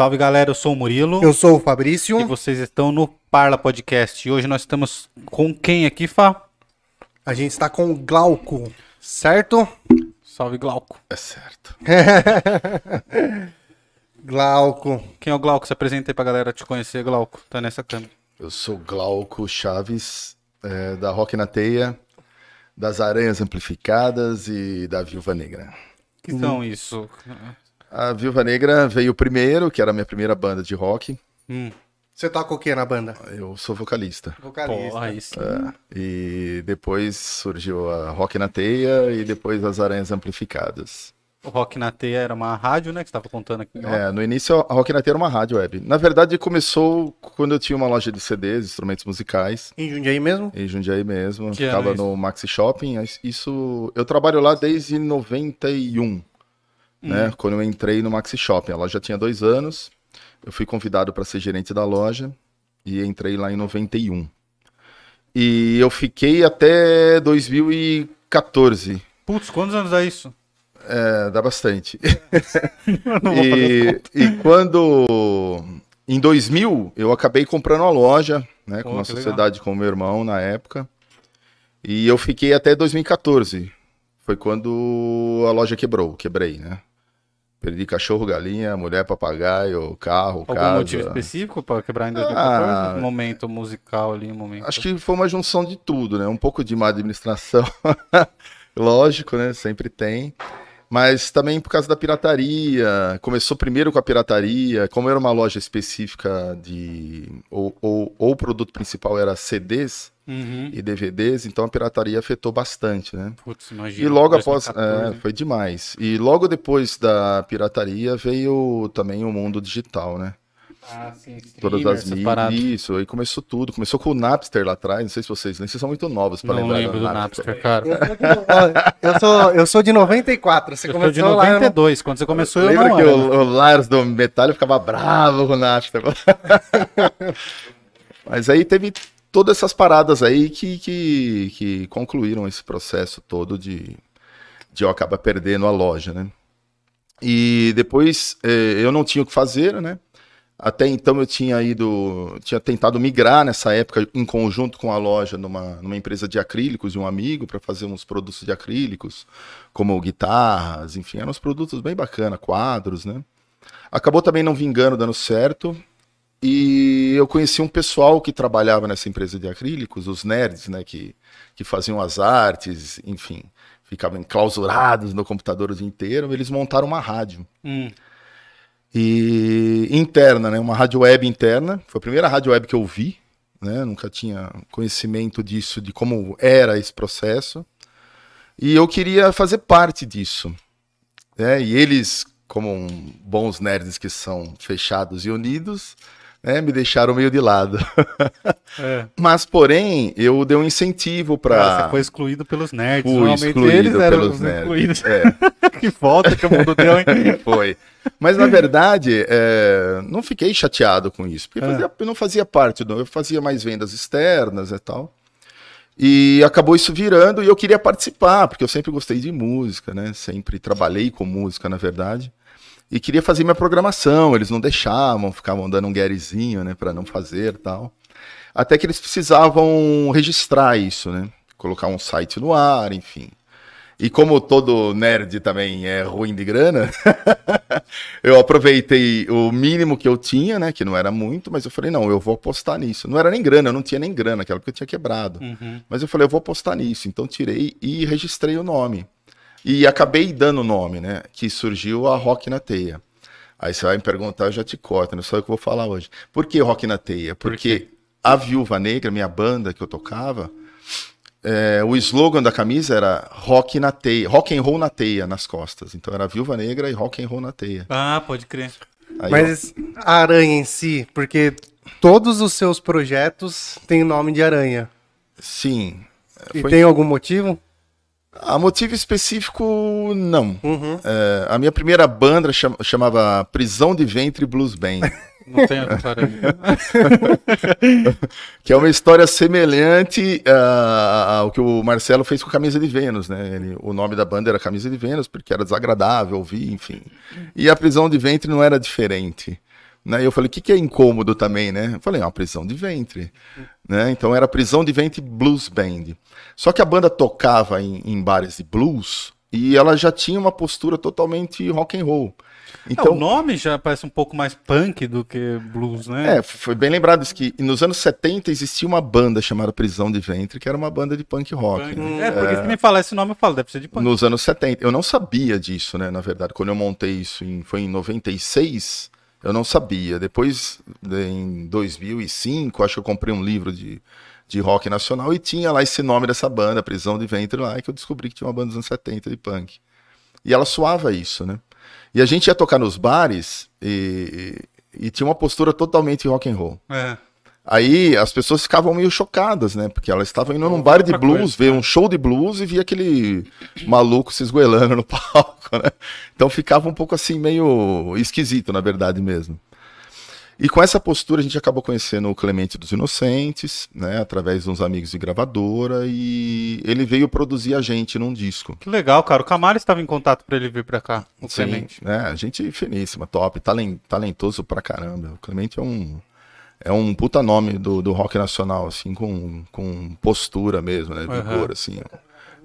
Salve galera, eu sou o Murilo. Eu sou o Fabrício. E vocês estão no Parla Podcast. E hoje nós estamos com quem aqui, Fá? A gente está com o Glauco, certo? Salve Glauco. É certo. Glauco. Quem é o Glauco? Se apresenta aí pra galera te conhecer, Glauco. Tá nessa câmera. Eu sou Glauco Chaves, é, da Rock na Teia, das Aranhas Amplificadas e da Viúva Negra. Que são isso? A Viúva Negra veio primeiro, que era a minha primeira banda de rock. Hum, Você toca o que na banda? Eu sou vocalista. Vocalista. porra, isso. É, e depois surgiu a Rock na Teia e depois as Aranhas Amplificadas. O Rock na Teia era uma rádio, né? Que você tava contando aqui. É, no início a Rock na Teia era uma rádio web. Na verdade começou quando eu tinha uma loja de CDs, instrumentos musicais. Em Jundiaí mesmo? Em Jundiaí mesmo, Que ficava no Maxi Shopping. Isso, eu trabalho lá desde 91, né? Quando eu entrei no Maxi Shopping. A loja tinha dois anos. Eu fui convidado para ser gerente da loja e entrei lá em 91. E eu fiquei até 2014. Putz, quantos anos dá isso? É, dá bastante. E, e quando em 2000 eu acabei comprando uma loja, né, com Pô, uma que sociedade com o meu irmão na época. E eu fiquei até 2014. Foi quando a loja quebrou, quebrei, né? Perdi cachorro, galinha, mulher, papagaio, carro, Algum casa. motivo específico pra quebrar em 2014? Ah. Um momento musical ali, um momento. Acho que foi uma junção de tudo, né? Um pouco de má administração, lógico, né? Sempre tem. Mas também por causa da pirataria. Começou primeiro com a pirataria. Como era uma loja específica de. Ou, ou, ou o produto principal era CDs Uhum. e DVDs, então a pirataria afetou bastante, né? Putz, imagina. E logo após. 2014. É, foi demais. E logo depois da pirataria veio também o mundo digital, né? Ah, sim, Todas as mídias. Isso, aí começou tudo. Começou com o Napster lá atrás. Não sei se vocês lembram. Vocês são muito novos para Não lembrar lembro do Napster, cara. Eu sou, de, eu, sou, eu sou de 94. Você Eu começou de lá. 92, quando você começou eu Lembra não que era. o, o Lars do Metallica ficava bravo com o Napster? Mas aí teve todas essas paradas aí que, que, que concluíram esse processo todo de, de eu acabar perdendo a loja, né? E depois eh, eu não tinha o que fazer, né? Até então eu tinha ido, tinha tentado migrar nessa época em conjunto com a loja numa, numa empresa de acrílicos de um amigo para fazer uns produtos de acrílicos, como guitarras, enfim, eram uns produtos bem bacana, quadros, né? Acabou também não vingando, dando certo. E eu conheci um pessoal que trabalhava nessa empresa de acrílicos, os nerds, né, que, que faziam as artes, enfim, ficavam enclausurados no computador o dia inteiro. Eles montaram uma rádio Hum, e interna, né? Uma rádio web interna. Foi a primeira rádio web que eu vi, né? Nunca tinha conhecimento disso, de como era esse processo. E eu queria fazer parte disso, né? E eles, como bons nerds que são fechados e unidos, né? Me deixaram meio de lado. é. Mas, porém, eu dei um incentivo Ah, para Você foi excluído pelos nerds. Fui Normalmente excluído eles eram pelos os nerds. excluídos. É. que volta que o mundo deu, hein? Foi. Mas na verdade, é, não fiquei chateado com isso, porque É. fazia- eu não fazia parte do. Eu fazia mais vendas externas e tal. E acabou isso virando e eu queria participar, porque eu sempre gostei de música, né? Sempre trabalhei com música, na verdade. E queria fazer minha programação, eles não deixavam, ficavam dando um guerizinho, né, para não fazer tal. Até que eles precisavam registrar isso, né? Colocar um site no ar, enfim. E como todo nerd também é ruim de grana, eu aproveitei o mínimo que eu tinha, né? Que não era muito, mas eu falei, não, eu vou apostar nisso. Não era nem grana, eu não tinha nem grana, aquela porque eu tinha quebrado. Uhum. Mas eu falei, eu vou apostar nisso. Então tirei e registrei o nome. E acabei dando o nome, né? Que surgiu a Rock na Teia. Aí você vai me perguntar, eu já te corto, não sou eu que vou falar hoje. Por que Rock na Teia? Porque a Viúva Negra, minha banda que eu tocava, é, o slogan da camisa era rock na teia, rock and roll na teia nas costas. Então era Viúva Negra e rock and roll na teia. Ah, pode crer. Aí, Mas a aranha em si, porque todos os seus projetos têm o nome de aranha. ó, sim. E Foi- tem algum motivo? A motivo específico, não. Uhum. É, a minha primeira banda cham- chamava Prisão de Ventre Blues Band, Não tem parada. que é uma história semelhante ah, ao que o Marcelo fez com Camisa de Vênus, né? Ele- o nome da banda era Camisa de Vênus, porque era desagradável ouvir, enfim. E a Prisão de Ventre não era diferente. Né? E eu falei, o que, que é incômodo também, né? Eu falei, é uma prisão de ventre. Né? Então era prisão de ventre blues band. Só que a banda tocava em, em bares de blues e ela já tinha uma postura totalmente rock and roll. Então, é, o nome já parece um pouco mais punk do que blues, né? É, foi bem lembrado isso que nos anos 70 existia uma banda chamada Prisão de Ventre, que era uma banda de punk rock. Punk. Né? É, porque é... se me falar esse nome, eu falo, deve ser de punk. Nos anos 70. Eu não sabia disso, né, na verdade. Quando eu montei isso, em, foi em 96, eu não sabia. Depois, em 2005, acho que eu comprei um livro de, de rock nacional e tinha lá esse nome dessa banda, Prisão de Ventre, lá, que eu descobri que tinha uma banda dos anos 70 de punk. E ela suava isso, né? E a gente ia tocar nos bares e, e, e tinha uma postura totalmente rock and roll. É. Aí as pessoas ficavam meio chocadas, né? Porque elas estavam indo num bar de blues, ver né? um show de blues e via aquele maluco se esgoelando no palco, né? Então ficava um pouco assim, meio esquisito, na verdade mesmo. E com essa postura a gente acabou conhecendo o Clemente dos Inocentes, né, através de uns amigos de gravadora, e ele veio produzir a gente num disco. Que legal, cara. O Camaro estava em contato para ele vir para cá, o Sim, Clemente. né, a gente finíssima, top, talentoso pra caramba. O Clemente é um é um puta nome do, do rock nacional, assim, com, com postura mesmo, né, vigor, uhum. assim.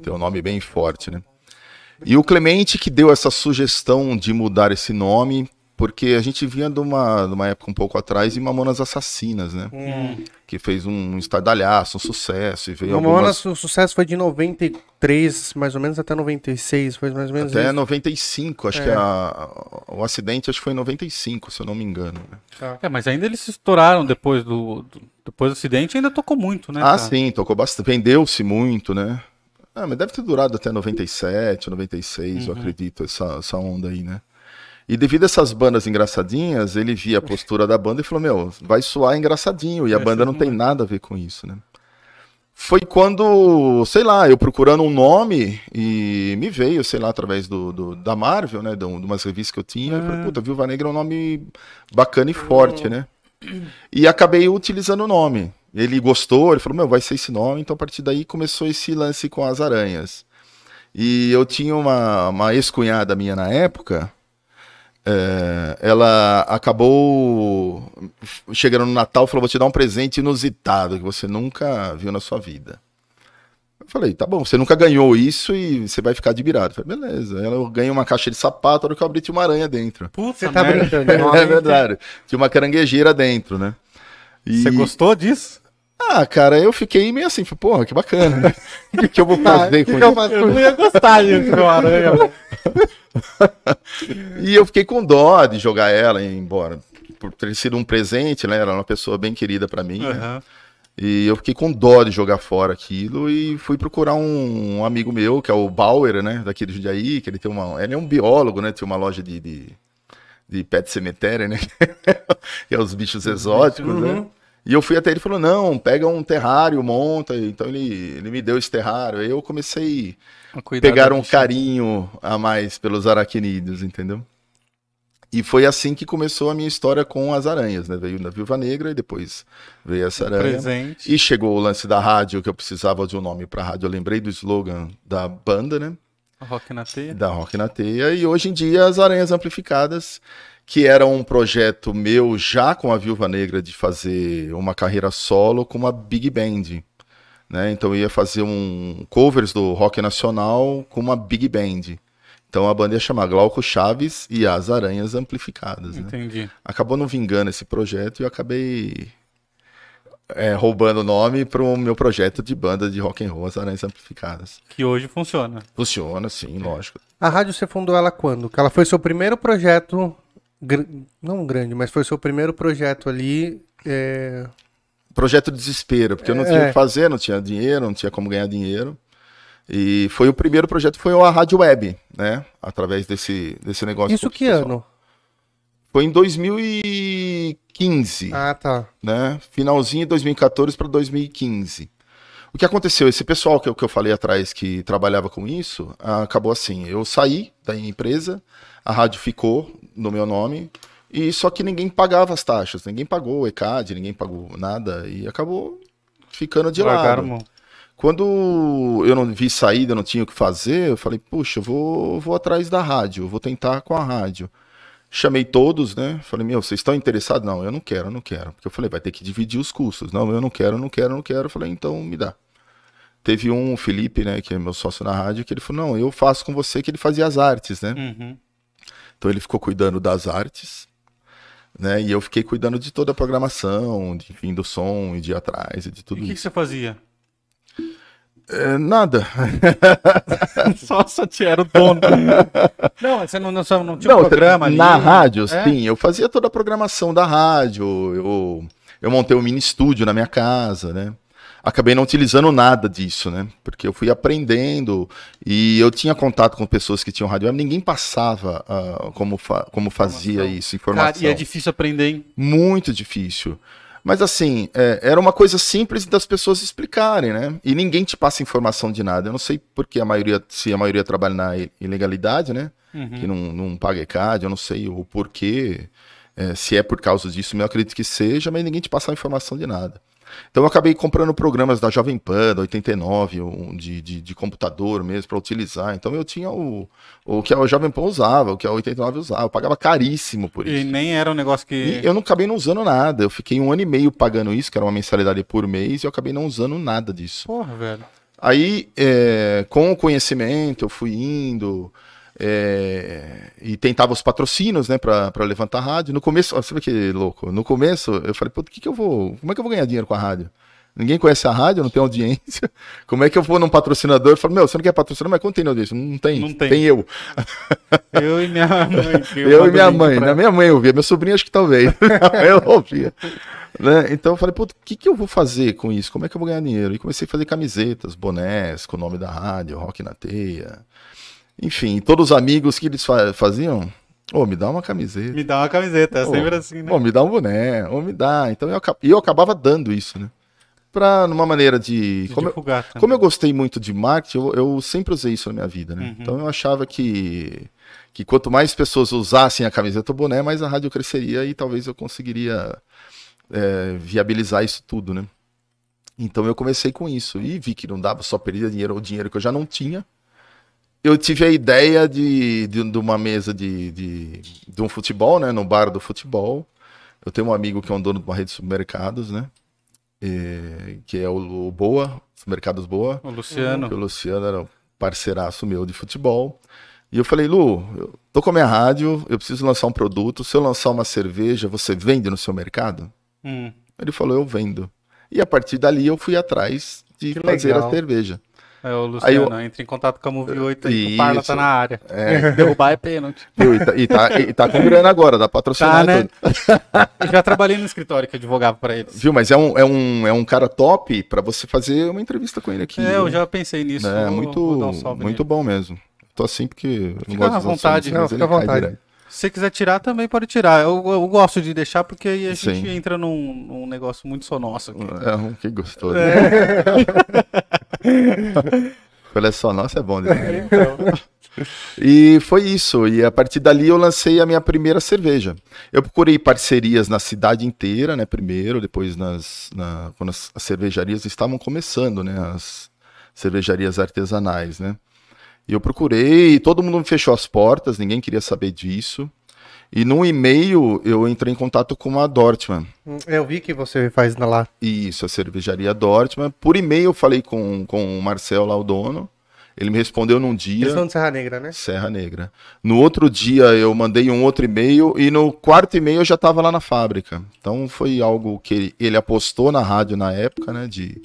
Tem um nome bem forte, né. E o Clemente que deu essa sugestão de mudar esse nome porque a gente vinha de uma, de uma época um pouco atrás de Mamonas Assassinas, né? Hum. Que fez um estardalhaço, um sucesso. E veio Mamonas, algumas... o sucesso foi de 93, mais ou menos, até 96, foi mais ou menos Até isso. 95, acho é. que a, o acidente acho que foi em 95, se eu não me engano. Né? Tá. É, mas ainda eles se estouraram depois do, do, depois do acidente ainda tocou muito, né? Ah, cara? sim, tocou bastante. Vendeu-se muito, né? Ah, mas deve ter durado até 97, 96, uhum. eu acredito, essa, essa onda aí, né? E devido a essas bandas engraçadinhas, ele via a postura da banda e falou: Meu, vai soar engraçadinho. E a banda não tem nada a ver com isso, né? Foi quando, sei lá, eu procurando um nome e me veio, sei lá, através do, do da Marvel, né? De, umas revistas que eu tinha. Eu falei, puta, Viúva Negra é um nome bacana e forte, né? E acabei utilizando o nome. Ele gostou, ele falou, meu, vai ser esse nome. Então a partir daí começou esse lance com as aranhas. E eu tinha uma, uma ex-cunhada minha na época, é, ela acabou chegando no Natal e falou: Vou te dar um presente inusitado que você nunca viu na sua vida. Eu falei: Tá bom, você nunca ganhou isso e você vai ficar admirado. Eu falei: Beleza. Ela ganhou uma caixa de sapato, a hora que eu abri tinha uma aranha dentro. Putz, você tá brincando. é verdade. Tinha uma caranguejeira dentro, né? E... Você gostou disso? Ah, cara, eu fiquei meio assim, porra, que bacana, né? O que, eu vou fazer ah, com que isso? Eu, eu não ia gostar disso, meu aranha. e eu fiquei com dó de jogar ela embora. Por ter sido um presente, né? Ela era uma pessoa bem querida para mim. Uhum. Né? E eu fiquei com dó de jogar fora aquilo e fui procurar um, um, amigo meu, que é o Bauer, né? Daqui do Jundiaí, que ele tem uma. Ele é um biólogo, né? Tem uma loja de, de, de pet cemitério, né? que é os bichos exóticos, né? uhum. né? E eu fui até ele e falou: não, pega um terrário, monta. Então ele, ele me deu esse terrário. Aí eu comecei a pegar um carinho a mais pelos aracnídeos, entendeu? E foi assim que começou a minha história com as aranhas, né? Veio na Viúva Negra e depois veio essa aranha. Presente. E chegou o lance da rádio, que eu precisava de um nome para rádio. Eu lembrei do slogan da banda, né? Rock na Teia. Da Rock na Teia. E hoje em dia as aranhas amplificadas que era um projeto meu já com a Viúva Negra de fazer uma carreira solo com uma big band. Né? Então eu ia fazer um covers do rock nacional com uma big band. Então a banda ia chamar Glauco Chaves e as Aranhas Amplificadas. Né? Entendi. Acabou não vingando esse projeto e eu acabei é, roubando o nome para o meu projeto de banda de rock and roll, as Aranhas Amplificadas. Que hoje funciona. Funciona, sim, lógico. A rádio você fundou ela quando? Que ela foi seu primeiro projeto não grande, mas foi seu primeiro projeto ali. É... Projeto de desespero, porque eu não é... tinha o que fazer, não tinha dinheiro, não tinha como ganhar dinheiro. E foi o primeiro projeto, foi a Rádio Web, né? Através desse, desse negócio. Isso que ano? Foi em 2015. Ah, tá. Né? Finalzinho de 2014 para 2015. O que aconteceu? Esse pessoal que eu, que eu falei atrás que trabalhava com isso, acabou assim. Eu saí da empresa, a rádio ficou no meu nome, e só que ninguém pagava as taxas, ninguém pagou o ECAD, ninguém pagou nada, e acabou ficando de Largaram lado. Mão. Quando eu não vi saída, não tinha o que fazer, eu falei, puxa, vou, vou atrás da rádio, vou tentar com a rádio. Chamei todos, né? Falei, meu, vocês estão interessados? Não, eu não quero, eu não quero. Porque eu falei, vai ter que dividir os custos. Não, eu não quero, eu não quero, eu não quero. Eu falei, então me dá. Teve um, o Felipe, né, que é meu sócio na rádio, que ele falou, não, eu faço com você, que ele fazia as artes, né? Uhum. Então ele ficou cuidando das artes, né? E eu fiquei cuidando de toda a programação, de, enfim, do som e de atrás e de E tudo o que, você fazia? É, nada. só, só te era o dono. não, você não, não, não tinha um Não, programa ali? na rádio, É? sim, eu fazia toda a programação da rádio, eu, eu montei um mini estúdio na minha casa, né? Acabei não utilizando nada disso, né? Porque eu fui aprendendo e eu tinha contato com pessoas que tinham rádio web, ninguém passava ah, como, fa- como fazia Informação. isso, Cara, informação. e é difícil aprender, hein? Muito difícil. Mas assim, é, era uma coisa simples das pessoas explicarem, né? E ninguém te passa informação de nada. Eu não sei porque a maioria, se a maioria trabalha na ilegalidade, né? Uhum. Que não, não paga ECAD, eu não sei o porquê, é, se é por causa disso, eu acredito que seja, mas ninguém te passa informação de nada. Então eu acabei comprando programas da Jovem Pan, da 89, um de, de, de computador mesmo, para utilizar. Então eu tinha o, o que a Jovem Pan usava, o que a 89 usava. Eu pagava caríssimo por isso. E nem era um negócio que. E eu não acabei não usando nada. Eu fiquei um ano e meio pagando isso, que era uma mensalidade por mês, e eu acabei não usando nada disso. Porra, velho. Aí, é, com o conhecimento, eu fui indo é, e tentava os patrocínios, né, pra, pra levantar a rádio. No começo, vê que louco. No começo, eu falei, pô, que que eu vou. Como é que eu vou ganhar dinheiro com a rádio? Ninguém conhece a rádio, não tem audiência. Como é que eu vou num patrocinador e falo, meu, você não quer patrocinar, mas quanto tem audiência? Não tem. Não tem. tem eu. Eu e minha mãe. que Eu e minha mãe, pra- né? Minha mãe ouvia, meu sobrinho acho que talvez. eu ouvia. Né? Então eu falei, pô, o que, que eu vou fazer com isso? Como é que eu vou ganhar dinheiro? E comecei a fazer camisetas, bonés, com o nome da rádio, Rock na Teia. Enfim, todos os amigos que eles fa- faziam, ô, me dá uma camiseta. Me dá uma camiseta, é Ô, sempre assim, né? Ô, me dá um boné, ou me dá. Então eu, eu acabava dando isso, né? Pra, numa maneira de. De Como eu, divulgar também. como eu gostei muito de marketing, eu, eu sempre usei isso na minha vida, né? Uhum. Então eu achava que, que quanto mais pessoas usassem a camiseta ou boné, mais a rádio cresceria e talvez eu conseguiria é, viabilizar isso tudo, né? Então eu comecei com isso e vi que não dava só perder dinheiro ou dinheiro que eu já não tinha. Eu tive a ideia de, de, de uma mesa de, de, de um futebol, né? No bar do futebol. Eu tenho um amigo que é um dono de uma rede de supermercados, né? É, que é o, o Boa, Supermercados Boa. O Luciano. O Luciano era um parceiraço meu de futebol. E eu falei, Lu, eu tô com a minha rádio, eu preciso lançar um produto. Se eu lançar uma cerveja, você vende no seu mercado? Hum. Ele falou, eu vendo. E a partir dali eu fui atrás de Que fazer legal. a cerveja. É o Aí Luciano, entra em contato com a Move 8 aí, que o. Parla tá na área. É, Derrubar é pênalti. E, tá, e, tá, e tá com grana agora, dá pra patrocinar Tá, né? tudo. Eu já trabalhei no escritório que advogava pra eles. Viu? Mas é um, é, um, é um cara top pra você fazer uma entrevista com ele aqui. É, eu já pensei nisso. É, vou- muito, vou dar um muito bom mesmo. Tô assim porque Fica gosto à vontade. Não, fica à vontade. Se você quiser tirar, também pode tirar. Eu, eu gosto de deixar porque aí a Sim. gente entra num, num negócio muito só nosso aqui. É, um que gostoso. É. Só, nossa, é bom. demais. Então, E foi isso. E a partir dali eu lancei a minha primeira cerveja. Eu procurei parcerias na cidade inteira, né? Primeiro, depois nas, na- quando as, as cervejarias estavam começando, né? As cervejarias artesanais, né? E eu procurei, todo mundo me fechou as portas, ninguém queria saber disso. E num e-mail eu entrei em contato com a Dortmund. Eu vi que você faz lá. Isso, a cervejaria Dortmund. Por e-mail eu falei com, com o Marcel lá, o dono. Ele me respondeu num dia. Eles são de Serra Negra, né? Serra Negra. No outro dia eu mandei um outro e-mail e no quarto e-mail eu já estava lá na fábrica. Então foi algo que ele, ele apostou na rádio na época, né? De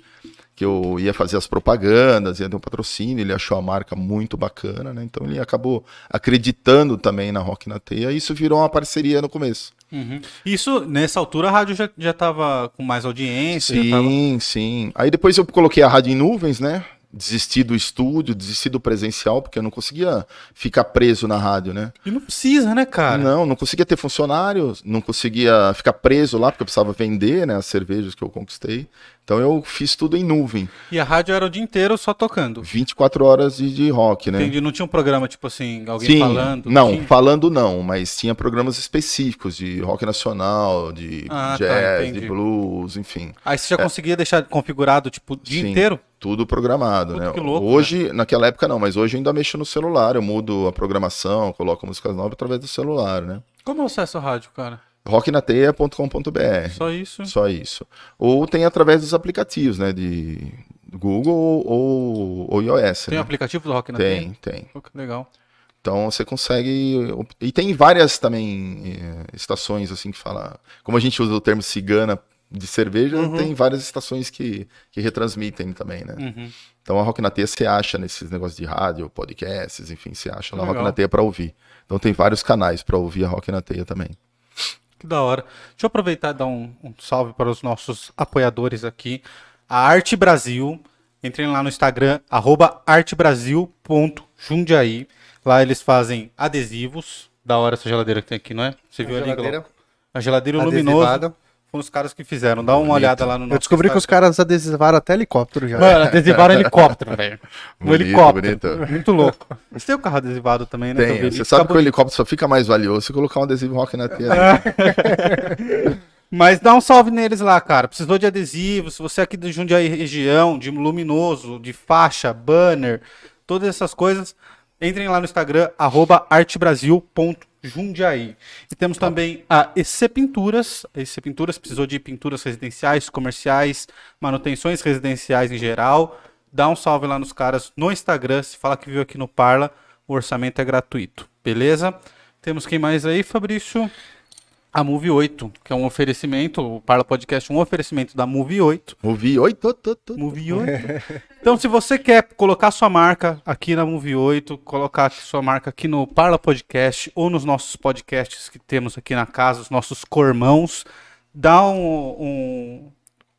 que eu ia fazer as propagandas, ia ter um patrocínio, ele achou a marca muito bacana, né? Então ele acabou acreditando também na Rock na Teia e isso virou uma parceria no começo. uhum. Isso, nessa altura, a rádio já, já tava com mais audiência. já tava- Sim, sim. Aí depois eu coloquei a rádio em nuvens, né? Desisti do estúdio, desisti do presencial, porque eu não conseguia ficar preso na rádio, né? E não precisa, né, cara? Não, não conseguia ter funcionários, não conseguia ficar preso lá, porque eu precisava vender, né, as cervejas que eu conquistei. Então eu fiz tudo em nuvem, E a rádio era o dia inteiro só tocando. 24 horas de, de rock, né? Entendi. Não tinha um programa, tipo assim, alguém Sim, falando? não, tinha? falando não, mas tinha programas específicos de rock nacional, de Ah, tá, jazz, entendi. de blues, enfim. Aí você já conseguia deixar configurado, tipo, o dia É. Sim. inteiro? Tudo programado, Puta, né? que louco, hoje, naquela época não, mas hoje eu ainda mexo no celular, eu mudo a programação, coloco músicas novas através do celular, né? Como eu acesso a rádio, cara? rocknateia.com.br. Só isso? Só isso. Ou tem através dos aplicativos, né? De Google ou, ou iOS. Tem né? aplicativo do Rock na Teia? Tem, tem. Legal. Então você consegue. E tem várias também eh, estações assim que fala. Como a gente usa o termo cigana de cerveja, Uhum. tem várias estações que, que retransmitem também, né? Uhum. Então a Rock na Teia você acha nesses negócios de rádio, podcasts, enfim, você acha na Legal. Rock na Teia pra ouvir. Então tem vários canais pra ouvir a Rock na Teia também. Que da hora. Deixa eu aproveitar e dar um, um salve para os nossos apoiadores aqui. A Arte Brasil. Entrem lá no Instagram, arroba artebrasil.jundiaí. Lá eles fazem adesivos. Da hora essa geladeira que tem aqui, não é? Você viu ali? Geladeira? A geladeira luminosa. Foram os caras que fizeram. Dá uma Bonito. olhada lá no nosso Eu descobri que os caras adesivaram até helicóptero já. Mano, adesivaram helicóptero, velho. Um helicóptero. bonito. Muito louco. Você tem o carro adesivado também, né? Tem. Você sabe que o helicóptero só fica mais valioso se colocar um adesivo Rock na Teia. Mas dá um salve neles lá, cara. Precisou de adesivo, se você é aqui de Jundiaí região, de luminoso, de faixa, banner, todas essas coisas, entrem lá no Instagram, arroba artebrasil.jundiaí. E temos também a EC Pinturas. A EC Pinturas precisou de pinturas residenciais, comerciais, manutenções residenciais em geral. Dá um salve lá nos caras no Instagram, se fala que viu aqui no Parla, o orçamento é gratuito, beleza? Temos quem mais aí, Fabrício? A Move 8, que é um oferecimento, o Parla Podcast é um oferecimento da Move 8. Ouvi, oi, tô, tô. Move 8. Então, se você quer colocar sua marca aqui na Move 8, colocar sua marca aqui no Parla Podcast ou nos nossos podcasts que temos aqui na casa, os nossos cormãos, dá um, um,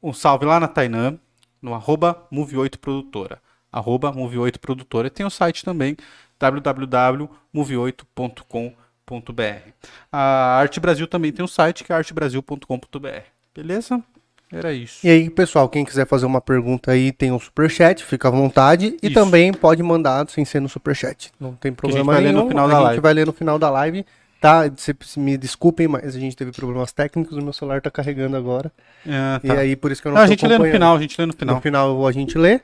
um salve lá na Tainã, no arroba Move 8 Produtora. Arroba Move 8 Produtora. E tem o site também, www.move8.com.br. A Arte Brasil também tem um site que é artebrasil.com.br. Beleza? Era isso. E aí, pessoal, quem quiser fazer uma pergunta aí, tem um superchat, fica à vontade. E Isso. também pode mandar sem ser no superchat. Não tem problema vai ler no nenhum. final a da gente live. vai ler no final da live. Tá, Cê- me desculpem, mas a gente teve problemas técnicos, o meu celular tá carregando agora. E tá. aí, por isso que eu não, Não, a gente lê no final, a gente lê no final. No final a gente lê.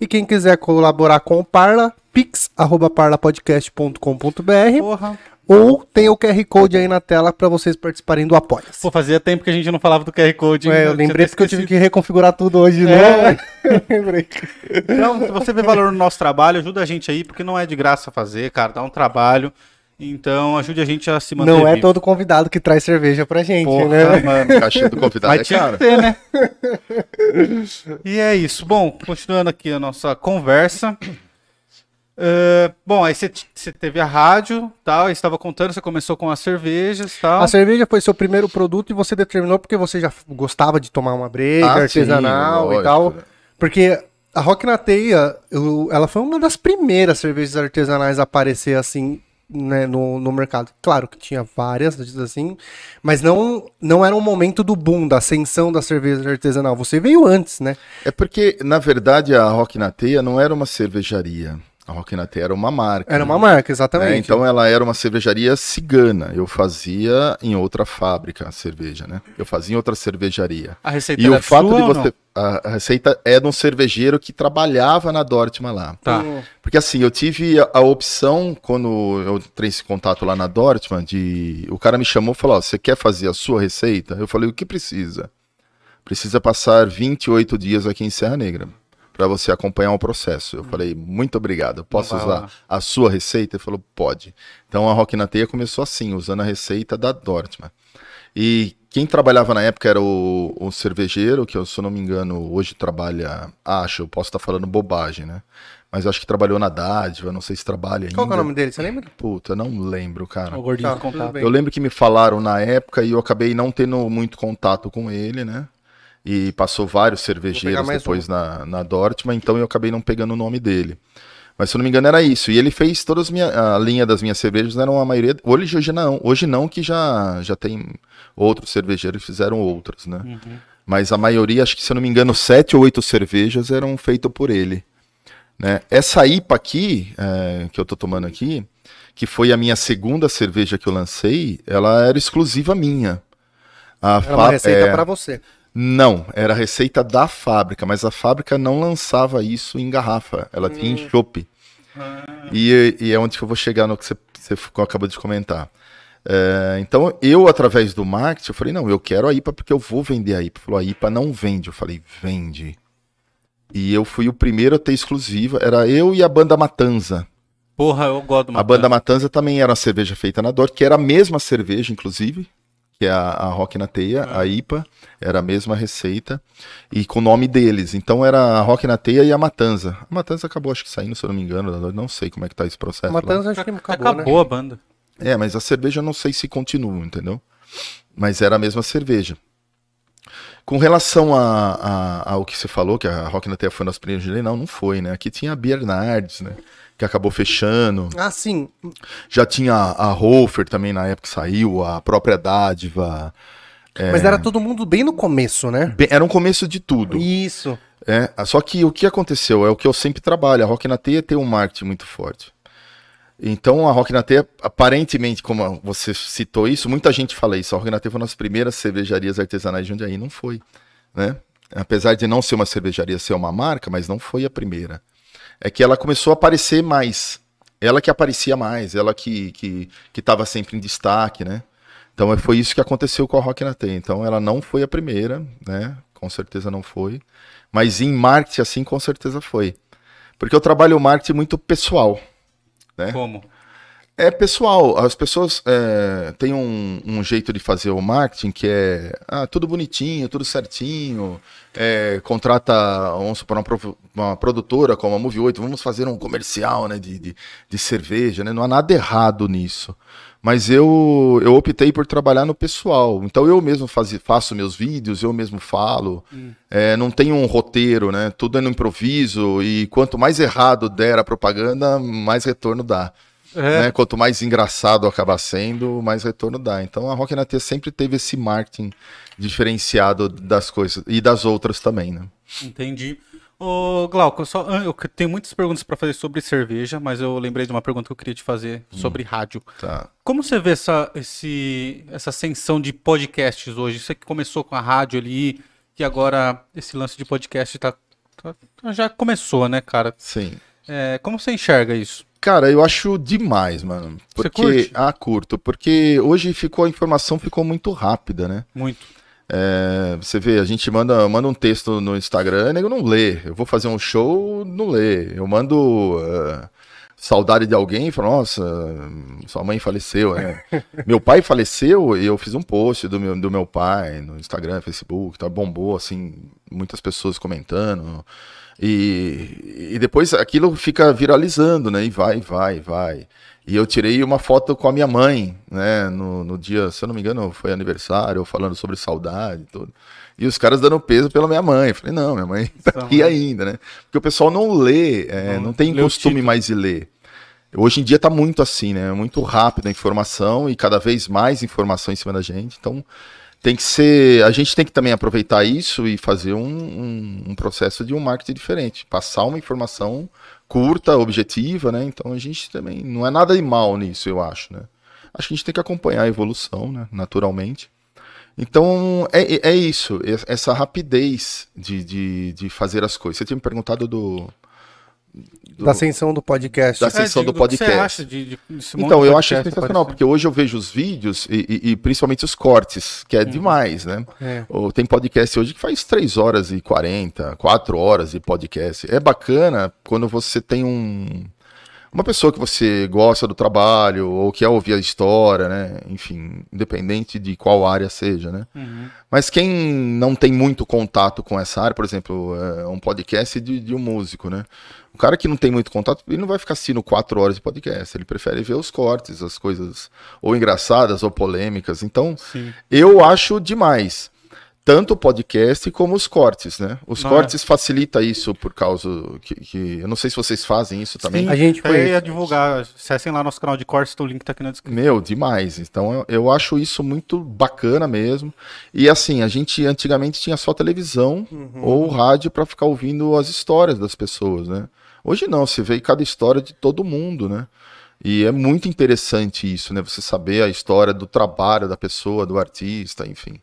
E quem quiser colaborar com o Parla, pix, arroba parlapodcast.com.br Porra. Ou tem o QR Code aí na tela para vocês participarem do Apoia-se. Pô, fazia tempo que a gente não falava do QR Code. É, eu lembrei porque eu tive que reconfigurar tudo hoje de É. lembrei. Então, se você vê valor no nosso trabalho, ajuda a gente aí, porque não é de graça fazer, cara, dá um trabalho. Então, ajude a gente a se manter Não é vivo. todo convidado que traz cerveja pra gente, Porra, né? mano. Caixa do convidado Mas é tinha que ter, né? e é isso. Bom, continuando aqui a nossa conversa. É, bom, aí você teve a rádio, tal, aí estava contando, você começou com as cervejas, tal. A cerveja foi seu primeiro produto e você determinou porque você já gostava de tomar uma breja Ah, sim, artesanal e lógico. tal. Porque a Rock na Teia, eu- ela foi uma das primeiras cervejas artesanais a aparecer assim né, no, no mercado. Claro que tinha várias, assim, mas não, não era um momento do boom, da ascensão da cerveja artesanal. Você veio antes, né? É porque, na verdade, a Rock na Teia não era uma cervejaria. A Rock era uma marca. Era uma marca, É, exatamente. então ela era uma cervejaria cigana. Eu fazia em outra fábrica a cerveja, né? Eu fazia em outra cervejaria. A receita E era o fato sua de você. A receita é de um cervejeiro que trabalhava na Dortmund lá. Tá. Porque assim, eu tive a, a opção, quando eu entrei esse contato lá na Dortmund, de. O cara me chamou e falou: ó, você quer fazer a sua receita? Eu falei, o que precisa? Precisa passar 28 dias aqui em Serra Negra para você acompanhar o processo. Eu falei, muito obrigado. Posso lá. usar a sua receita? Ele falou, pode. Então a Rock na Teia começou assim, usando a receita da Dortmund. E quem trabalhava na época era o, o cervejeiro, que eu, se eu não me engano, hoje trabalha, acho, eu posso estar falando bobagem, né? Mas acho que trabalhou na Dádiva, não sei se trabalha ainda. Qual que é o nome dele? Você lembra? Puta, eu não lembro, cara. O gordinho Tá. Eu lembro que me falaram na época e eu acabei não tendo muito contato com ele, né? E passou vários cervejeiros depois na, na Dortmund, então eu acabei não pegando o nome dele. Mas se eu não me engano era isso. E ele fez todas as minhas. A linha das minhas cervejas eram a maioria. Hoje, hoje não. Hoje não, que já, já tem outros cervejeiros que fizeram outras, né? Uhum. Mas a maioria, acho que se eu não me engano, sete ou oito cervejas eram feitas por ele. Né? Essa IPA aqui, é, que eu tô tomando aqui, que foi a minha segunda cerveja que eu lancei, ela era exclusiva minha. A Era uma receita é, pra você. Não, era a receita da fábrica, mas a fábrica não lançava isso em garrafa, ela tinha em chopp. E, e é onde que eu vou chegar no que você, você acabou de comentar. É, então, eu, através do marketing, eu falei, não, eu quero a IPA porque eu vou vender a IPA. Falou, a IPA não vende. Eu falei, vende. E eu fui o primeiro a ter exclusiva. Era eu e a banda Matanza. Porra, eu gosto do A banda Matanza também era uma cerveja feita na Dor, que era a mesma cerveja, inclusive, que é a, a Rock na Teia, a IPA, era a mesma receita, e com o nome deles. Então era a Rock na Teia e a Matanza. A Matanza acabou, acho que saindo, se eu não me engano, não sei como é que tá esse processo. A lá. Matanza acho que acabou, Acabou né? a banda. É, mas a cerveja eu não sei se continua, entendeu? Mas era a mesma cerveja. Com relação a, a- ao que você falou, que a Rock na Teia foi nas primeiras de lei, não, não foi, né? Aqui tinha a Bernardes, né? Que acabou fechando. Ah, sim. Já tinha a Hofer também na época que saiu, a própria Dádiva. Mas era todo mundo bem no começo, né? Bem, era um começo de tudo. Isso. É, só que o que aconteceu é o que eu sempre trabalho. A Rock na Teia tem um marketing muito forte. Então a Rock na Teia, aparentemente, como você citou isso, muita gente fala isso. A Rock na Teia foi uma das primeiras cervejarias artesanais de Jundiaí. Não foi, né? Apesar de não ser uma cervejaria, ser uma marca, mas não foi a primeira. É que ela começou a aparecer mais. Ela que aparecia mais, ela que que que estava sempre em destaque, né? Então é- foi isso que aconteceu com a Rock na Teia. Então ela não foi a primeira, né? Com certeza não foi. Mas em marketing, assim, com certeza foi. Porque eu trabalho o marketing muito pessoal. É. Como? É pessoal, as pessoas é, têm um, um jeito de fazer o marketing que é ah, tudo bonitinho, tudo certinho. é, contrata, vamos supor, uma, uma produtora como a Move 8, vamos fazer um comercial né, de, de, de cerveja, né? Não há nada errado nisso. Mas eu, eu optei por trabalhar no pessoal. Então eu mesmo faz, faço meus vídeos, eu mesmo falo. É, não tem um roteiro, né? Tudo é no improviso. E quanto mais errado der a propaganda, mais retorno dá É, né? Quanto mais engraçado acabar sendo, mais retorno dá. Então a Rock na Tea sempre teve esse marketing diferenciado das coisas e das outras também, né? entendi. Ô, Glauco, eu, só, ah, eu tenho muitas perguntas pra fazer sobre cerveja, mas eu lembrei de uma pergunta que eu queria te fazer sobre rádio. Tá. Como você vê essa, esse, essa ascensão de podcasts hoje? Você que começou com a rádio ali, que agora esse lance de podcast tá, tá- já começou, né, cara? Sim. É, como você enxerga isso? Cara, eu acho demais, mano. Você Porque curte? ah, curto, porque hoje ficou a informação ficou muito rápida, né? Muito. É, você vê, a gente manda, manda um texto no Instagram, nego não lê. Eu vou fazer um show, não lê. Eu mando eh, saudade de alguém e falo, nossa, sua mãe faleceu, né? meu pai faleceu e eu fiz um post do meu, do meu pai no Instagram, Facebook, tá, bombou, assim, muitas pessoas comentando. E, e depois aquilo fica viralizando, né? E vai, vai, vai. E eu tirei uma foto com a minha mãe, né? No, no dia, se eu não me engano, foi aniversário, falando sobre saudade e tudo. E os caras dando peso pela minha mãe. Eu falei, não, minha mãe tá Sua aqui mãe. ainda, né? Porque o pessoal não lê, é, Não não, tem costume mais de ler. Hoje em dia tá muito assim, né? Muito rápido a informação e cada vez mais informação em cima da gente. Então tem que ser. A gente tem que também aproveitar isso e fazer um, um, um processo de um marketing diferente. Passar uma informação curta, objetiva, né? Então a gente também. Não é nada de mal nisso, eu acho, né? Acho que a gente tem que acompanhar a evolução, né? Naturalmente. Então é, é- é isso, essa rapidez de, de, de fazer as coisas. Você tinha me perguntado do. Do- Da ascensão do podcast. Da- ascensão digo, do que você podcast. acha de, de, Então, eu acho podcast sensacional, porque hoje eu vejo os vídeos e, e- e principalmente os cortes, que é demais, né? É. Ou Tem podcast hoje que faz 3 horas e 40, 4 horas de podcast. É bacana quando você tem um. Uma pessoa que você gosta do trabalho, ou quer ouvir a história, né? Enfim, independente de qual área seja, né? Uhum. Mas quem não tem muito contato com essa área, por exemplo, é um podcast de, de um músico, né? O cara que não tem muito contato, ele não vai ficar assistindo quatro horas de podcast, ele prefere ver os cortes, as coisas ou engraçadas ou polêmicas. Então, Sim. eu acho demais. Tanto o podcast como os cortes, né? Os Não, cortes facilita isso por causa que, que- Eu não sei se vocês fazem isso também. Sim, A gente foi- ia divulgar. Acessem lá nosso canal de cortes, o link tá aqui na descrição. Meu, demais. Então eu, eu acho isso muito bacana mesmo. E assim, a gente antigamente tinha só televisão ou rádio para ficar ouvindo as histórias das pessoas, né? Hoje não, você vê cada história de todo mundo, né? E é muito interessante isso, né? Você saber a história do trabalho da pessoa, do artista, enfim.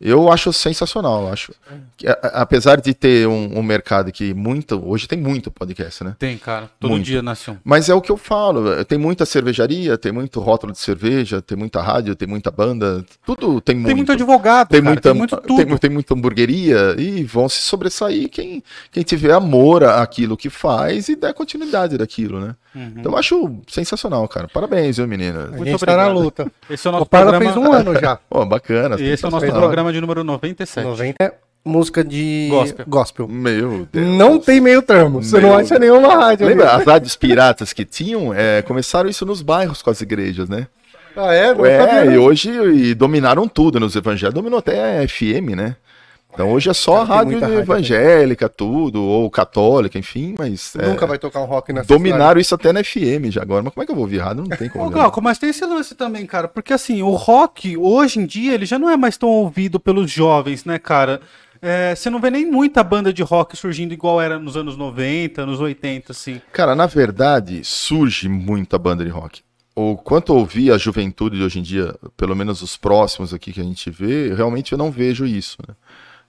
Eu acho sensacional. eu Acho que, a- apesar de ter um, um mercado que muito. Hoje tem muito podcast, né? Tem, cara. Todo Muito. dia nasce um. Mas é o que eu falo. Tem muita cervejaria, tem muito rótulo de cerveja, tem muita rádio, tem muita banda. Tudo tem muito. Tem muito advogado, Tem cara, muita, tem muito tudo. tem, tem muita hamburgueria e vão se sobressair quem, quem tiver amor àquilo que faz e der continuidade daquilo, né? Uhum. Então eu acho sensacional, cara. Parabéns, viu, menina? A Muito gente tá na obrigado. luta. Esse é o O nosso Parla programa. fez um ano já. Pô, bacana. E esse é o nosso programa de número 97. 90 é música de Gospel. gospel. Meu Deus. Não tem meio termo. Você Meu não acha nenhuma rádio. Lembra as rádios piratas que tinham? É, começaram isso nos bairros com as igrejas, né? Ah, é? Não É, sabia, e hoje e dominaram tudo nos evangélicos. Dominou até a FM, né? Então hoje é só Cara, tem rádio evangélica, tudo, ou católica, enfim, mas. é, Nunca vai tocar um rock na Dominaram isso até na FM já agora. Mas como é que eu vou ouvir rádio? Não tem como. Ô, né? Glauco, mas tem esse lance também, cara. Porque assim, o rock, hoje em dia, ele já não é mais tão ouvido pelos jovens, né, cara? É, você não vê nem muita banda de rock surgindo igual era nos anos 90, nos 80, assim. Cara, na verdade, surge muita banda de rock. O quanto eu ouvi a juventude de hoje em dia, pelo menos os próximos aqui que a gente vê, realmente eu não vejo isso, né?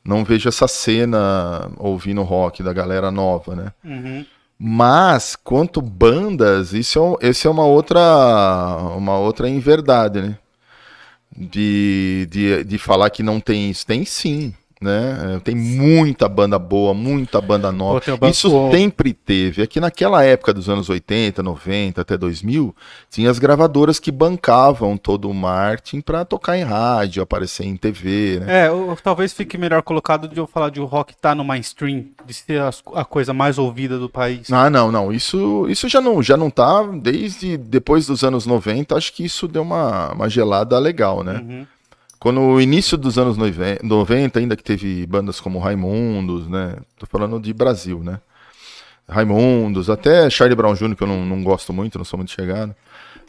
Não vejo essa cena ouvindo rock da galera nova, né? Uhum. Mas, quanto bandas, isso é, esse é uma outra, uma outra inverdade, né? De, de, de falar que não tem isso. Tem sim, né? É, Tem muita banda boa, muita banda nova. Pô, Isso sempre teve. É que naquela época dos anos 80, 90, até 2000, tinha as gravadoras que bancavam todo o marketing para tocar em rádio, aparecer em TV, né? É, o- talvez fique melhor colocado de eu falar de o rock tá no mainstream, de ser as- a coisa mais ouvida do país. Ah, não, não. Isso, isso já não, já não tá desde depois dos anos 90. Acho que isso deu uma, uma gelada legal, né? Uhum. Quando o início dos anos 90, 90, ainda que teve bandas como Raimundos, né? Tô falando de Brasil, né? Raimundos, até Charlie Brown Jr., que eu não, não gosto muito, não sou muito chegado.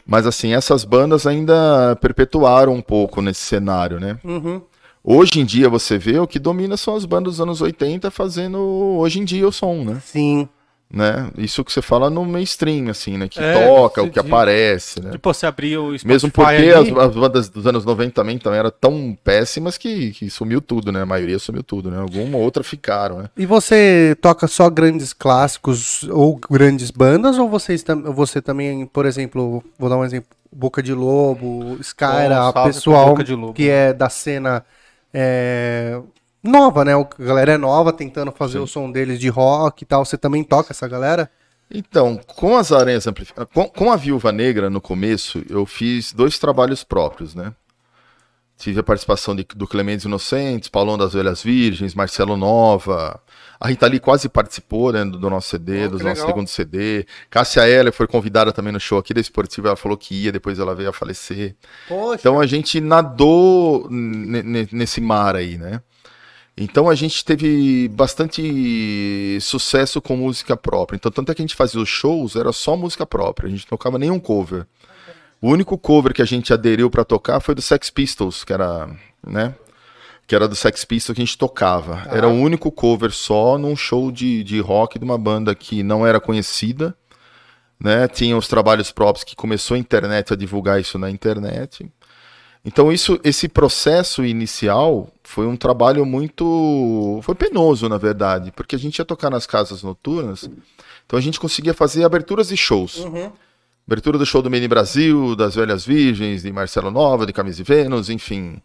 Mas assim, essas bandas ainda perpetuaram um pouco nesse cenário, né? Uhum. Hoje em dia você vê o que domina são as bandas dos anos 80 fazendo hoje em dia o som, né? Sim. Né? Isso que você fala no mainstream, assim, né? Que É, toca, o de- que aparece, né? Tipo, você abrir o Spotify Mesmo porque ali, as, as bandas dos anos 90 também, também eram tão péssimas que, que sumiu tudo, né? A maioria sumiu tudo, né? Alguma outra ficaram, né? E você toca só grandes clássicos ou grandes bandas? Ou vocês, tam- você também, por exemplo, vou dar um exemplo, Boca de Lobo, Skyra, pro pessoal Boca de Lobo. que é da cena é, nova, né? A galera é nova tentando fazer Sim. o som deles de rock e tal. Você também toca essa galera? Então, com as aranhas amplificadas, com, com a Viúva Negra no começo, eu fiz dois trabalhos próprios, né? Tive a participação de- do Clementes Inocentes, Paulão das Velhas Virgens, Marcelo Nova. A Rita Lee quase participou né, do, do nosso CD, Oh, do nosso legal. segundo CD. Cássia Heller foi convidada também no show aqui da Esportiva, ela falou que ia, depois ela veio a falecer. Poxa. Então a gente nadou ne- ne- nesse mar aí, né? Então a gente teve bastante sucesso com música própria. Então tanto é que a gente fazia os shows, era só música própria, a gente não tocava nenhum cover. O único cover que a gente aderiu pra tocar foi do Sex Pistols, que era, né? Que era do Sex Pistols que a gente tocava. Era o único cover só num show de, de rock de uma banda que não era conhecida, né? Tinha os trabalhos próprios que começou a internet a divulgar isso na internet. Então isso, esse processo inicial foi um trabalho muito, foi penoso na verdade, porque a gente ia tocar nas casas noturnas, então a gente conseguia fazer aberturas de shows. Abertura do show do Mini Brasil, das Velhas Virgens, de Marcelo Nova, de Camisa e Vênus, enfim.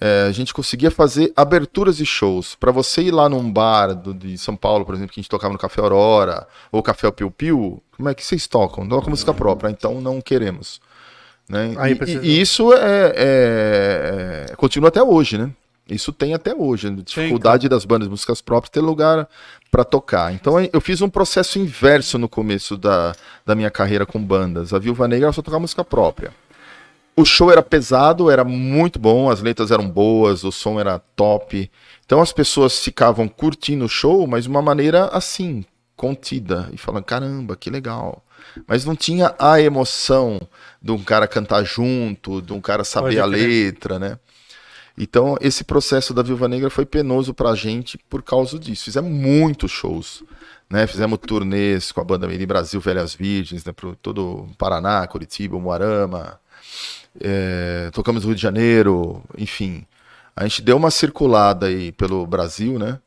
É, a gente conseguia fazer aberturas de shows. Para você ir lá num bar do- de São Paulo, por exemplo, que a gente tocava no Café Aurora, ou Café Piu Piu, como é que vocês tocam? Toca música própria, então não queremos. Né? Aí E- precisa- e, isso é, é- é- continua até hoje, né? Isso tem até hoje. A dificuldade das bandas de músicas próprias ter lugar para tocar. Então eu fiz um processo inverso no começo da, da minha carreira com bandas. A Viúva Negra só tocava música própria. O show era pesado, era muito bom, as letras eram boas, o som era top. Então as pessoas ficavam curtindo o show, mas de uma maneira assim, contida. E falando, caramba, que legal. Mas não tinha a emoção de um cara cantar junto, de um cara saber a letra, né? Então, esse processo da Viúva Negra foi penoso pra gente por causa disso. Fizemos muitos shows, né? Fizemos turnês com a banda Mini Brasil Velhas Virgens, né? Pro todo Paraná, Curitiba, Moarama. É, tocamos no Rio de Janeiro, enfim. A gente deu uma circulada aí pelo Brasil, né?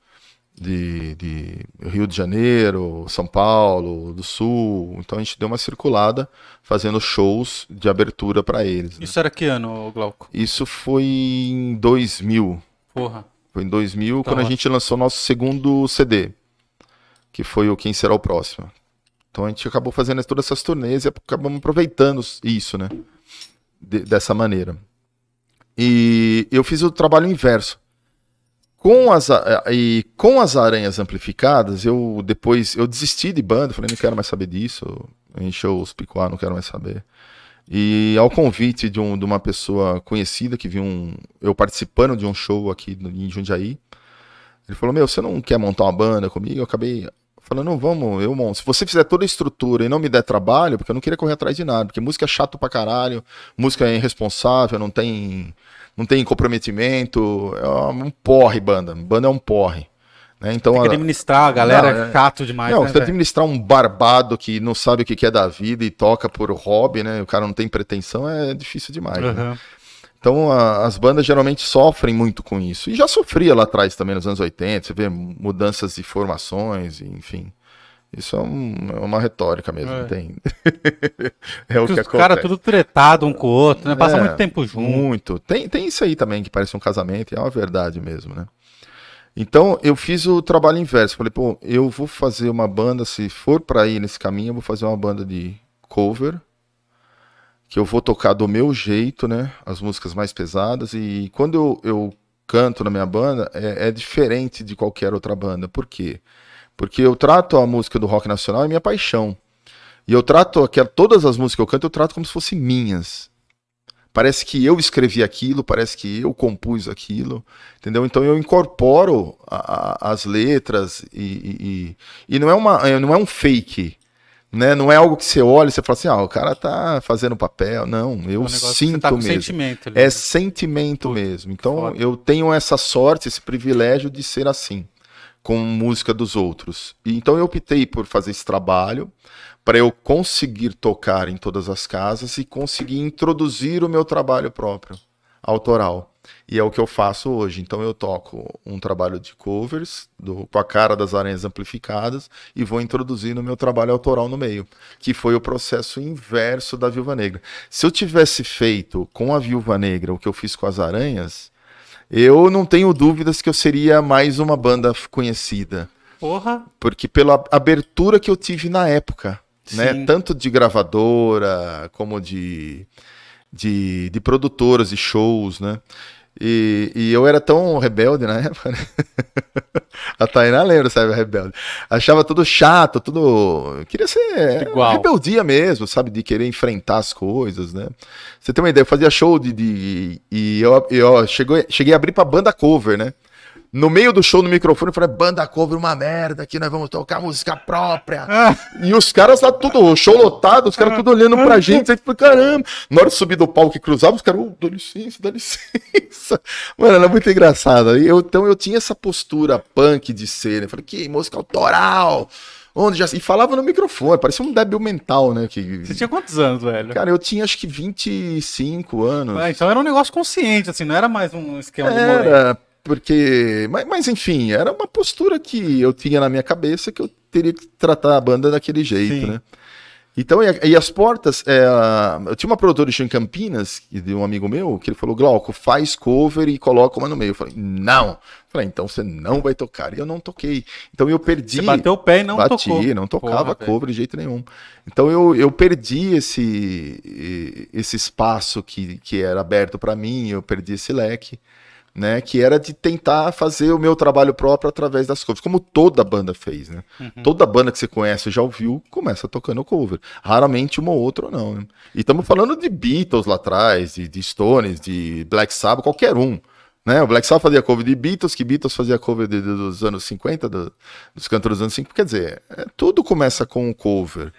De, de Rio de Janeiro, São Paulo, do Sul. Então a gente deu uma circulada fazendo shows de abertura para eles. né? Isso era que ano, Glauco? Isso foi em 2000. Porra. Foi em 2000 quando a Então, gente lançou nosso segundo CD, que foi o Quem Será o Próximo. Então a gente acabou fazendo todas essas turnês e acabamos aproveitando isso, né? De- dessa maneira. E eu fiz o trabalho inverso. Com as, a- e com as aranhas amplificadas, eu depois eu desisti de banda, falei, não quero mais saber disso, encheu os picuá, não quero mais saber. E ao convite de, um, de uma pessoa conhecida que viu um, eu participando de um show aqui em Jundiaí, ele falou: Meu, você não quer montar uma banda comigo? Eu acabei falando: Não, vamos, eu monto. Se você fizer toda a estrutura e não me der trabalho, porque eu não queria correr atrás de nada, porque música é chato pra caralho, música é irresponsável, não tem, não tem comprometimento, é um porre, banda. Banda é um porre. Né? Então, Tem que administrar, a galera Não, é é- chato demais, não, né, você administrar um barbado que não sabe o que é da vida e toca por hobby, né? O cara não tem pretensão, é difícil demais. né? Aham. Então a- as bandas geralmente sofrem muito com isso. E já sofria lá atrás também, nos anos 80, você vê mudanças de formações, enfim. Isso é, um- é uma retórica mesmo, É. tem. é o que Os acontece. caras tudo tretado um com o outro, né? Passa É, muito tempo junto. Muito. Tem, tem isso aí também, que parece um casamento, e é uma verdade mesmo, né? Então, eu fiz o trabalho inverso. Falei, pô, eu vou fazer uma banda, se for pra ir nesse caminho, eu vou fazer uma banda de cover, que eu vou tocar do meu jeito, né? As músicas mais pesadas. E quando eu, eu canto na minha banda, é, é diferente de qualquer outra banda. Por quê? Porque eu trato a música do rock nacional é minha paixão. E eu trato aquela, todas as músicas que eu canto, eu trato como se fossem minhas. Parece que eu escrevi aquilo, parece que eu compus aquilo, entendeu? Então eu incorporo a- a- as letras e, e- e- não é uma, é, não é um fake, né? Não é algo que você olha e você fala assim, ah, o cara tá fazendo papel. Não, É eu um negócio que sinto tá com mesmo. sentimento ali. É sentimento mesmo. Então eu tenho essa sorte, esse privilégio de ser assim, com música dos outros. E então eu optei por fazer esse trabalho para eu conseguir tocar em todas as casas e conseguir introduzir o meu trabalho próprio, autoral. E é o que eu faço hoje. Então eu toco um trabalho de covers, do- com a cara das aranhas amplificadas, e vou introduzir no meu trabalho autoral no meio, que foi o processo inverso da Viúva Negra. Se eu tivesse feito com a Viúva Negra o que eu fiz com as aranhas, eu não tenho dúvidas que eu seria mais uma banda conhecida Porra. porque pela abertura que eu tive na época, né? Sim. Tanto de gravadora como de, de, de produtoras de shows, né? E, e eu era tão rebelde na época, né? A Tainá lembra, sabe, rebelde. Achava tudo chato, tudo. Queria ser Igual. rebeldia mesmo, sabe? De querer enfrentar as coisas, né? Você tem uma ideia, eu fazia show de. de- e eu, eu cheguei, cheguei a abrir pra banda cover, né? No meio do show, no microfone, eu falei, banda cover uma merda, aqui nós vamos tocar música própria. E os caras lá, tudo, o show lotado, os caras tudo olhando pra gente, aí tipo, caramba. Na hora de subir do palco e cruzava, os caras, oh, dá licença, dá licença. Mano, era muito engraçado. E eu, então eu tinha essa postura punk de ser, né? Falei, que música autoral. Onde já... E falava no microfone, parecia um débil mental, né? Que... Você tinha quantos anos, velho? Cara, eu tinha acho que 25 anos. Ah, então era um negócio consciente, assim, não era mais um esquema de moleque. Porque. Mas, mas, enfim, era uma postura que eu tinha na minha cabeça que eu teria que tratar a banda daquele jeito, Sim. né? Então, e, e as portas. é, eu tinha uma produtora em Campinas, que de um amigo meu, que ele falou: Glauco, faz cover e coloca uma no meio. Eu falei: não. Eu falei: então você não vai tocar. E eu não toquei. Então eu perdi. Você bateu o pé e não Bati, tocou. não tocava Porra, cover de jeito nenhum. Então eu, eu perdi esse, esse espaço que, que era aberto para mim, eu perdi esse leque, né? Que era de tentar fazer o meu trabalho próprio através das covers, como toda banda fez, né? Uhum. Toda banda que você conhece já ouviu, começa tocando cover. Raramente uma ou outra não, né? E estamos falando de Beatles lá atrás, de, de Stones, de Black Sabbath, qualquer um. Né? O Black Sabbath fazia cover de Beatles, que Beatles fazia cover de- de- dos anos 50, do- dos cantores dos anos 50. Quer dizer, é, tudo começa com um cover.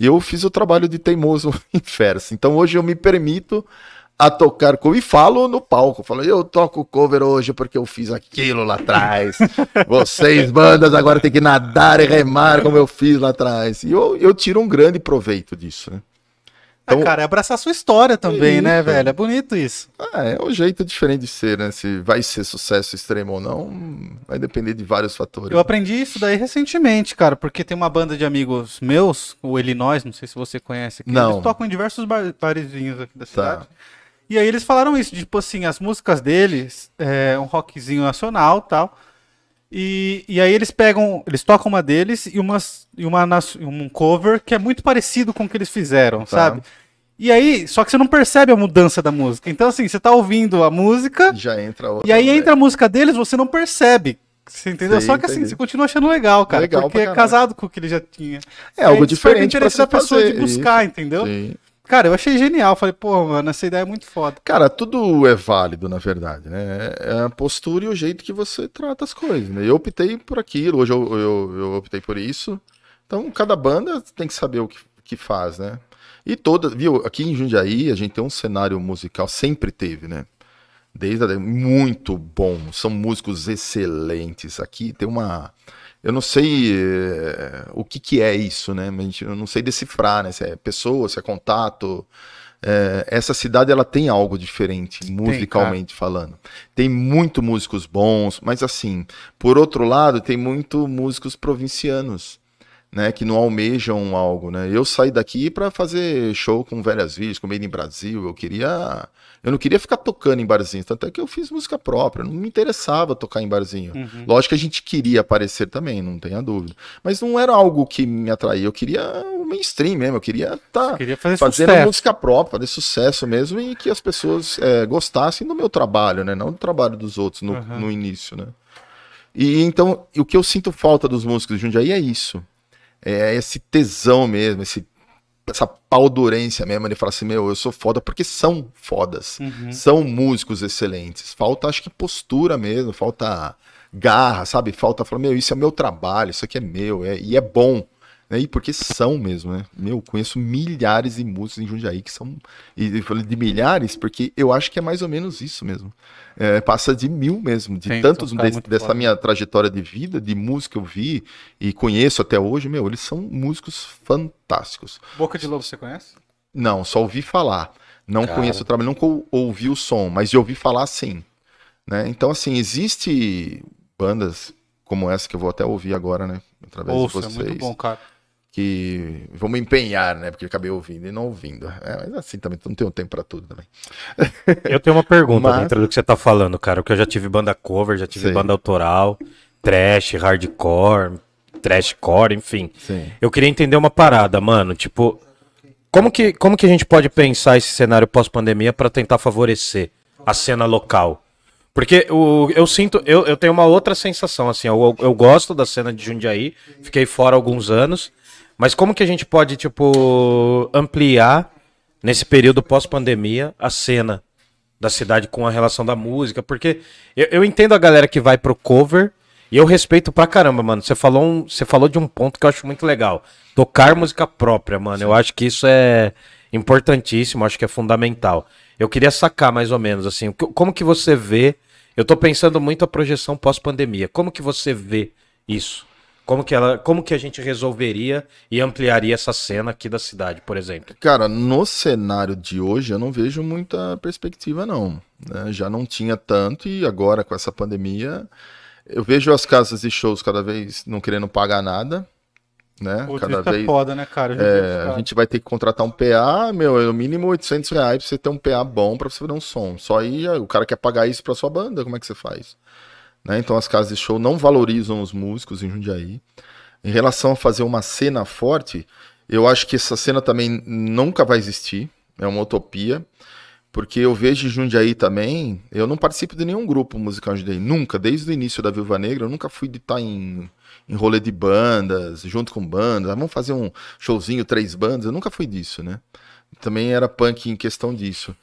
E eu fiz o trabalho de teimoso inverso. Então hoje eu me permito a tocar cover e falo no palco. Falo, eu toco cover hoje porque eu fiz aquilo lá atrás. Vocês, bandas, agora tem que nadar e remar como eu fiz lá atrás. E eu, eu tiro um grande proveito disso, né? Ah, cara, é abraçar sua história também, né, velho? É bonito isso. Ah, é o jeito diferente de ser, né? Se vai ser sucesso extremo ou não, vai depender de vários fatores. Eu aprendi isso daí recentemente, cara, porque tem uma banda de amigos meus, o Illinois, não sei se você conhece, que Não. eles tocam em diversos bar barzinhos aqui da Tá. E aí eles falaram isso, tipo assim, as músicas deles, é um rockzinho nacional tal. E, e aí eles pegam, eles tocam uma deles e, umas, e uma, um cover que é muito parecido com o que eles fizeram, sabe? E aí, só que você não percebe a mudança da música. Então, assim, você tá ouvindo a música, Já entra outra. e aí né? entra a música deles, você não percebe. Você entendeu? Sei, Só que assim, entendi. você continua achando legal, cara. Legal porque é casado com o que ele já tinha. É algo Aí desperta o diferente interesse se da pessoa de buscar, entendeu? Sim. Cara, eu achei genial. Falei, pô, mano, essa ideia é muito foda. Cara, tudo é válido, na verdade, né? É a postura e o jeito que você trata as coisas, né? Eu optei por aquilo, hoje eu, eu, eu optei por isso. Então, cada banda tem que saber o que, que faz, né? E toda, viu? Aqui em Jundiaí, a gente tem um cenário musical, sempre teve, né? Desde a, muito bom, são músicos excelentes. Aqui tem uma. Eu não sei eh, o que, que é isso, né? Eu não sei decifrar, né? Se é pessoa, se é contato. É, essa cidade ela tem algo diferente, musicalmente falando. Tem muito músicos bons, mas assim, por outro lado, tem muito músicos provincianos, né, que não almejam algo, né? Eu saí daqui para fazer show com Velhas Virgens, com Made in Brasil, eu queria, eu não queria ficar tocando em barzinho, tanto é que eu fiz música própria, não me interessava tocar em barzinho. Uhum. Lógico que a gente queria aparecer também, não tenha dúvida, mas não era algo que me atraía, eu queria o mainstream mesmo, eu queria estar Queria fazer fazendo sucesso. música própria, fazer sucesso mesmo e que as pessoas é, gostassem do meu trabalho, né? Não do trabalho dos outros no, Aham. no início, né? E então, o que eu sinto falta dos músicos de Jundiaí é isso. É esse tesão mesmo, esse, essa paudorência mesmo, de falar assim, meu, eu sou foda porque são fodas. Uhum. São músicos excelentes. Falta, acho que, postura mesmo, falta garra, sabe? Falta falar, meu, isso é meu trabalho, isso aqui é meu, é, e é bom. Né? E porque são mesmo, né? Meu, conheço milhares de músicos em Jundiaí que são. E eu falei de milhares porque eu acho que é mais ou menos isso mesmo. É, passa de mil mesmo, de Sim, tantos caras desse- muito dessa foda. minha trajetória de vida, de música que eu vi e conheço até hoje, meu, eles são músicos fantásticos. Boca de Lobo, você conhece? Não, só ouvi falar. Não Cara. conheço o trabalho, nunca ou- ouvi o som, mas de ouvir falar sim. Né? Então, assim, existe bandas como essa que eu vou até ouvir agora, né? Através Ouça, de é vocês. muito bom, cara. Que vou me empenhar, né? Porque eu acabei ouvindo e não ouvindo. É, mas assim também, não tenho tempo pra tudo também. Eu tenho uma pergunta Mas- dentro do que você tá falando, cara. Porque eu já tive banda cover, já tive Sei. banda autoral, trash, hardcore, trashcore, enfim. Sim. Eu queria entender uma parada, mano. Tipo, como que, como que a gente pode pensar esse cenário pós-pandemia pra tentar favorecer a cena local? Porque o, eu sinto, eu, eu tenho uma outra sensação, assim, eu, eu gosto da cena de Jundiaí, fiquei fora alguns anos, mas como que a gente pode, tipo, ampliar nesse período pós-pandemia a cena da cidade com a relação da música? Porque eu, eu entendo a galera que vai pro cover e eu respeito pra caramba, mano. Você falou, um, você falou de um ponto que eu acho muito legal. Tocar música própria, mano. Eu acho que isso é importantíssimo, acho que é fundamental. Eu queria sacar mais ou menos assim, como que você vê? Eu tô pensando muito a projeção pós-pandemia. Como que você vê isso? Como que ela, como que a gente resolveria e ampliaria essa cena aqui da cidade, por exemplo? Cara, no cenário de hoje eu não vejo muita perspectiva, não. né? Já não tinha tanto e agora com essa pandemia eu vejo as casas de shows cada vez não querendo pagar nada, né? Putz, cada isso é vez foda, né, cara? É, isso, a gente vai ter que contratar um PA, meu, é no mínimo 800 reais pra você ter um PA bom pra você fazer um som. Só aí o cara quer pagar isso pra sua banda, como é que você faz? Né? Então as casas de show não valorizam os músicos em Jundiaí. Em relação a fazer uma cena forte, eu acho que essa cena também nunca vai existir, é uma utopia. Porque eu vejo em Jundiaí também, eu não participo de nenhum grupo musical Jundiaí, nunca, desde o início da Viúva Negra, eu nunca fui de estar em, em rolê de bandas, junto com bandas, ah, vamos fazer um showzinho, três bandas, eu nunca fui disso, né? Também era punk em questão disso.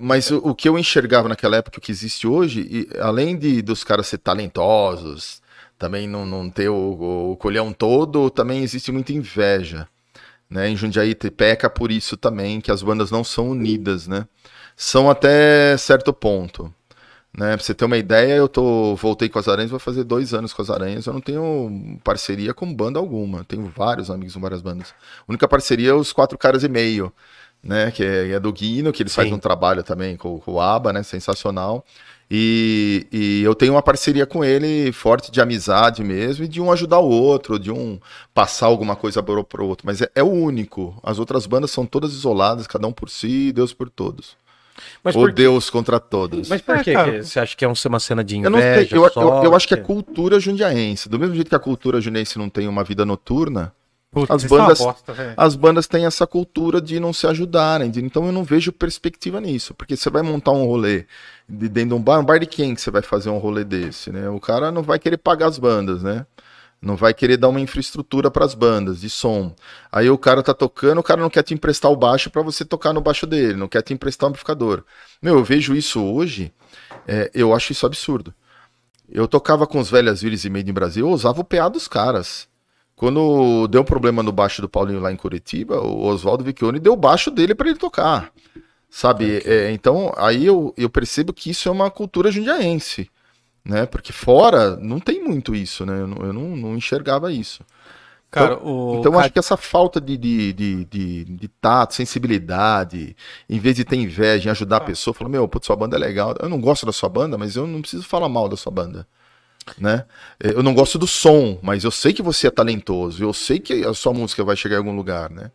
Mas o, o que eu enxergava naquela época, o que existe hoje, e, além de dos caras ser talentosos, também não, não ter o, o colhão todo, também existe muita inveja. Né? Em Jundiaí peca por isso também, que as bandas não são unidas, né? São até certo ponto. Né? Pra você ter uma ideia, eu tô, voltei com as Aranhas, vou fazer dois anos com as Aranhas. Eu não tenho parceria com banda alguma. Tenho vários amigos com várias bandas. A única parceria é os quatro caras e meio. Né? Que é, é do Guino, que ele faz Sim. um trabalho também com, com o ABA, né? Sensacional. E, e eu tenho uma parceria com ele forte de amizade mesmo, e de um ajudar o outro, de um passar alguma coisa pro, pro outro. Mas é, é o único. As outras bandas são todas isoladas, cada um por si, Deus por todos. Mas Ou por, Deus contra todos. mas por É, que que você acha que é um- uma cena de Eu não sei, inveja? eu, eu, só? eu acho que é cultura jundiaense. Do mesmo jeito que a cultura jundiaense não tem uma vida noturna, Putz, As é bandas- bosta, as bandas têm essa cultura de não se ajudarem. de- então eu não vejo perspectiva nisso. Porque você vai montar um rolê de dentro de um bar, um bar de quem que você vai fazer um rolê desse, né? O cara não vai querer pagar as bandas, né? Não vai querer dar uma infraestrutura para as bandas de som. Aí o cara tá tocando, o cara não quer te emprestar o baixo para você tocar no baixo dele, não quer te emprestar o amplificador. Meu, eu vejo isso hoje, é, eu acho isso absurdo. Eu tocava com os velhas Vires e Made in Brasil, eu usava o PA dos caras. Quando deu um problema no baixo do Paulinho lá em Curitiba, o Oswaldo Vecchione deu o baixo dele para ele tocar. Sabe? É, então, aí eu, eu percebo que isso é uma cultura jundiaense. Né? Porque fora não tem muito isso, né? Eu não, eu não, não enxergava isso. Cara, o Então, eu Ca- acho que essa falta de, de, de, de, de tato, sensibilidade, em vez de ter inveja em ajudar a pessoa, falar, meu, putz, sua banda é legal. Eu não gosto da sua banda, mas eu não preciso falar mal da sua banda. Né? Eu não gosto do som, mas eu sei que você é talentoso, eu sei que a sua música vai chegar em algum lugar, né?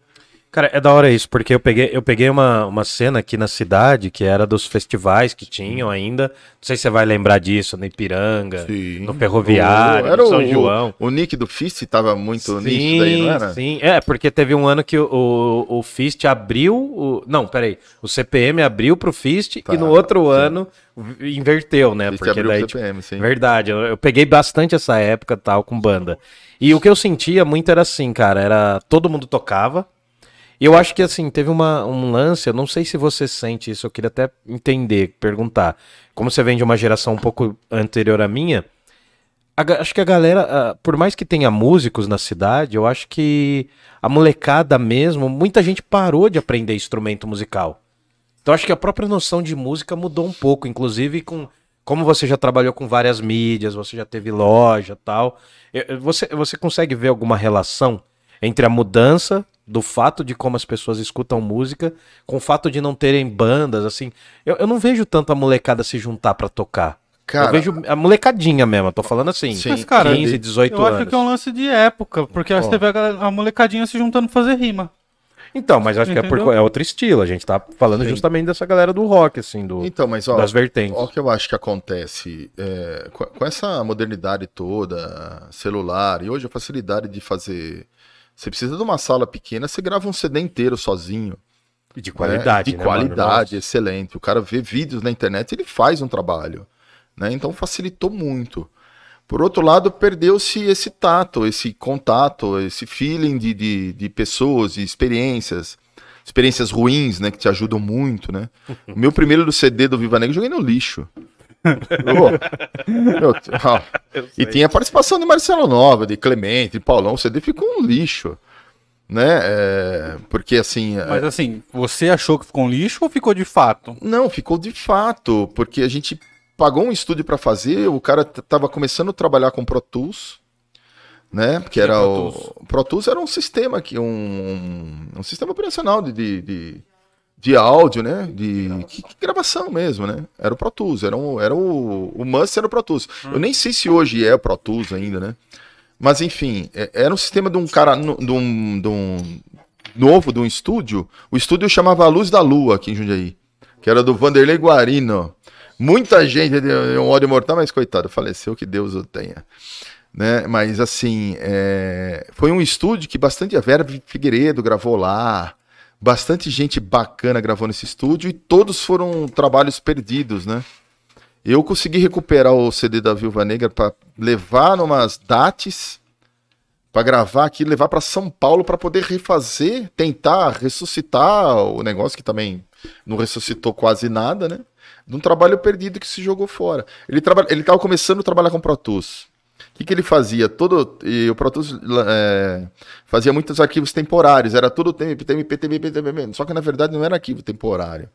Cara, é da hora isso, porque eu peguei, eu peguei uma, uma cena aqui na cidade que era dos festivais que tinham ainda. Não sei se você vai lembrar disso, no Ipiranga, no Ferroviário, era no São o, João. O, Nick do Fist tava muito nisso daí, não era? sim. É, porque teve um ano que o, o, o Fist abriu. O, não, peraí. O CPM abriu pro Fist Tá, e no outro ano v- inverteu, né? Fist porque abriu daí, pro tipo, CPM, sim. Verdade, eu, eu peguei bastante essa época tal com banda. E o que eu sentia muito era assim, cara, era todo mundo tocava. Eu acho que assim, teve uma, um lance, eu não sei se você sente isso, eu queria até entender, perguntar. Como você vem de uma geração um pouco anterior à minha, a acho que a galera, ah, por mais que tenha músicos na cidade, eu acho que a molecada mesmo, muita gente parou de aprender instrumento musical. Então acho que a própria noção de música mudou um pouco, inclusive com como você já trabalhou com várias mídias, você já teve loja, tal. Você você consegue ver alguma relação entre a mudança do fato de como as pessoas escutam música com o fato de não terem bandas assim? Eu, eu não vejo tanto a molecada se juntar pra tocar. Cara, eu vejo a molecadinha mesmo, eu tô falando assim, Sim, Mas, cara, 15, 18 eu anos. acho que é um lance de época, porque você teve a, a molecadinha se juntando pra fazer rima. Então, mas acho que é, por, Entendeu? é outro estilo. A gente tá falando Sim. justamente dessa galera do rock, assim, do, Então, mas ó, das vertentes. Olha o que eu acho que acontece é, com, com essa modernidade toda, celular, e hoje a facilidade de fazer. Você precisa de uma sala pequena, você grava um CD inteiro sozinho. de né? qualidade, De né, qualidade, mano? excelente. O cara vê vídeos na internet, ele faz um trabalho. Né? Então facilitou muito. Por outro lado, perdeu-se esse tato, esse contato, esse feeling de, de, de pessoas, de experiências. Experiências ruins, né? Que te ajudam muito, né? O meu primeiro do CD do Viva Negra eu joguei no lixo. Meu, ó, e tinha a participação de Marcelo Nova, de Clemente, de Paulão. O CD ficou um lixo. Né? É, porque assim. é- Mas assim, você achou que ficou um lixo ou ficou de fato? não, ficou de fato, porque a gente pagou um estúdio para fazer, o cara tava começando a trabalhar com Pro Tools, né? Porque é era Pro o Tools? Pro Tools era um sistema que um, um, um sistema operacional de, de, de, de áudio, né? De que- que gravação mesmo, né? Era o Pro Tools, era, um, era o o must era o Pro Tools. Eu nem sei se hoje é o Pro Tools ainda, né? Mas enfim, é- era um sistema de um cara de um, de um novo de um estúdio. O estúdio chamava Luz da Lua aqui em Jundiaí, que era do Vanderlei Guarino. Muita gente deu um ódio mortal, mas coitado, faleceu, que Deus o tenha. Né? Mas assim, é, foi um estúdio que bastante a Vera Figueiredo gravou lá, bastante gente bacana gravou nesse estúdio e todos foram trabalhos perdidos, né? Eu consegui recuperar o CD da Viúva Negra para levar numas dates para gravar aqui, levar para São Paulo para poder refazer, tentar ressuscitar o negócio que também não ressuscitou quase nada, né? De um trabalho perdido que se jogou fora. Ele estava começando a trabalhar com Pro Tools. O que, que ele fazia? Todo e o Pro Tools é, fazia muitos arquivos temporários, era tudo TMP, TMP, TMP, TMP, só que na verdade não era arquivo temporário.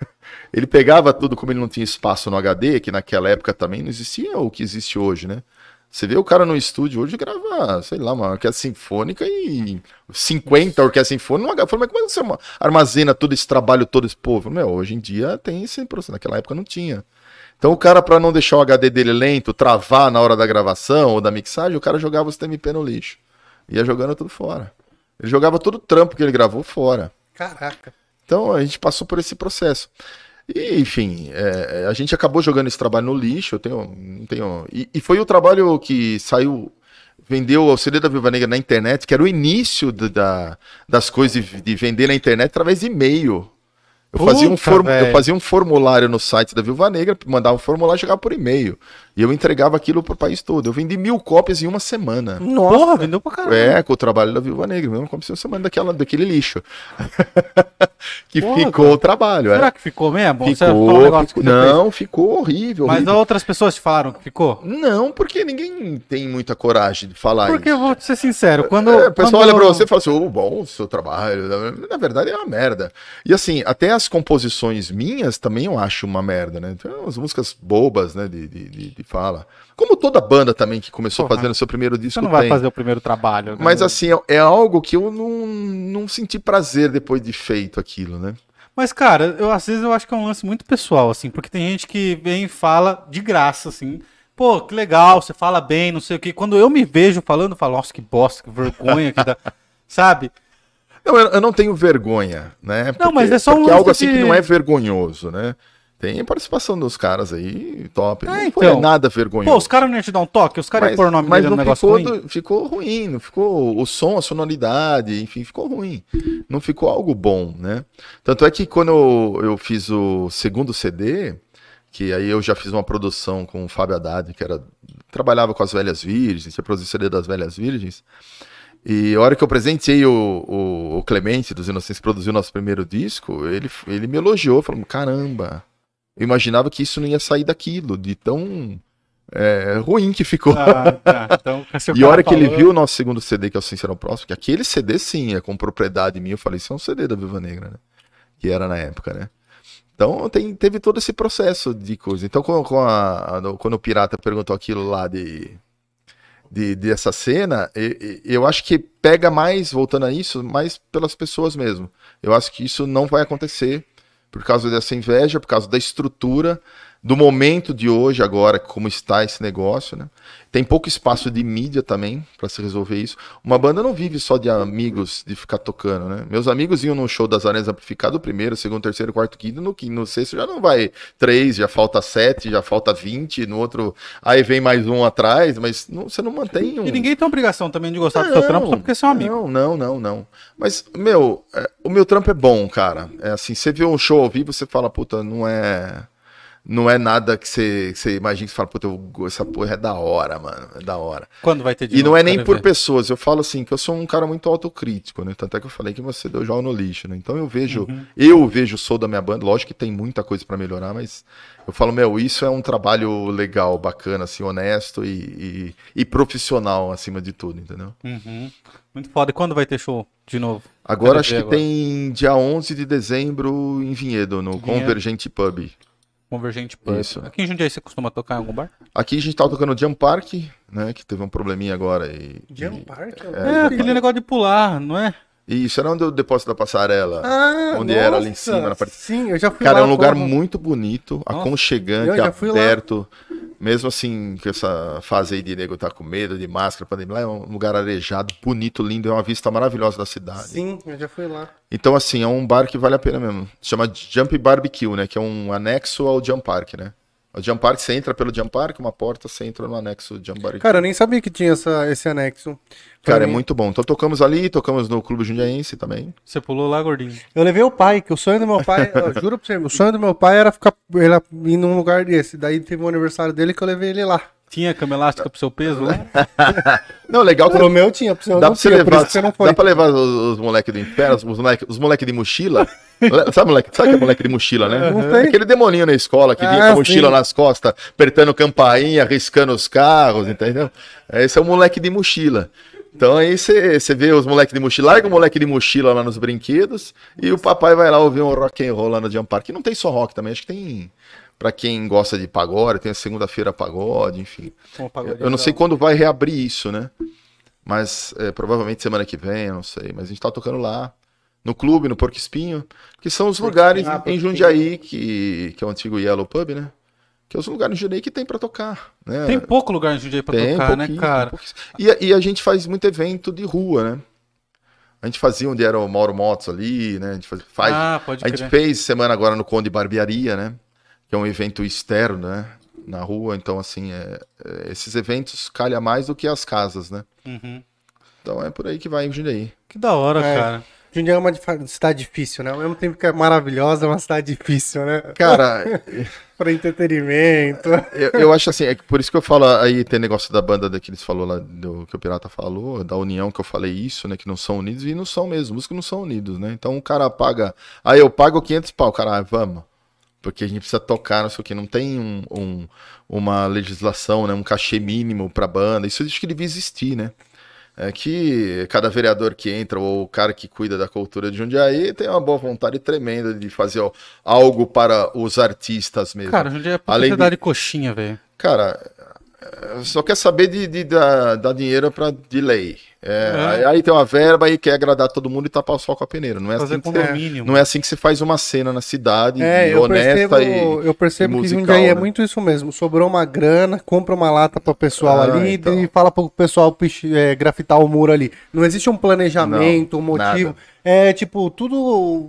Ele pegava tudo, como ele não tinha espaço no HD, que naquela época também não existia o que existe hoje, né? Você vê o cara no estúdio hoje grava, sei lá, uma orquestra sinfônica e 50 orquestra sinfônica. Numa... Falei, mas como é que você armazena todo esse trabalho, todo esse povo? Meu, hoje em dia tem esse processo. Naquela época não tinha. Então o cara, para não deixar o HD dele lento, travar na hora da gravação ou da mixagem, o cara jogava o TMP no lixo. Ia jogando tudo fora. Ele jogava todo o trampo que ele gravou fora. Caraca. Então a gente passou por esse processo. E, enfim, é, a gente acabou jogando esse trabalho no lixo. Eu tenho. Não tenho e, e, foi o trabalho que saiu. Vendeu o CD da Viva Negra na internet, que era o início de, da, das coisas de, de vender na internet através de e-mail. Eu fazia, um form... eu fazia um formulário no site da Viúva Negra, mandava um formulário e chegava por e-mail. E eu entregava aquilo pro país todo. Eu vendi mil cópias em uma semana. Nossa, Porra, vendeu pra caramba. É, com o trabalho da Viúva Negra. Mesmo como se uma semana daquela, daquele lixo. que Porra, ficou cara. o trabalho. Será é. que ficou mesmo? Ficou, um ficou não, ficou horrível. Mas horrível. outras pessoas te falaram que ficou? Não, porque ninguém tem muita coragem de falar porque isso. Porque eu vou ser sincero, quando... É, o pessoal quando olha pra você e fala assim, oh, bom, o seu trabalho. Na verdade é uma merda. E assim, até as composições minhas também eu acho uma merda, né? Tem umas músicas bobas, né, de, de, de fala. Como toda banda também que começou Porra, fazendo seu primeiro disco. Você não vai tem. fazer o primeiro trabalho. Né? Mas assim, é, é, algo que eu não, não senti prazer depois de feito aquilo, né? Mas, cara, eu às vezes eu acho que é um lance muito pessoal, assim, porque tem gente que vem e fala de graça, assim. Pô, que legal, você fala bem, não sei o quê. Quando eu me vejo falando, eu falo, nossa, que bosta, que vergonha que dá. Sabe? Não, eu, eu, não tenho vergonha, né? Porque, não, mas é só um algo assim que não é vergonhoso, né? Tem participação dos caras aí, top. É, não então, foi nada vergonhoso. Pô, os caras não iam te dar um toque? Os caras iam pôr o nome mas dele no negócio ficou, ruim? ficou ruim, não ficou o som, a sonoridade, enfim, ficou ruim. Não ficou algo bom, né? Tanto é que quando eu, eu fiz o segundo CD, que aí eu já fiz uma produção com o Fábio Haddad, que era trabalhava com as Velhas Virgens, tinha produzido CD das Velhas Virgens, e a hora que eu presenteei o, o, o Clemente dos Inocentes, produziu nosso primeiro disco, ele, ele me elogiou, falou, caramba... Eu imaginava que isso não ia sair daquilo, de tão é, ruim que ficou. Ah, tá. então, e a hora que ele viu o nosso segundo CD, que é o Sincero Próximo, que aquele CD sim é com propriedade minha, eu falei, isso é um CD da Viva Negra, né? Que era na época, né? Então tem, teve todo esse processo de coisa. Então, com, com a, quando o Pirata perguntou aquilo lá de, de, dessa cena, eu, eu acho que pega mais, voltando a isso, mais pelas pessoas mesmo. Eu acho que isso não vai acontecer por causa dessa inveja, por causa da estrutura, do momento de hoje, agora, como está esse negócio, né? Tem pouco espaço de mídia também para se resolver isso. Uma banda não vive só de amigos, de ficar tocando, né? Meus amigos iam no show das Arenas Amplificado, primeiro, segundo, terceiro, quarto, quinto, no, no sexto já não vai três, já falta sete, já falta vinte, no outro, aí vem mais um atrás, mas não, você não mantém um... E ninguém tem obrigação também de gostar não, do seu trampo só porque você é um amigo. Não, não, não, não. Mas, meu, é, o meu trampo é bom, cara. É assim, você vê um show ao vivo, você fala, puta, não é não é nada que você, você imagina que você fala, puta, essa porra é da hora, mano. É da hora. Quando vai ter de E novo, não é nem por ver. pessoas. Eu falo assim, que eu sou um cara muito autocrítico, né? Tanto é que eu falei que você deu jogo no lixo, né? Então eu vejo, uhum. eu vejo o sou da minha banda. Lógico que tem muita coisa para melhorar, mas eu falo, meu, isso é um trabalho legal, bacana, assim, honesto e, e, e profissional acima de tudo, entendeu? Uhum. Muito foda. E quando vai ter show de novo? Agora acho que agora. tem dia 11 de dezembro em Vinhedo, no Vinhedo. Convergente Pub. Convergente Pub. Isso. Aqui em Jundiaí você costuma tocar em algum bar? Aqui a gente tava tocando Jump Park, né? Que teve um probleminha agora. E, Jump Park? É, é aquele negócio de pular, não é? Isso, era onde o depósito da passarela. Ah, onde nossa, era ali em cima, na parte. Sim, eu já fui Cara, lá, é um lugar como... muito bonito, nossa, aconchegante, aberto. Lá. Mesmo assim, com essa fase aí de nego tá com medo, de máscara, pandemia, lá é um lugar arejado, bonito, lindo, é uma vista maravilhosa da cidade. Sim, eu já fui lá. Então, assim, é um bar que vale a pena mesmo. Se chama Jump Barbecue, né? Que é um anexo ao Jump Park, né? O Jump Park, você entra pelo Jump Park, uma porta, você entra no anexo Jump Park. Cara, eu nem sabia que tinha essa, esse anexo. Cara, é muito bom. Então tocamos ali, tocamos no Clube Jundiaense também. Você pulou lá, gordinho? Eu levei o pai, que o sonho do meu pai, eu juro pra você, o sonho do meu pai era ficar era ir num lugar desse. Daí teve um aniversário dele que eu levei ele lá. Tinha cama elástica pro seu peso lá? não, legal que. O meu tinha, pro seu dá pra você tinha, levar, você não foi. Dá pra levar os, os moleques do inferno, os moleques os moleque de mochila. sabe, moleque, sabe que é moleque de mochila, né? Tem. Aquele demoninho na escola que vinha ah, com a mochila sim. nas costas, apertando campainha, arriscando os carros, entendeu? Esse é o moleque de mochila. Então aí você vê os moleques de mochila, larga o moleque de mochila lá nos brinquedos e o papai vai lá ouvir um rock and roll lá no Jump Park. E não tem só rock também, acho que tem Pra quem gosta de pagode, tem a segunda-feira pagode, enfim. Eu, não sei quando vai reabrir isso, né? Mas é, provavelmente semana que vem, eu não sei. Mas a gente tá tocando lá. No clube, no Porco Espinho, que são os lugares ah, Porco em. Jundiaí, que, que é o antigo Yellow Pub, né? Que é os lugares em Jundiaí que tem pra tocar. Né? Tem pouco lugar em Jundiaí pra Tem, tocar, né, cara? E, a- e a gente faz muito evento de rua, né? A gente fazia onde era o Mauro Motos ali, né? A gente faz, faz- Ah, pode a gente fez semana agora no Conde Barbearia, né? Que é um evento externo, né? Na rua, então assim, é, é, esses eventos calha mais do que as casas, né? Uhum. Então é por aí que vai em Jundiaí. Que da hora, É. cara. Jundiaí é uma cidade difícil, né? Ao mesmo tempo que é maravilhosa, é uma cidade difícil, né? Cara, Pra entretenimento. eu, eu acho assim, é que por isso que eu falo aí, tem negócio da banda da que eles falou lá, do, que o Pirata falou, da união que eu falei isso, né? Que não são unidos, e não são mesmo, músicos não são unidos, né? Então o cara paga, aí eu pago 500 pau, cara, ah, vamos. Porque a gente precisa tocar, não sei o que, não tem um, um- uma legislação, né? Um cachê mínimo pra banda, isso acho que devia existir, né? É que cada vereador que entra, ou o cara que cuida da cultura de Jundiaí, tem uma boa vontade tremenda de fazer ó, algo para os artistas mesmo. Cara, Jundiaí é Além propriedade de- de coxinha, velho. Cara, só quer saber de, de dar, dar dinheiro pra, de lei. É, É. Aí, aí tem uma verba e quer agradar todo mundo e tapar o sol com a peneira. Não é, Fazer assim que, não é assim que se faz uma cena na cidade É, eu honesta percebo, e. eu percebo e que musical, Jundiaí é né? muito isso mesmo. Sobrou uma grana, compra uma lata pro pessoal Ah, ali então. e fala pro pessoal pichi- é, grafitar o muro ali. Não existe um planejamento, um Não, motivo. nada. É tipo, tudo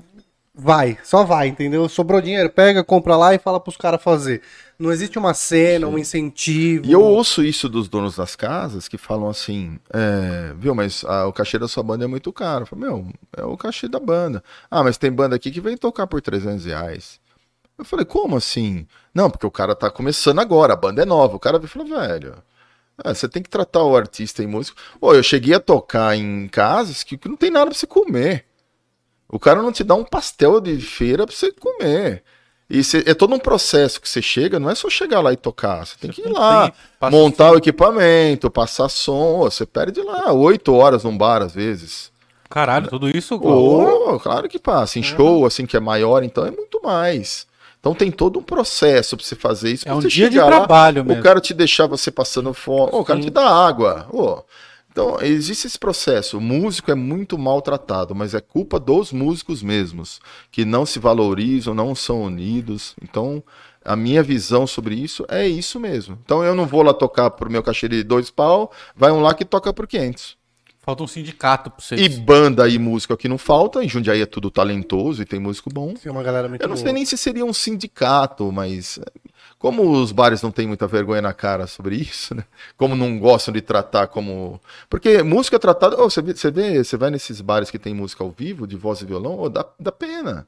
vai, só vai, entendeu? Sobrou dinheiro, pega, compra lá e fala pros caras fazer. Não existe uma cena, um incentivo. E eu ouço isso dos donos das casas que falam assim, é, viu, mas ah, o cachê da sua banda é muito caro. Eu falo, meu, é o cachê da banda. Ah, mas tem banda aqui que vem tocar por 300 reais. Eu falei, como assim? Não, porque o cara tá começando agora, a banda é nova. O cara falou, velho, é, você tem que tratar o artista e músico. Pô, eu cheguei a tocar em casas que, que não tem nada pra você comer. O cara não te dá um pastel de feira pra você comer. E cê- é todo um processo que você chega, não é só chegar lá e tocar. Você tem que ir tem- lá, passa montar o equipamento, passar som. Você perde lá oito horas num bar às vezes. Caralho, tudo isso. Ô, claro que passa. Em show, assim, que é maior, então é muito mais. Então tem todo um processo pra você fazer isso. É um dia de lá, trabalho mesmo. O cara te deixar você passando fome. Ô, O cara te dá água. Ô, Então, existe esse processo. O músico é muito maltratado, mas é culpa dos músicos mesmos, que não se valorizam, não são unidos. Então, a minha visão sobre isso é isso mesmo. Então, eu não vou lá tocar pro meu cachê de dois pau, vai um lá que toca por 500. Falta um sindicato pra vocês. E banda e música aqui não falta, em Jundiaí é tudo talentoso e tem músico bom. Tem uma galera muito Eu não sei boa. nem se seria um sindicato, mas é, como os bares não têm muita vergonha na cara sobre isso, né? Como não gostam de tratar como. Porque música é tratada. Ô, você, vê, você vê, você vai nesses bares que tem música ao vivo, de voz e violão, ô, dá, dá pena.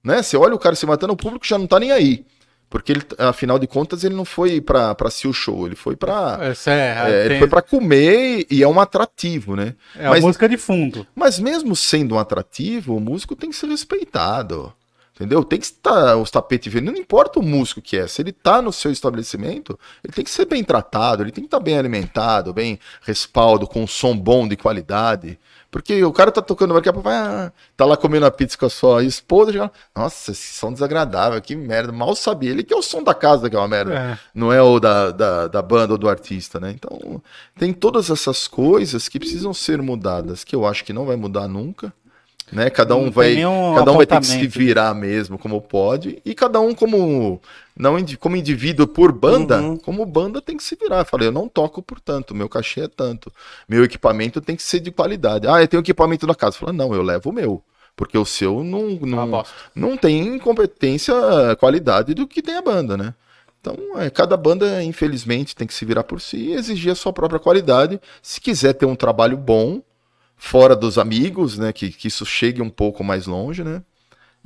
Né? Você olha o cara se matando, o público já não tá nem aí. Porque ele, afinal de contas, ele não foi pra, pra assistir o show, ele foi pra. Essa é, é, ele tem- foi pra comer e é um atrativo, né? é a mas- música de fundo. Mas mesmo sendo um atrativo, o músico tem que ser respeitado. Entendeu? Tem que estar os tapetes vermelhos. Não importa o músico que é. Se ele tá no seu estabelecimento, ele tem que ser bem tratado, ele tem que estar bem alimentado, bem respaldo, com um som bom de qualidade. Porque o cara tá tocando, daqui a pouco vai, ah, tá lá comendo a pizza com a sua esposa, nossa, esse som desagradável, que merda. Mal sabia ele que é o som da casa que é uma merda É. não é o da, da, da banda ou do artista, né? Então, tem todas essas coisas que precisam ser mudadas, que eu acho que não vai mudar nunca, né? Cada um Não vai, cada um vai ter que se virar mesmo como pode, e cada um como não como indivíduo por banda, Uhum. como banda tem que se virar. Eu falei, eu não toco por tanto, meu cachê é tanto, meu equipamento tem que ser de qualidade. Ah, eu tenho equipamento da casa. Falei, não, eu levo o meu. Porque o seu não, não, não tem competência, qualidade do que tem a banda, né? Então, é, cada banda, infelizmente, tem que se virar por si e exigir a sua própria qualidade. Se quiser ter um trabalho bom, fora dos amigos, né? Que, que isso chegue um pouco mais longe, né?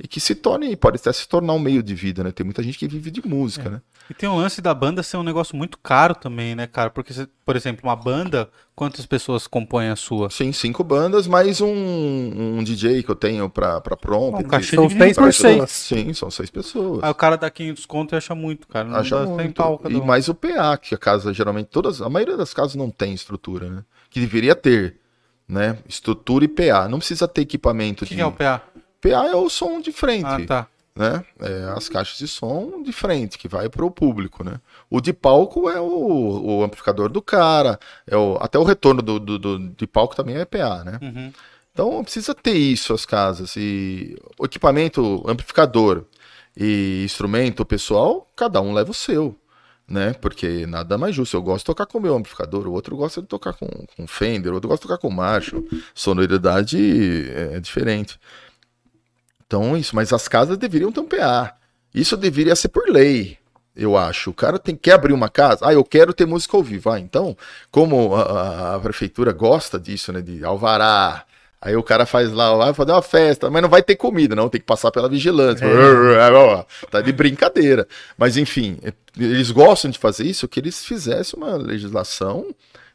E que se torne, pode até se tornar um meio de vida, né? Tem muita gente que vive de música, né? E tem um lance da banda ser um negócio muito caro também, né, cara? Porque, por exemplo, uma banda, quantas pessoas compõem a sua? Sim, cinco bandas, mais um, um DJ que eu tenho pra, pra prompt. Um cachê São seis por pessoas. seis. Sim, são seis pessoas. Aí o cara dá 500 conto e acha muito, cara. Não Acha dá 100 muito. pau E um. mais o PA, que a casa geralmente, todas, a maioria das casas não tem estrutura, né? Que deveria ter, né? Estrutura e PA. Não precisa ter equipamento que, de. que é o PA? PA é o som de frente. Ah, tá. né? É, as caixas de som de frente, que vai para o público, né? O de palco é o, o amplificador do cara, é o, até o retorno do, do, do- de palco também é PA, né? Uhum. Então precisa ter isso as casas. E o equipamento, amplificador e instrumento pessoal, cada um leva o seu. Né? Porque nada mais justo. Eu gosto de tocar com o meu amplificador, o outro gosta de tocar com, com Fender, o outro gosta de tocar com Marshall. Sonoridade é diferente. Então, isso. Mas as casas deveriam PA. Isso deveria ser por lei, eu acho. O cara tem, quer abrir uma casa. Ah, eu quero ter música ao vivo. Ah, então, como a, a- a prefeitura gosta disso, né? De alvará. Aí o cara faz lá, vai fazer uma festa, mas não vai ter comida, não. Tem que passar pela vigilância. Tá de brincadeira. Mas, enfim, eles gostam de fazer isso, que eles fizessem uma legislação,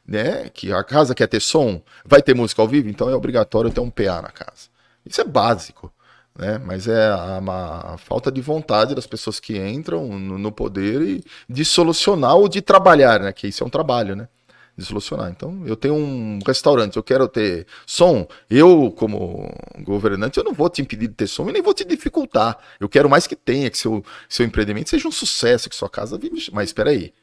né? Que a casa quer ter som, vai ter música ao vivo, então é obrigatório ter um PA na casa. Isso é básico né? Mas é a, uma- a falta de vontade das pessoas que entram no, no poder e de solucionar ou de trabalhar, né? Que isso é um trabalho, né? De solucionar. Então, eu tenho um restaurante, eu quero ter som. Eu, como governante, eu não vou te impedir de ter som e nem vou te dificultar. Eu quero mais que tenha, que seu, seu empreendimento seja um sucesso, que sua casa vive. Mas espera aí.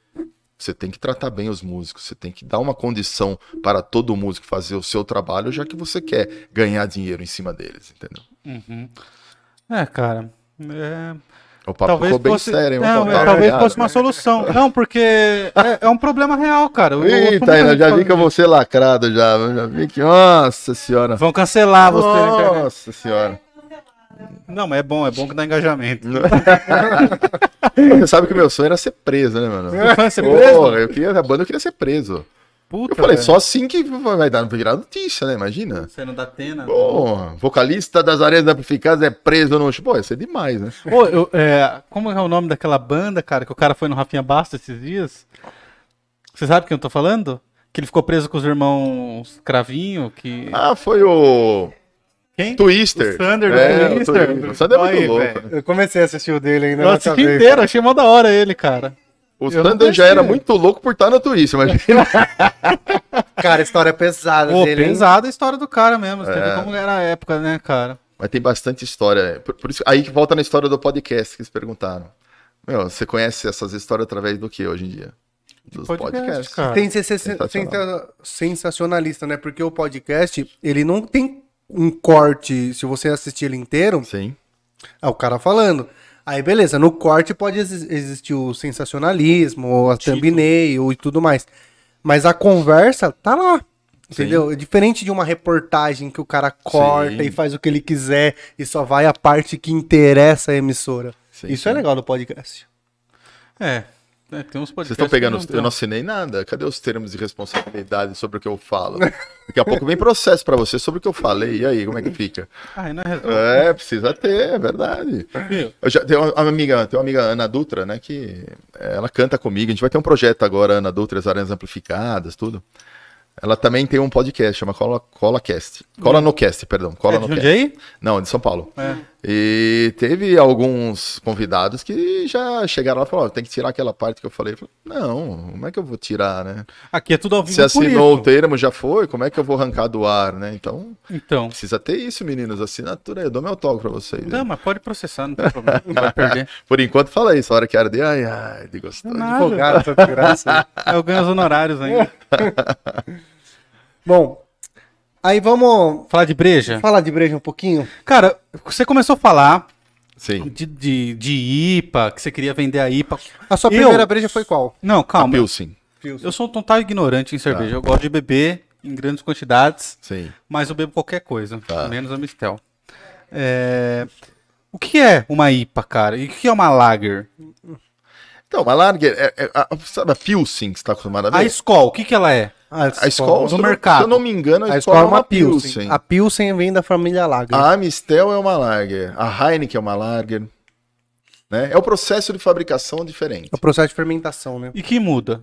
Você tem que tratar bem os músicos, você tem que dar uma condição para todo músico fazer o seu trabalho, já que você quer ganhar dinheiro em cima deles, entendeu? Uhum. É, cara. É... O papo Talvez ficou bem fosse, sério, hein? não, é, talvez piada. fosse uma solução. Não, porque é, é um problema real, cara. Eu- eu Eita, Taina, gente já vi que eu vou ser lacrado já. eu Já vi que. Nossa senhora. Vão cancelar você. Nossa senhora. Não, mas é bom, é bom que dá engajamento. Você sabe que o meu sonho era ser preso, né, mano? Vai ser preso? Porra, eu queria, a banda eu queria ser preso. Puta, Eu falei, velho. só assim que vai dar virar notícia, né? Imagina. Você não dá tena. Porra, vocalista das areias amplificadas é preso no. Pô, ia ser demais, né? Pô, eu, é, como é o nome daquela banda, cara, que o cara foi no Rafinha Basta esses dias? Você sabe quem eu tô falando? Que ele ficou preso com os irmãos Cravinho, que... Ah, foi o. Quem? Twister. O Sander do é, o Twister. Twister. O Sander é muito Aí, louco. velho. né? Eu comecei a assistir o dele ainda. Eu assisti inteiro, achei mó da hora ele, cara. O Eu Sander já era muito louco por estar no Twister, imagina. Cara, a história é pesada Pô, dele. pesada a história do cara mesmo. Você É. vê como era a época, né, cara? Mas tem bastante história. Por, por isso, aí que volta na história do podcast que eles perguntaram. Meu, você conhece essas histórias através do que hoje em dia? Dos Podcast, podcasts. cara. Tem que ser sen- Sensacional. sensa- sensacionalista, né? Porque o podcast, ele não tem um corte, se você assistir ele inteiro, Sim. é o cara falando. Aí, beleza, no corte pode exi- existir o sensacionalismo, a Título. thumbnail e tudo mais. Mas a conversa tá lá. Entendeu? É diferente de uma reportagem que o cara corta Sim. e faz o que ele quiser e só vai a parte que interessa a emissora. Sim, Isso sim. é legal do podcast. É. é, tem uns podcasts. Vocês estão pegando. os- Eu não assinei nada. Cadê os termos de responsabilidade sobre o que eu falo? Daqui a pouco vem processo pra você sobre o que eu falei. E aí, como é que fica? Ah, não é. É, precisa ter, é verdade. Eu já tenho uma amiga, tem uma amiga Ana Dutra, né, que ela canta comigo. A gente vai ter um projeto agora, Ana Dutra, as aranhas amplificadas, tudo. Ela também tem um podcast, chama Cola, Cola Cast. Cola no Cast, perdão. Cola É no Cast. Não, de São Paulo. É. E teve alguns convidados que já chegaram lá e falaram, "Ó, tem que tirar aquela parte que eu falei. Eu falei, não, como é que eu vou tirar, né? Aqui é tudo ao vivo Se assinou o termo, já foi, como é que eu vou arrancar do ar, né? Então, Então. precisa ter isso, meninos, assinatura aí, eu dou meu toque pra vocês. Não, mas pode processar, não tem problema. Não vai perder. Por enquanto, fala isso, a hora que arder, ai, ai, de gostoso. Advogado, essa desgraça. Eu ganho os honorários ainda. Bom, aí vamos Falar de breja? falar de breja um pouquinho. Cara, você começou a falar Sim. de, de, de IPA, que você queria vender a IPA. A sua Eu- primeira breja foi qual? Não, A calma. Pilsen. Eu sou um total ignorante em cerveja. Eu gosto de beber em grandes quantidades, Sim. mas eu bebo qualquer coisa, Tá. menos a Mistel. É, O que é uma IPA, cara? E o que é uma Lager? Então, uma Lager, é, é, a- sabe a Pilsen que você está acostumado a ver? A Skol, o que, que ela é? A A Skol, no se eu não- mercado. Se eu não me engano, a, A Skol é uma Pilsen. A, A Pilsen vem da família Lager. a Amistel é uma Lager. A Heineken é uma Lager. Né? É o processo de fabricação diferente. É o processo de fermentação, né? E que muda?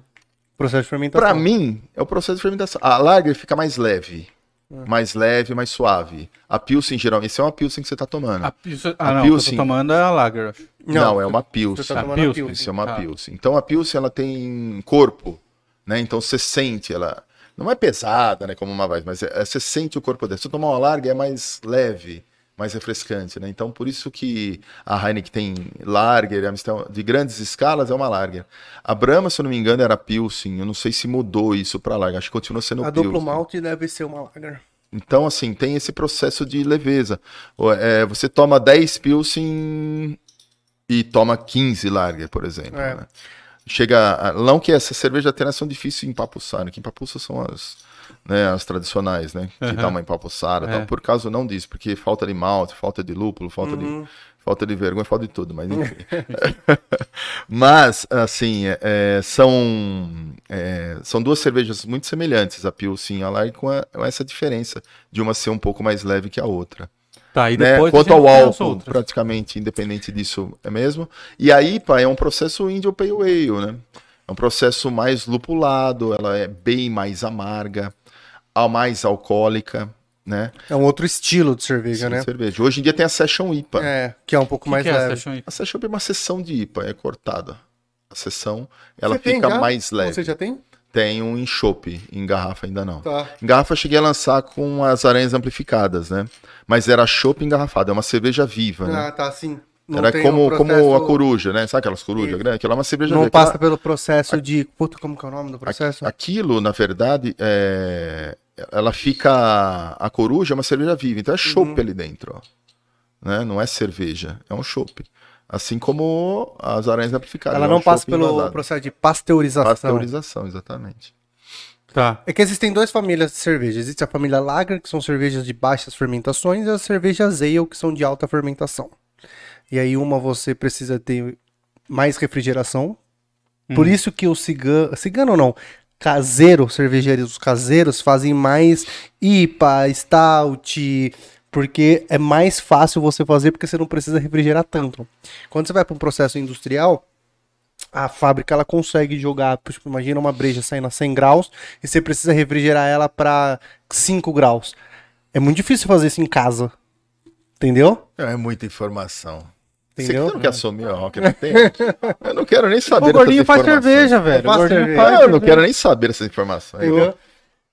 Processo de fermentação. Pra mim, é o processo de fermentação. A Lager fica mais leve. É. Mais leve, mais suave. A Pilsen, geralmente, esse é uma Pilsen que você tá tomando. A, Pilsen- A ah, não, o que eu Pilsen. tô tomando é a Lager. acho. Não, é uma Você Pilsen. tá A tomando Pilsen. a Pilsen. Isso é uma Tá. Pilsen. Então a Pilsen ela tem corpo, né? Então você sente ela. Não é pesada, né? Como uma Weiss, mas é- é- você sente o corpo dela. Se você tomar uma larga, é mais leve, mais refrescante, né? Então, por isso que a Heineken tem a Amstel, de grandes escalas é uma Lager. A Brahma, se eu não me engano, era Pilsen. Eu não sei se mudou isso para Lager. Acho que continua sendo A Pilsen. duplo malte deve ser uma lager. Então, assim, tem esse processo de leveza. É, você toma 10 Pilsen e toma 15 Lager, por exemplo. É. né? Chega. a- Não que essa cerveja tenha são difícil em empapuçar, né? Que empapuça são as, né, as tradicionais, né? Que Aham. dá uma empapuçada. É. Tal, por causa não disso, porque falta de malte, falta de lúpulo, falta Uhum. de. Falta de vergonha, falta de tudo, mas enfim. mas, assim, é, é, são, é, são duas cervejas muito semelhantes, a Pilsen e a Lager, com, a- com essa diferença de uma ser um pouco mais leve que a outra Tá, e né? depois. Quanto a ao tem álcool, outras. praticamente independente disso é mesmo. E a IPA é um processo Indio Pale Ale, né? É um processo mais lupulado, ela é bem mais amarga, a mais alcoólica, né? É um outro estilo de cerveja, Sim, né? cerveja. Hoje em dia tem a Session IPA. É, que é um pouco Que mais que é essa, leve. Sean? A Session IPA é uma sessão de IPA, é cortada. A sessão, ela Você tem fica já? mais leve. Você já tem? Tem um em chopp, em garrafa ainda não. Tá. Em garrafa eu cheguei a lançar com as aranhas amplificadas, né? Mas era chopp engarrafado, é uma cerveja viva, né? Ah, tá, sim. Não Era como, como processo- a coruja, né? Sabe aquelas corujas grandes? Aquilo é uma cerveja Não verde. passa Aquela- pelo processo de. Puta, como que é o nome do processo? Aquilo, na verdade, é... ela fica. A coruja é uma cerveja viva, então é chopp Uhum. ali dentro, ó. Né? Não é cerveja, é um chopp. Assim como as aranhas amplificadas. Ela é não passa chopp pelo processo de pasteurização. Pasteurização, exatamente. Tá. É que existem duas famílias de cerveja. Existe a família Lager, que são cervejas de baixas fermentações, e as cervejas Ale, que são de alta fermentação. E aí uma você precisa ter mais refrigeração. Por isso que o cigano, cigano não, caseiro, cervejeiros caseiros fazem mais IPA, stout, porque é mais fácil você fazer porque você não precisa refrigerar tanto. Quando você vai para um processo industrial, a fábrica ela consegue jogar, tipo, imagina uma breja saindo a 100 graus e você precisa refrigerar ela para 5 graus. É muito difícil fazer isso em casa. Entendeu? É muita informação. Entendeu? Você não quer assumir a Rock não tem? Eu não quero nem saber O gordinho faz cerveja, velho. O Faz cerveja. eu não quero nem saber dessas informações. Entendeu?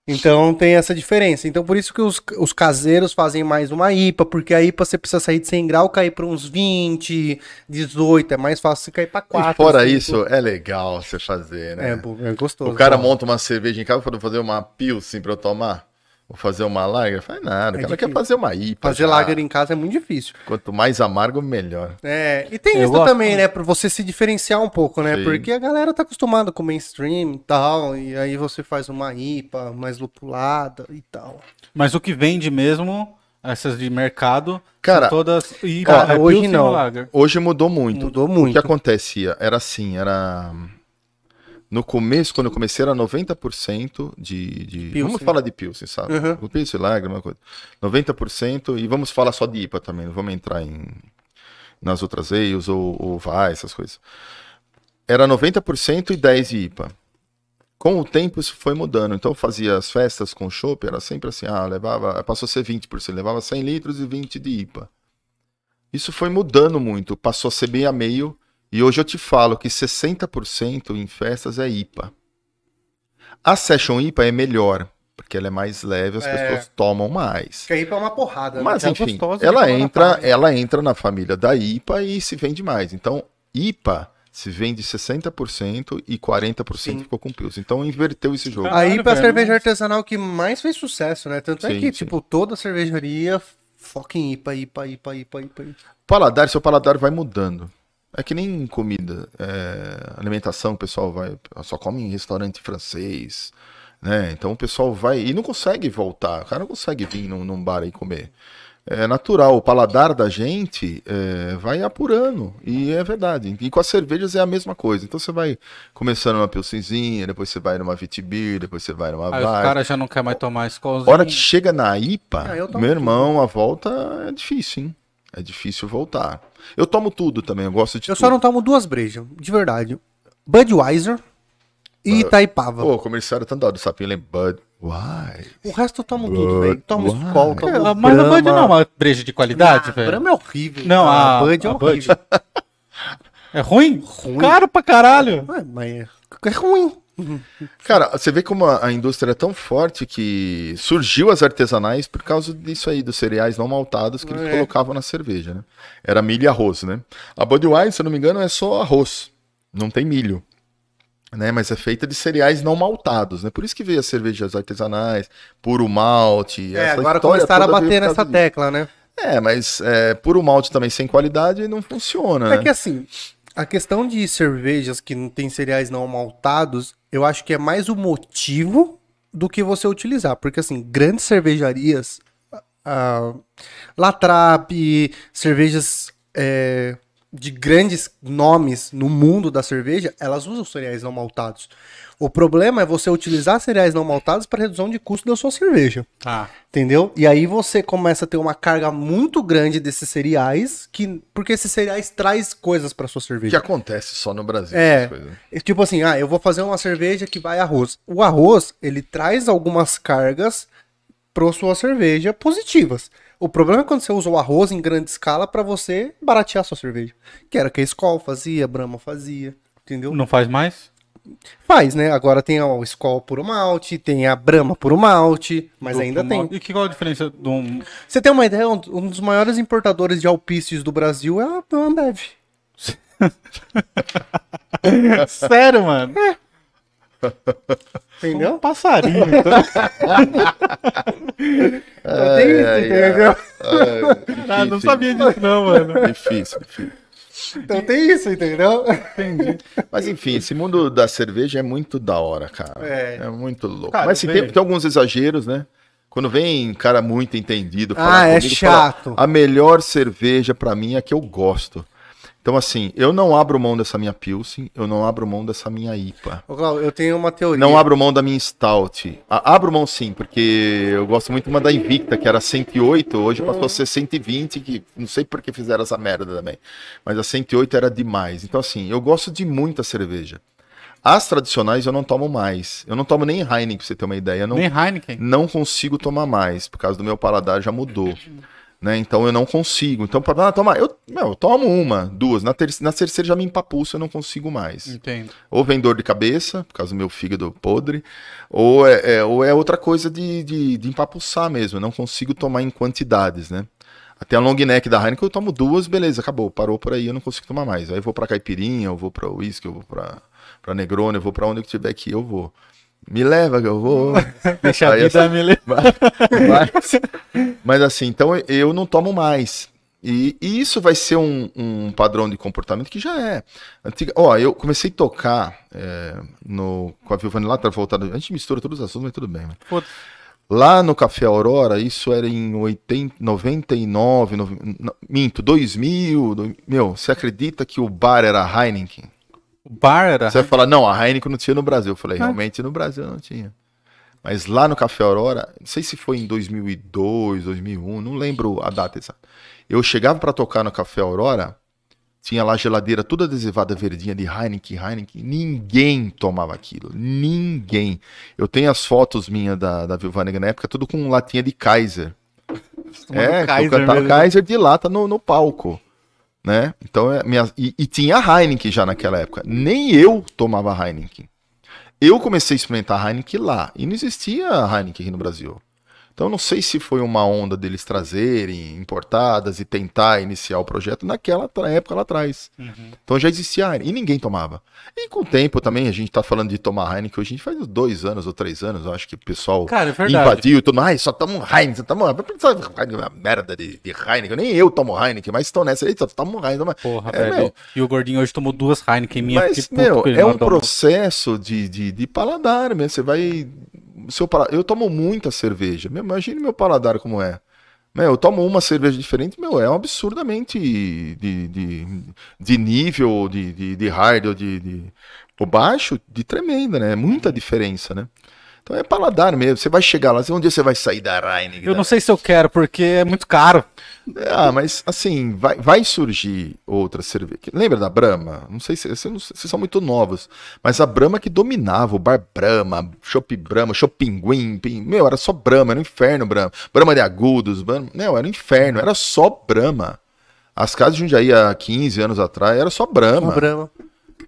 Então tem essa diferença. Então por isso que os, os caseiros fazem mais uma IPA, porque a IPA você precisa sair de 100 graus, cair para uns 20, 18, é mais fácil você cair para 4. E fora isso, é legal você fazer, né? é, é gostoso. o cara monta uma cerveja em casa para fazer uma pilsen pra eu tomar. Vou fazer uma lager. Faz nada. O É cara quer fazer uma IPA. Fazer já. lager em casa é muito difícil. Quanto mais amargo, melhor. É, e tem Eu isso gosto também, muito. né? Pra você se diferenciar um pouco, né? Sim. Porque a galera tá acostumada com mainstream e tal, e aí você faz uma IPA mais lupulada e tal. Mas o que vende mesmo, essas de mercado, Cara, são todas. E, cara, é hoje não. Hoje mudou muito. Mudou O que muito. acontecia? Era assim, era... No começo, quando eu comecei, era 90% de... de... Pilsen. Vamos falar de Pilsen, sabe? Uhum. O Pilsen, Lager, uma coisa. 90% e vamos falar só de IPA também, não vamos entrar em... nas outras ales ou, ou vai, essas coisas. Era 90% e 10% de IPA. Com o tempo isso foi mudando. Então eu fazia as festas com chopp, era sempre assim, ah, levava, passou a ser 20%, levava 100 litros e 20 de IPA. Isso foi mudando muito, passou a ser bem a meio, e hoje eu te falo que 60% em festas é IPA. A Session IPA é melhor, porque ela é mais leve, as É. pessoas tomam mais. Porque a IPA é uma porrada, Mas É enfim, de ela entra, ela entra na família da IPA e se vende mais. Então, IPA se vende 60% e 40% Sim. ficou com Pilsen. Então inverteu esse jogo. A IPA é a cerveja artesanal que mais fez sucesso, né? Tanto é Sim, que, sim. tipo, toda cervejaria foca em IPA, IPA, IPA, IPA, IPA. IPA. Paladar, seu paladar vai mudando. É que nem comida, é, alimentação, o pessoal vai, só come em restaurante francês, né? Então o pessoal vai e não consegue voltar. O cara não consegue vir num, num bar e comer. É natural, o paladar da gente é, vai apurando, e é verdade. E com as cervejas é a mesma coisa. Então você vai começando uma pilsenzinha, depois você vai numa Vitibir, depois você vai numa Aí os Weiss. caras já não querem mais tomar escolzinho. hora que chega na IPA, Ah, meu irmão, a volta é difícil, hein? É difícil voltar. Eu tomo tudo também, eu gosto de Eu tudo. só não tomo duas brejas, de verdade. Budweiser e Itaipava. Pô, o comerciário tanto dó do sapinho, lembra? Bud. O resto eu tomo tudo, velho. Tomo. Skol, tomo É, mas a Bud não é uma breja de qualidade, Ah, velho. Brahma é horrível. Não, a- Bud é a Bud. horrível. É ruim? Ruim. Caro pra caralho. Ué, mas é, é ruim. Cara, você vê como a, a indústria é tão forte que surgiu as artesanais por causa disso aí, dos cereais não maltados que eles É. colocavam na cerveja, né? Era milho e arroz, né? A Budweiser, se eu não me engano, é só arroz, não tem milho. Né, mas é feita de cereais não maltados, né? Por isso que veio as cervejas artesanais, puro malte. É, agora começaram a bater nessa disso. tecla, né? É, mas é, puro malte também sem qualidade não funciona, É né? que assim, a questão de cervejas que não tem cereais não maltados, eu acho que é mais o motivo do que você utilizar. Porque assim, grandes cervejarias, a Latrap, cervejas é, de grandes nomes no mundo da cerveja, elas usam cereais não maltados. O problema é você utilizar cereais não maltados para redução de custo da sua cerveja. Tá. Entendeu? E aí você começa a ter uma carga muito grande desses cereais, que porque esses cereais traz coisas para sua Que cerveja. acontece só no Brasil. É Tipo assim, ah, eu vou fazer uma cerveja que vai arroz. O arroz, ele traz algumas cargas para sua cerveja positivas. O problema é quando você usa o arroz em grande escala para você baratear sua cerveja. Que era que a Skol fazia, a Brahma fazia, entendeu? Não faz mais? Faz, né? Agora tem o Skol puro malte, tem a Brahma puro malte, mas ainda Duplo tem. malte. E que, qual a diferença de um. Você tem uma ideia? Um um dos maiores importadores de alpícios do Brasil é a Ambev. Sério, mano? Entendeu? Um passarinho. então. Tem isso, entendeu? Ah, não sabia disso, não, mano. Difícil, difícil. Então tem isso, entendeu? Mas enfim, esse mundo da cerveja é muito da hora, cara. É. É, muito louco. Cara, Mas velho. tem, tem alguns exageros, né? Quando vem cara muito entendido Ah, é fala, chato. a melhor cerveja pra mim é a que eu gosto. Então assim, eu não abro mão dessa minha Pilsen, eu não abro mão dessa minha IPA. Ô, Cláudio, eu tenho uma teoria. Não abro mão da minha Stout. A- abro mão sim, porque eu gosto muito uma da Invicta, que era 108, hoje passou a ser 120, que não sei por que fizeram essa merda também. Mas a 108 era demais. Então assim, eu gosto de muita cerveja. As tradicionais eu não tomo mais. Eu não tomo nem Heineken, pra você ter uma ideia. Eu não, Nem Heineken. não consigo tomar mais, por causa do meu paladar já mudou. Né? Então eu não consigo. Então, para ah, tomar, eu, meu, eu tomo uma, duas. Na, ter na terceira já me empapuço, eu não consigo mais Entendo. ou vem dor de cabeça, por causa do meu fígado podre, ou é, é- ou é outra coisa de, de, de empapuçar mesmo. Eu não consigo tomar em quantidades, né? Até a long neck da Heineken eu tomo duas, beleza, acabou, parou por aí, eu não consigo tomar mais. Aí eu vou pra caipirinha, eu vou pra whisky, eu vou pra, pra eu vou pra onde eu tiver que ir, eu vou. Me leva que eu vou. Deixa a Aí vida essa- me levar. mas, mas assim, então eu não tomo mais. E, e isso vai ser um, um padrão de comportamento que já é. Antiga, ó, eu comecei a tocar é, no, com a Vilvane lá, tá voltado. A gente mistura todos os assuntos, mas tudo bem. né? Lá no Café Aurora, isso era em 80, 99, nove- não, minto, 2000. do- meu, você acredita que o bar era Heineken? O bar era. Você vai falar, não, a Heineken não tinha no Brasil. Eu falei, realmente no Brasil não tinha. Mas lá no Café Aurora, não sei se foi em 2002, 2001, não lembro a data exata. Eu chegava para tocar no Café Aurora, tinha lá geladeira toda adesivada verdinha de Heineken, Heineken. Ninguém tomava aquilo. Ninguém. Eu tenho as fotos minhas da, da Vilvanega na época, tudo com latinha de Kaiser. É, que eu Kaiser cantava mesmo. Kaiser de lata no, no palco. Né? Então, é, minha, e, e tinha Heineken já naquela época. Nem eu tomava Heineken. Eu comecei a experimentar Heineken lá. E não existia Heineken aqui no Brasil. Então, não sei se foi uma onda deles trazerem importadas e tentar iniciar o projeto naquela época lá atrás. Uhum. Então já existia Heineken. E ninguém tomava. E com o tempo também, a gente tá falando de tomar Heineken hoje, a gente faz uns dois anos ou três anos, eu acho que o pessoal Cara, é invadiu, todo mundo, ai, só toma um Heineken, só toma uma merda de, de Heineken, nem eu tomo Heineken, mas estão nessa aí, só toma um Heineken. Toma... Porra, É, velho. meu. E o gordinho hoje tomou duas Heineken minha. Mas, meu, é um processo de, de, de paladar mesmo. Você vai. Seu Eu tomo muita cerveja. Meu, imagine meu paladar como é. Meu, eu tomo uma cerveja diferente, meu, é um absurdamente de, de, de nível, de, de, de hard ou de, de. Baixo, de tremenda, né? É muita diferença, né? Então é paladar mesmo. Você vai chegar lá, um dia você vai sair da Heineken. Eu não sei se eu quero, porque é muito caro. ah, mas assim, vai, vai surgir outra cerveja. Lembra da Brahma? Não sei se vocês, são muito novos, mas a Brahma que dominava, o bar Brahma, Chopp Brahma, Chopp Pinguim, Pin- meu, era só Brahma, era um inferno Brahma. Brahma de agudos, Brahma, não, era um inferno, era só Brahma. As casas de Jundiaí há 15 anos atrás era só Brahma. Brahma.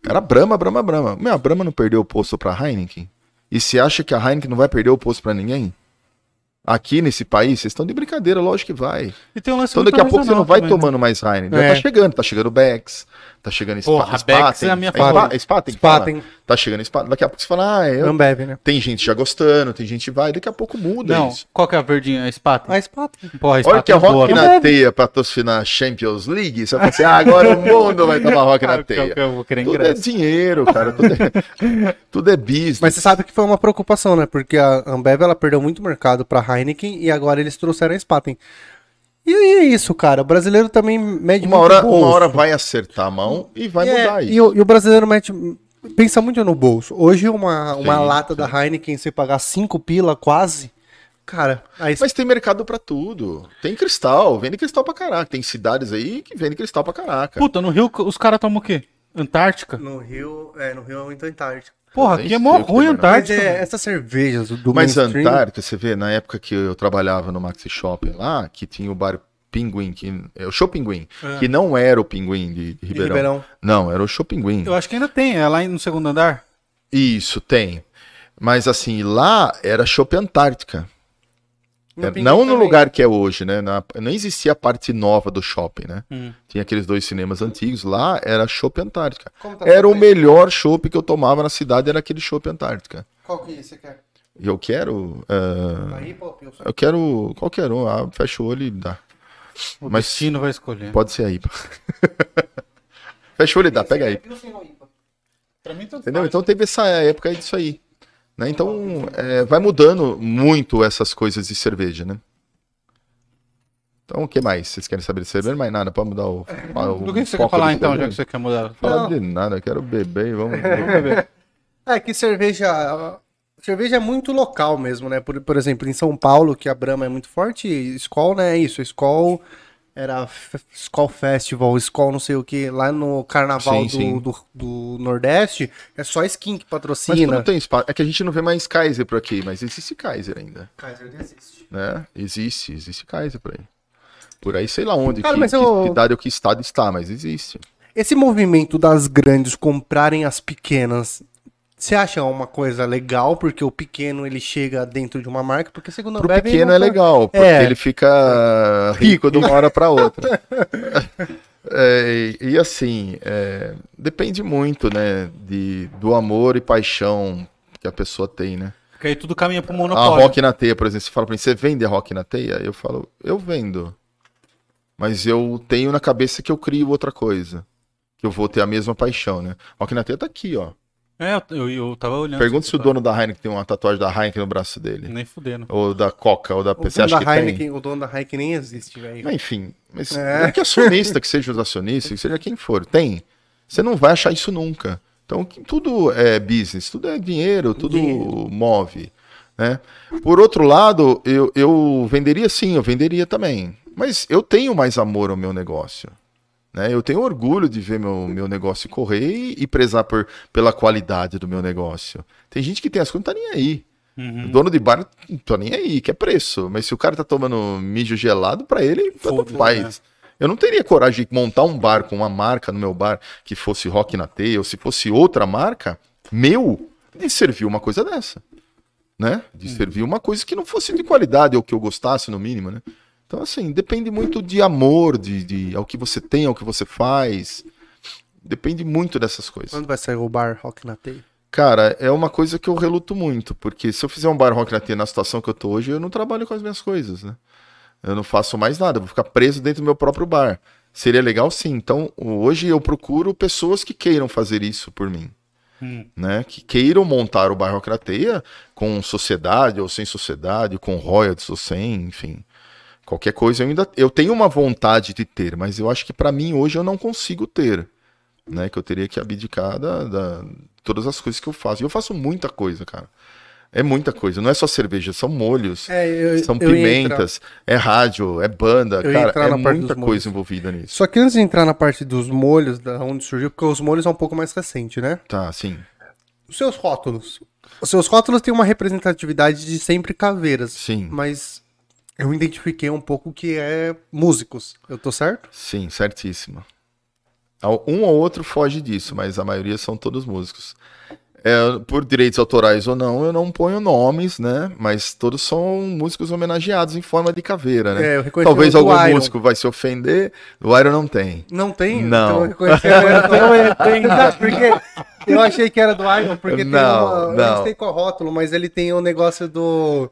Era Brahma, Brahma, Brahma. Meu, a Brahma não perdeu o posto pra Heineken? E você acha que a Heineken não vai perder o posto pra ninguém? Aqui nesse país, vocês estão de brincadeira, lógico que vai. Então daqui a pouco você não vai tomando. tomando mais Heineken. Já É. tá chegando, tá chegando Bex, tá chegando Spa, Porra, Spaten. É a minha. Spaten, que fala? Spaten, Tá chegando Spaten. Daqui a pouco você fala, ah, eu... Ambev, né? tem gente já gostando, tem gente vai, daqui a pouco muda Não, isso. qual que é a verdinha? A Spaten? A Spaten. Porra, a Olha Spaten que a é boa, Rock viu? na Teia patrocinar a Champions League, você vai falar assim, ah, agora o mundo vai tomar Rock na Ah, que eu- Teia. que eu vou querer Tudo é ingresso. dinheiro, cara, tudo é, tudo é business. Mas você sabe que foi uma preocupação, né? Porque a Ambev ela perdeu muito mercado pra Heineken e agora eles trouxeram a Spaten. E é isso, cara. O brasileiro também mede uma muito hora, bolso. uma hora vai acertar a mão e vai é, mudar isso. E o, e o brasileiro mete, pensa muito no bolso. Hoje uma, uma Sim, lata da Heineken, você pagar 5 pila quase, cara, aí Mas tem mercado pra tudo. Tem cristal, vende cristal pra caraca. Tem cidades aí que vendem cristal pra caraca. Puta, no Rio os caras tomam o quê? Antártica? no Rio, é, no Rio é muito Antártica. Porra, aqui é sei mó ruim é a melhor. Mas Antártica. é, essas cervejas do Mas a mainstream- Antártica, você vê, na época que eu trabalhava no Maxi Shopping lá, que tinha o bar Pinguim, que, é o Show Pinguim, que não era o Pinguim de, de de Ribeirão. Ribeirão. Não, era o Show Pinguim. Eu acho que ainda tem, é lá no segundo andar. Isso, tem. Mas assim, lá era Shopping Antártica. No É, não no também. lugar que é hoje, né? Na- não existia a parte nova do shopping, né? Hum. Tinha aqueles dois cinemas antigos. Lá era Shopping Antártica. Tá Era o melhor chopp que eu tomava na cidade, era aquele Shopping Antártica. Qual que você quer? Eu quero. ah, Aí, pô, Pilson. eu quero qualquer um. Ah, fecha o olho e dá. O Mas- destino vai escolher. Pode ser aí. fecha o olho e dá, pega aí. IPA? Pra mim, Entendeu? faz. Então teve essa época aí disso aí. Né? Então é, vai mudando muito essas coisas de cerveja, né? Então o que mais? Vocês querem saber de cerveja? Mais nada, pode mudar o. o Do que você quer falar então, já que você quer mudar? Falar de nada, eu quero beber e vamos. É que cerveja. Cerveja é muito local mesmo, né? Por, por exemplo, em São Paulo, que a Brahma é muito forte, Skol, né? É isso. Skol era Skol Festival, Skol não sei o que. Lá no carnaval Sim, do, sim. Do, do Nordeste, é só skin que Mas patrocina. não tem espaço. É que a gente não vê mais Kaiser por aqui, mas existe Kaiser ainda. Kaiser existe. Né? Existe, existe Kaiser por aí. Por aí, sei lá onde, Cara, que, mas que eu- cidade ou que estado está, mas existe. Esse movimento das grandes comprarem as pequenas, você acha uma coisa legal? Porque o pequeno ele chega dentro de uma marca, porque segundo a Pro Ambev, pequeno não é tá- legal, porque É. ele fica rico de uma hora para outra. É, e, e assim, é, depende muito, né, de, do amor e paixão que a pessoa tem, né? Porque aí tudo caminha pro A monopólio. Rock na Teia, por exemplo, você fala pra mim, você vende a Rock na Teia? Eu falo, eu vendo. Mas eu tenho na cabeça que eu crio outra coisa. Que eu vou ter a mesma paixão, né? Rock na Teia tá aqui, ó. É, eu, eu, tava olhando. Pergunta se o dono da Heineken tem uma tatuagem da Heineken no braço dele. Nem fudendo. Ou da Coca, ou da... O Você acha que tem? O dono da Heineken nem existe, velho. Mas, Enfim, mas É. é. que acionista, que seja os acionistas, que seja quem for, tem. Você não vai achar isso nunca. Então, tudo é business, tudo é dinheiro, tudo Dinheiro. move. Né? Por outro lado, eu, eu venderia sim, eu venderia também. Mas eu tenho mais amor ao meu negócio. Né? Eu tenho orgulho de ver meu, meu negócio correr e, e prezar por, pela qualidade do meu negócio. Tem gente que tem as coisas não tá nem aí. Uhum. O dono de bar não tá nem aí, que é preço. Mas se o cara tá tomando mijo gelado, pra ele, tanto Foda-se, faz. né? Eu não teria coragem de montar um bar com uma marca no meu bar que fosse Rock na Teia, ou se fosse outra marca, meu, de servir uma coisa dessa. Né? De servir uma coisa que não fosse de qualidade, ou que eu gostasse, no mínimo, né? Então, assim, depende muito de amor, de, de ao que você tem, ao que você faz. Depende muito dessas coisas. Quando vai sair o bar Rock na Teia? Cara, é uma coisa que eu reluto muito, porque se eu fizer um bar rock na teia na situação que eu tô hoje, eu não trabalho com as minhas coisas, né? Eu não faço mais nada, eu vou ficar preso dentro do meu próprio bar. Seria legal sim. Então, hoje eu procuro pessoas que queiram fazer isso por mim. Hum. Né? Que queiram montar o bar rock na teia com sociedade ou sem sociedade, com royalties ou sem, enfim. Qualquer coisa eu ainda eu tenho uma vontade de ter, mas eu acho que pra mim hoje eu não consigo ter né? Que eu teria que abdicar da, da- todas as coisas que eu faço. E eu faço muita coisa, cara. É muita coisa. Não é só cerveja, são molhos, É, eu, são eu pimentas, é rádio, é banda. Eu cara, é muita coisa envolvida nisso. Só que antes de entrar na parte dos molhos, da onde surgiu, porque os molhos é um pouco mais recente, né? Tá, sim. Os seus rótulos. Os seus rótulos têm uma representatividade de sempre caveiras. Sim. Mas eu identifiquei um pouco que é músicos. Eu tô certo? Sim, certíssimo. Um ou outro foge disso, mas a maioria são todos músicos. É, por direitos autorais ou não, eu não ponho nomes, né? Mas todos são músicos homenageados em forma de caveira, né? É, eu reconheci Talvez algum Iron. músico vai se ofender, o Iron não tem. Não tem? Não. Então eu reconheci. Eu tenho, porque eu achei que era do Iron, porque tem Não, uma. Eu não. não sei qual rótulo, mas ele tem o negócio do.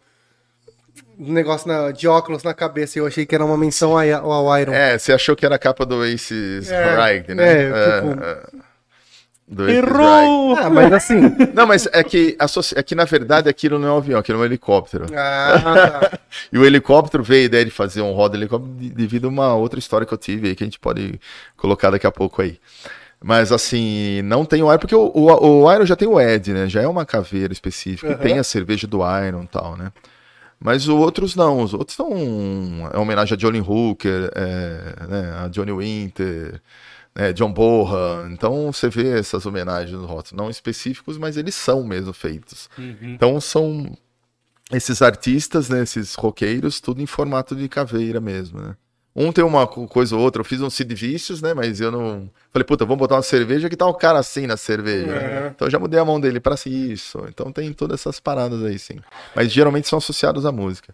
Do negócio na- de óculos na cabeça. e Eu achei que era uma menção ao, ao Iron. É, você achou que era a capa do Aces É, Ride, né? é, tipo- do Aces Ride. Errou! Ah, mas assim. Não, mas é que, associ- é que na verdade aquilo não é um avião, aquilo é um helicóptero. Ah. E o helicóptero veio a ideia de fazer um roda helicóptero de- devido a uma outra história que eu tive aí, que a gente pode colocar daqui a pouco aí. Mas assim, não tem o Iron, porque o, o, o Iron já tem o Ed, né? Já é uma caveira específica, e Aham. tem a cerveja do Iron e tal, né? Mas os outros não, os outros são. É homenagem a Johnny Hooker, é, né, a Johnny Winter, né, John Bohan. Então você vê essas homenagens nos rótulos, não específicos, mas eles são mesmo feitos. Então são esses artistas, né, esses roqueiros, tudo em formato de caveira mesmo, né? Um tem uma co- coisa ou outra, eu fiz um Sid Vicious, né, mas eu não... Falei, puta, vamos botar uma cerveja que tá o cara assim na cerveja. né? Então eu já mudei a mão dele pra isso. Então tem todas essas paradas aí, sim. Mas geralmente são associados à música.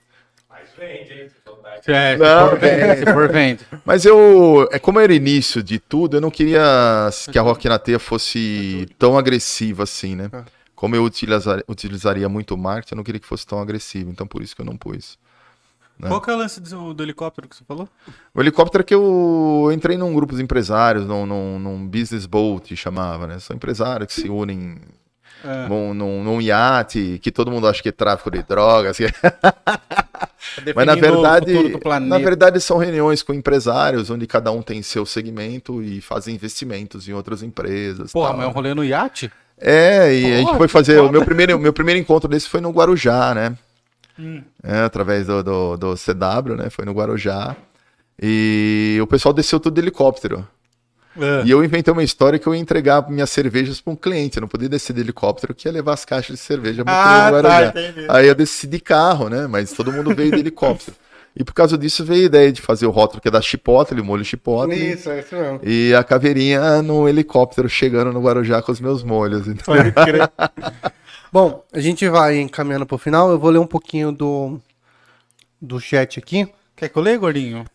É, se for vende, se for vende. Mas eu, é como era o início de tudo, eu não queria que a Rock na Teia fosse tão agressiva assim, né? Como eu utilizar, utilizaria muito marketing, eu não queria que fosse tão agressivo, então por isso que eu não pus. Né? Qual que é o lance do, do helicóptero que você falou? O helicóptero é que eu entrei num grupo de empresários, num, num, num business boat, chamava, né? São empresários que se unem É. num, num, num iate, que todo mundo acha que é tráfico de drogas. que- Mas na Definindo o verdade, na verdade são reuniões com empresários, onde cada um tem seu segmento e fazem investimentos em outras empresas. Porra, tal. mas é um rolê no iate? É, e a gente Porra, foi fazer. O meu primeiro, meu primeiro encontro desse foi no Guarujá, né? Hum. É, através do, do, do CW, né? Foi no Guarujá. E o pessoal desceu tudo de helicóptero. É. E eu inventei uma história que eu ia entregar minhas cervejas para um cliente. Eu não podia descer de helicóptero, que ia levar as caixas de cerveja para Ah, o tá, Guarujá. Aí eu desci de carro, né? Mas todo mundo veio de helicóptero. E por causa disso veio a ideia de fazer o rótulo que é da Chipotle, o molho Chipotle. Isso, é isso mesmo. E a caveirinha no helicóptero chegando no Guarujá com os meus molhos. Então, Pode crer. Bom, a gente vai encaminhando pro final. Eu vou ler um pouquinho do, do chat aqui. Quer que eu leia, gordinho?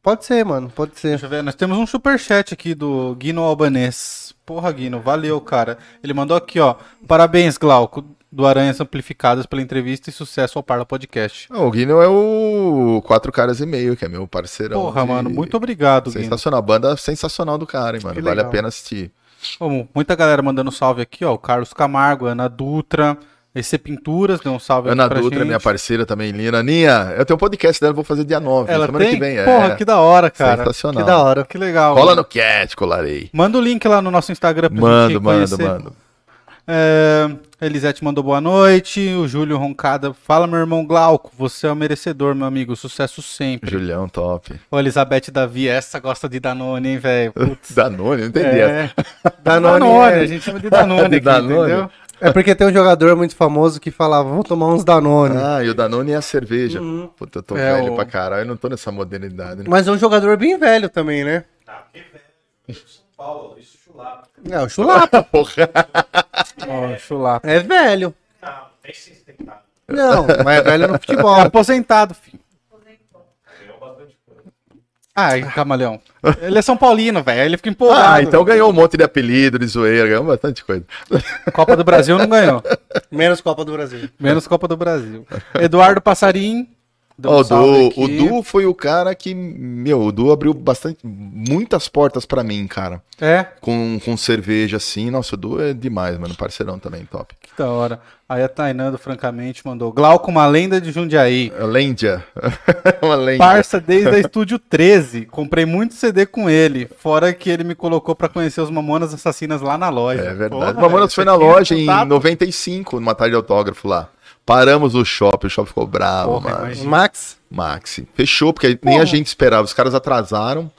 Pode ser, mano, pode ser. Deixa eu ver. Nós temos um superchat aqui do Guino Albanês. Porra, Guino, valeu, cara. Ele mandou aqui, ó. Parabéns, Glauco, do Aranhas Amplificadas, pela entrevista e sucesso ao Parla Podcast. o Guino é o Quatro Caras e Meio, que é meu parceirão. Porra, de- mano, muito obrigado, Guino. Sensacional. Banda sensacional do cara, hein, mano. Que Vale a legal. pena assistir. Bom, muita galera mandando salve aqui, ó. O Carlos Camargo, Ana Dutra, EC Pinturas, deu um salve Ana aqui pra Dutra, gente. minha parceira também, linda. Aninha, eu tenho um podcast dela, vou fazer dia 9, Ela semana tem? que vem. Porra, é. que da hora, cara. Sensacional. Que da hora. Que legal. Cola mano. no cat, colarei. Manda o link lá no nosso Instagram pra Mando, gente mando, conhecer. mando. É, Elisete mandou boa noite. O Júlio Roncada. Fala, meu irmão Glauco. Você é o merecedor, meu amigo. Sucesso sempre. Julião, top. Ô, Elizabeth Davi, essa gosta de Danone, hein, velho? Danone, não entendi essa. É. Danone, Danone, é- a gente chama de Danone De aqui, Danone? entendeu? É porque tem um jogador muito famoso que falava, vamos tomar uns Danone. Ah, e o Danone é a cerveja. Puta, eu tô É, velho o- pra caralho, eu não tô nessa modernidade. Né? Mas é um jogador bem velho também, né? É, o Chulapa. Porra. Ó, chulapa. É velho. Não, mas é velho no É futebol. aposentado, filho. Ai, camaleão. Ele é São Paulino, velho. Ele fica empolgado. Ah, então ganhou um monte de apelido, de zoeira, ganhou bastante coisa. Copa do Brasil não ganhou. Menos Copa do Brasil. Menos Copa do Brasil. Eduardo Passarim. Deu Ó, o, salve Du, o. Du foi o cara que, meu, o Du abriu bastante, muitas portas pra mim, cara. É, Com, com cerveja assim. Nossa, o Du é demais, mano. Parceirão também, top. que da hora. Aí a Tainando, francamente, mandou. Glauco, uma lenda de Jundiaí. A Lêndia. uma lenda. Parça desde a Estúdio 13. Comprei muito CD com ele. Fora que ele me colocou pra conhecer os Mamonas Assassinas lá na loja. É verdade. Porra, o Mamonas foi na loja em contato? 95, numa tarde de autógrafo lá. Paramos o shopping, o shopping ficou bravo, Porra, mano. Max? Maxi. Fechou, porque nem a gente esperava. Os caras atrasaram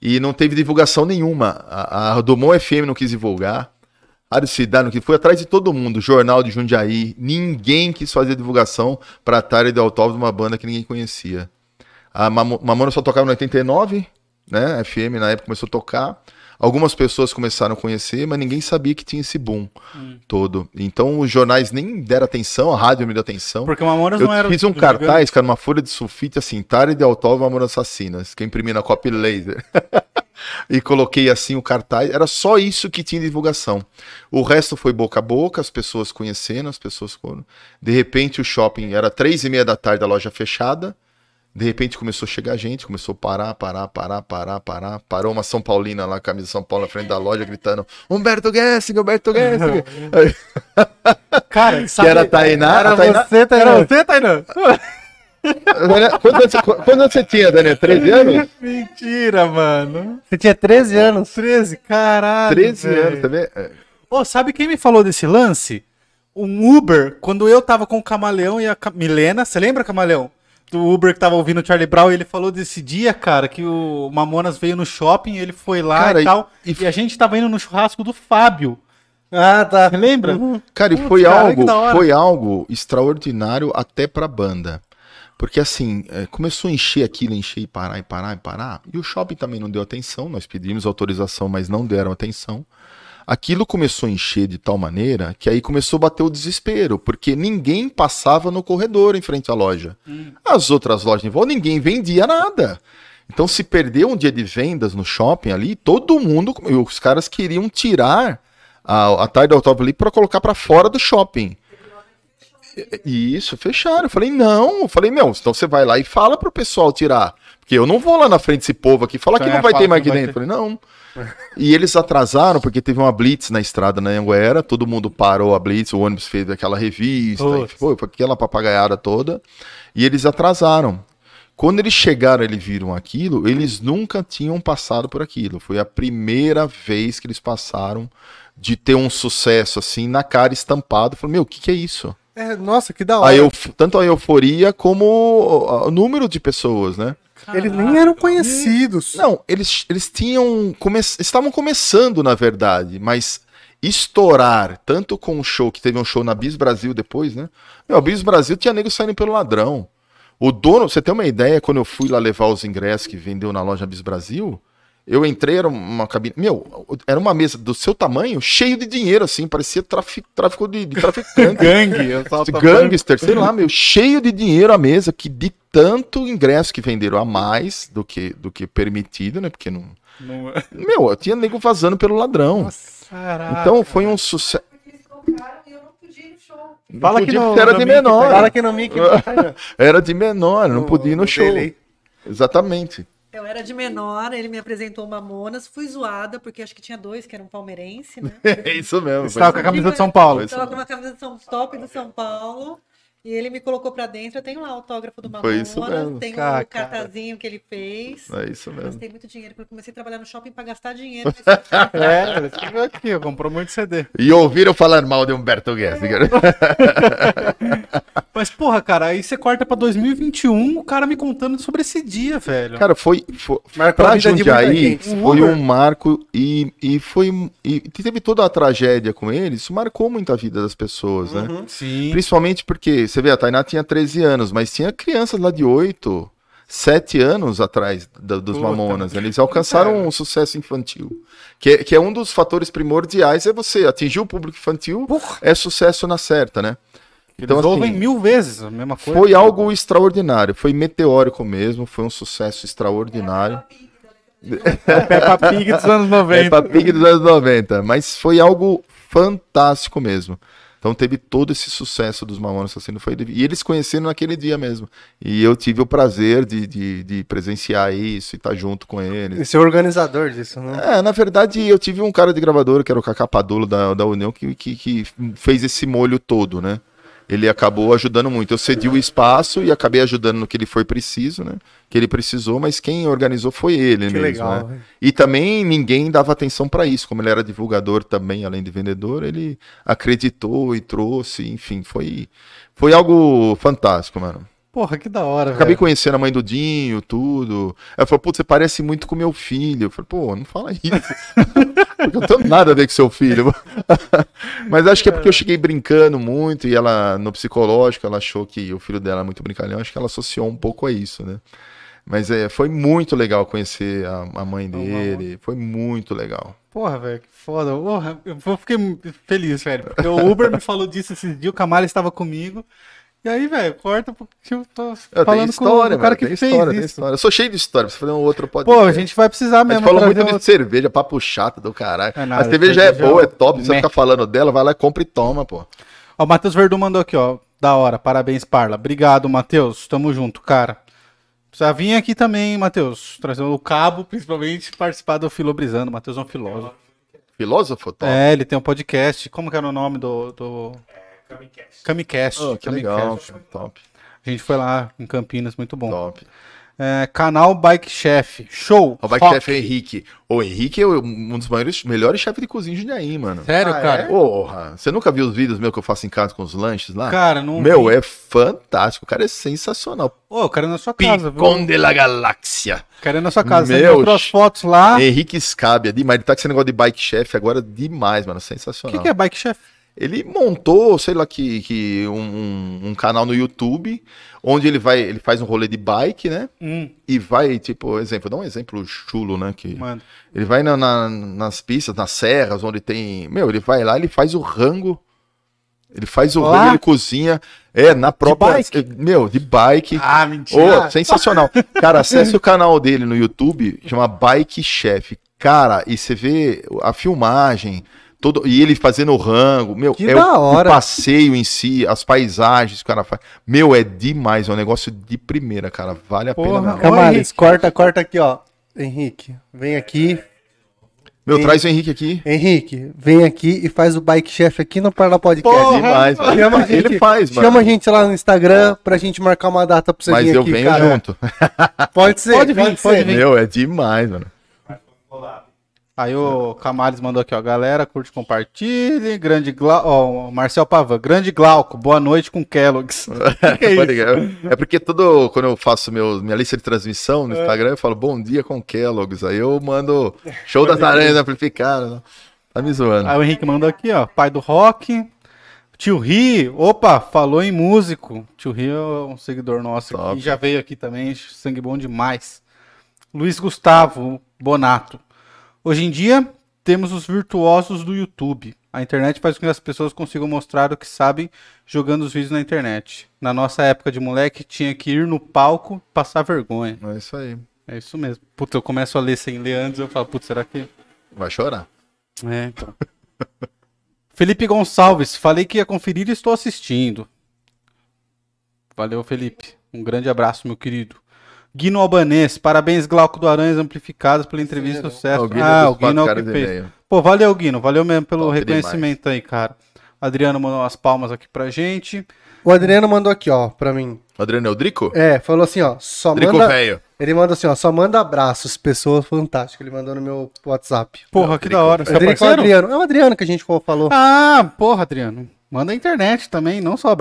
e não teve divulgação nenhuma. A, a Dumont FM não quis divulgar. A Rádio Cidade não quis. Foi atrás de todo mundo. Jornal de Jundiaí. Ninguém quis fazer divulgação pra Atari de autógrafo de uma banda que ninguém conhecia. A Mamo- Mamona só tocava no 89, né? FM na época começou a tocar. Algumas pessoas começaram a conhecer, mas ninguém sabia que tinha esse boom todo. Então os jornais nem deram atenção, a rádio me deu atenção. Porque o Mamonas Eu não era. fiz um cartaz, cara, uma folha de sulfite assim, Tare de autógrafo Mamonas Assassinas, que eu imprimi na copy laser. e coloquei assim o cartaz, era só isso que tinha divulgação. O resto foi boca a boca, as pessoas conhecendo, as pessoas foram. De repente o shopping era três e meia da tarde, a loja fechada. De repente começou a chegar gente, começou a parar, parar, parar, parar, parar. Parou uma São Paulina lá, camisa de São Paulo na frente da loja, gritando: Humberto Gessing, Humberto Gessing. Cara, que era a Tainá. Era a Tainá- você, Tainá. Era você? Daniel, Quantos anos, você- tinha, Daniel? 13 anos? Mentira, mano. Você tinha 13 anos. 13, caralho. 13 velho. anos, tá vendo? Ô, sabe quem me falou desse lance? Um Uber, quando eu tava com o Camaleão e a Ca- Milena, você lembra, Camaleão? Do Uber que tava ouvindo o Charlie Brown, e ele falou desse dia, cara, que o Mamonas veio no shopping, ele foi lá Cara, e tal, e- e, a gente tava indo no churrasco do Fábio. Ah, tá. Lembra? Cara, e foi cara, algo, foi algo extraordinário até pra banda. Porque assim, é, começou a encher aquilo, encher e parar, e parar, e parar. E o shopping também não deu atenção. Nós pedimos autorização, mas não deram atenção. Aquilo começou a encher de tal maneira que aí começou a bater o desespero, porque ninguém passava no corredor em frente à loja. As outras lojas em volta, ninguém vendia nada. Então, se perdeu um dia de vendas no shopping ali, todo mundo, os caras queriam tirar a, a tarde do autógrafo ali para colocar para fora do shopping. E Isso, fecharam. Eu falei, não. Eu falei, meu, então você vai lá e fala pro pessoal tirar. Porque eu não vou lá na frente desse povo aqui falar que É, não vai fala ter mais que aqui não vai dentro. Eu falei, não. E eles atrasaram, porque teve uma blitz na estrada na Anguera, todo mundo parou a blitz, o ônibus fez aquela revista, e foi, aquela papagaiada toda, e eles atrasaram. Quando eles chegaram, eles viram aquilo, eles nunca tinham passado por aquilo. Foi a primeira vez que eles passaram de ter um sucesso assim na cara estampado. Falei, meu, o que, que é isso? É, nossa, que da hora. A tanto a euforia como o número de pessoas, né? Eles nem eram conhecidos. Não, eles, eles tinham. Come... Estavam começando, na verdade, mas estourar, tanto com o show, que teve um show na Bis Brasil depois, né? Meu, a Bis Brasil tinha nego saindo pelo ladrão. O dono, você tem uma ideia, quando eu fui lá levar os ingressos que vendeu na loja Bis Brasil, eu entrei, era uma cabine. Meu, era uma mesa do seu tamanho, cheio de dinheiro, assim, parecia tráfico, tráfico de, de traficante. Gangue. gangster, sei lá, meu, cheio de dinheiro à mesa, que de tanto ingresso que venderam a mais do que, do que permitido, né? Porque não. Não- Meu, eu tinha nego vazando pelo ladrão. Caraca. então foi um sucesso. Eles colocaram eu não podia ir no show. Fala Podia, que porque era no de Mickey menor. Fala aqui no Mickey. Era de menor, não podia ir no show. Exatamente. Eu era de menor, ele me apresentou Mamonas, fui zoada, porque acho que tinha dois que eram palmeirense, né? É isso mesmo. Você tava com a camisa de São Paulo. Foi Eu isso tava com uma camisa de São top do São Paulo. E ele me colocou pra dentro. Eu tenho lá o autógrafo do Foi Mamonas, isso mesmo. tenho Cara, o cartazinho que ele fez. É isso mesmo. Gastei muito dinheiro, porque eu comecei a trabalhar no shopping pra gastar dinheiro. É, você viu aqui, comprou muito CD. E ouviram falar mal de Humberto Guess. Mas, porra, cara, aí você corta pra 2021, o cara me contando sobre esse dia, velho. Cara, foi. foi Marcou a pra vida de muita Jundiaí foi um marco e, e foi. E teve toda a tragédia com eles, isso marcou muito a vida das pessoas, né? Sim. Principalmente porque, você vê, a Tainá tinha 13 anos, mas tinha crianças lá de 8, 7 anos atrás da- dos Puta, Mamonas. Eles alcançaram um sucesso infantil. Que, é- que é um dos fatores primordiais, é você atingir o público infantil, é sucesso na certa, né? Então, Eles ouvem mil vezes a mesma coisa. Foi algo extraordinário, foi meteórico mesmo, foi um sucesso extraordinário. Peppa Pig dos anos É 90. pra Pig dos anos 90, mas foi algo fantástico mesmo. Então teve todo esse sucesso dos Mamonas Assassinos. Foi, e eles conheceram naquele dia mesmo. E eu tive o prazer de, de, de presenciar isso e estar junto com eles. E ser organizador disso, né? É, na verdade, eu tive um cara de gravadora, que era o Cacá Padulo da, da União, que, que, que fez esse molho todo, né? Ele acabou ajudando muito. Eu cedi o espaço e acabei ajudando no que ele foi preciso, né? Que ele precisou, mas quem organizou foi ele Que mesmo, legal, né? E também ninguém dava atenção para isso. Como ele era divulgador também, além de vendedor, ele acreditou e trouxe, enfim, foi, foi algo fantástico, mano. Porra, que da hora, Acabei velho. conhecendo a mãe do Dinho, tudo. Ela falou, putz, você parece muito com meu filho. Eu falei, pô, não fala isso. porque eu não tenho nada a ver com seu filho. Mas acho que é porque eu cheguei brincando muito e ela, no psicológico, ela achou que o filho dela é muito brincalhão. Acho que ela associou um pouco a isso, né? Mas é, foi muito legal conhecer a, a mãe dele. Foi muito legal. Porra, velho, que foda. Porra, eu fiquei feliz, velho. Porque o Uber me falou disso esses dias, o Camara estava comigo. E aí, velho, corta porque eu tô Eu falando história, com o cara mano, que tem fez história, tem isso. história. Eu sou cheio de história. Pra você fazer um outro pode Pô, a gente vai precisar A mesmo. gente falou muito de outro. cerveja, papo chato do caralho. É nada, a cerveja é boa, é é top. Você meh. fica falando dela, vai lá, compra e toma, pô. Ó, o Matheus Verdun mandou aqui, ó. Da hora, parabéns, Parla. Obrigado, Matheus. Tamo junto, cara. Precisa vir aqui também, Matheus. Trazer o cabo, principalmente, participar do Filobrizando. Matheus é um filósofo. Filósofo, top. É, ele tem um podcast. Como que era o nome do. do... Camicast. Oh, que Camicast. legal, top, A gente foi lá em Campinas, muito bom. top. É, canal Bike Chef. Show. O bike Rock. chef é Henrique. O Henrique é um dos maiores, melhores chefes de cozinha de Jundiaí, mano. Sério, Ah, cara? Porra, você nunca viu os vídeos meus que eu faço em casa com os lanches lá? Cara, não. Meu, vi. é fantástico. O cara é sensacional. Ô, o cara é na sua casa, viu? Picon de la Galáxia. O cara é na sua casa. Você Meu, mostrou as fotos lá. O Henrique Scabia, demais. Ele tá com esse negócio de bike chef agora demais, mano. Sensacional. que, que é Bike Chef? Ele montou, sei lá, que, que um, um- canal no YouTube, onde ele vai, ele faz um rolê de bike, né? Hum, E vai, tipo, exemplo, dá um exemplo chulo, né? Que mano. ele vai na- na- nas pistas, nas serras, onde tem. Meu, ele vai lá, ele faz o rango. Ele faz o rango, ele cozinha. É, na própria. bike? Meu, de bike. Ah, Ô, sensacional. Cara, acesse o canal dele no YouTube, chama Bike Chef. Cara, e você vê a filmagem, todo, e ele fazendo o rango, meu, Que é da o, o passeio em si, as paisagens que o cara faz. Meu, é demais, é um negócio de primeira, cara. Vale a Porra. pena Camales, Henrique. corta, corta aqui, ó. Henrique, vem aqui. Meu, Hein? traz o Henrique aqui. Henrique, vem aqui e faz o Bike Chef aqui no Parla Podcast. Porra, demais, mano. Chama a gente, Ele faz, mano. Chama a gente lá no Instagram pra gente marcar uma data pra você Mas vir eu aqui, venho cara. junto. Pode ser, Pode vir, pode ser. vir. Meu, é demais, mano. Aí o Camales mandou aqui, ó. Galera, curte, compartilhe. Grande Glauco. Ó, o Marcel Pavan. Grande Glauco. Boa noite com Kellogg's. que é. É porque todo, quando eu faço meu, minha lista de transmissão no Instagram, eu falo bom dia com Kellogg's. Aí eu mando show das aranhas amplificadas. né? Tá me zoando. Aí o Henrique mandou aqui, ó. Pai do rock. Tio Ri, opa, falou em músico. Tio Ri é um seguidor nosso Top. aqui. Já veio aqui também, sangue bom demais. Luiz Gustavo Bonato. Hoje em dia, temos os virtuosos do YouTube. A internet faz com que as pessoas consigam mostrar o que sabem jogando os vídeos na internet. Na nossa época de moleque, tinha que ir no palco passar vergonha. É isso aí. É isso mesmo. Puta, eu começo a ler sem ler antes, eu falo, putz, será que. Vai chorar. É, então. Felipe Gonçalves, falei que ia conferir e estou assistindo. Valeu, Felipe. Um grande abraço, meu querido. Guino Albanês, parabéns, Glauco do Aranhas Amplificados, pela entrevista sucesso. Ó, o Guino ah, o Guino é o que fez. Pô, valeu, Guino. Valeu mesmo pelo Top reconhecimento aí, cara. Adriano mandou umas palmas aqui pra gente. O Adriano mandou aqui, ó, pra mim. Adriano Eldrico? É, falou assim, ó, só Drico manda... velho. Ele manda assim, ó, só manda abraços, pessoas fantásticas. Ele mandou no meu WhatsApp. Porra, que da hora. Você é Adriano, parceiro? Adriano. É o Adriano que a gente falou. Ah, porra, Adriano. Manda a internet também, não só.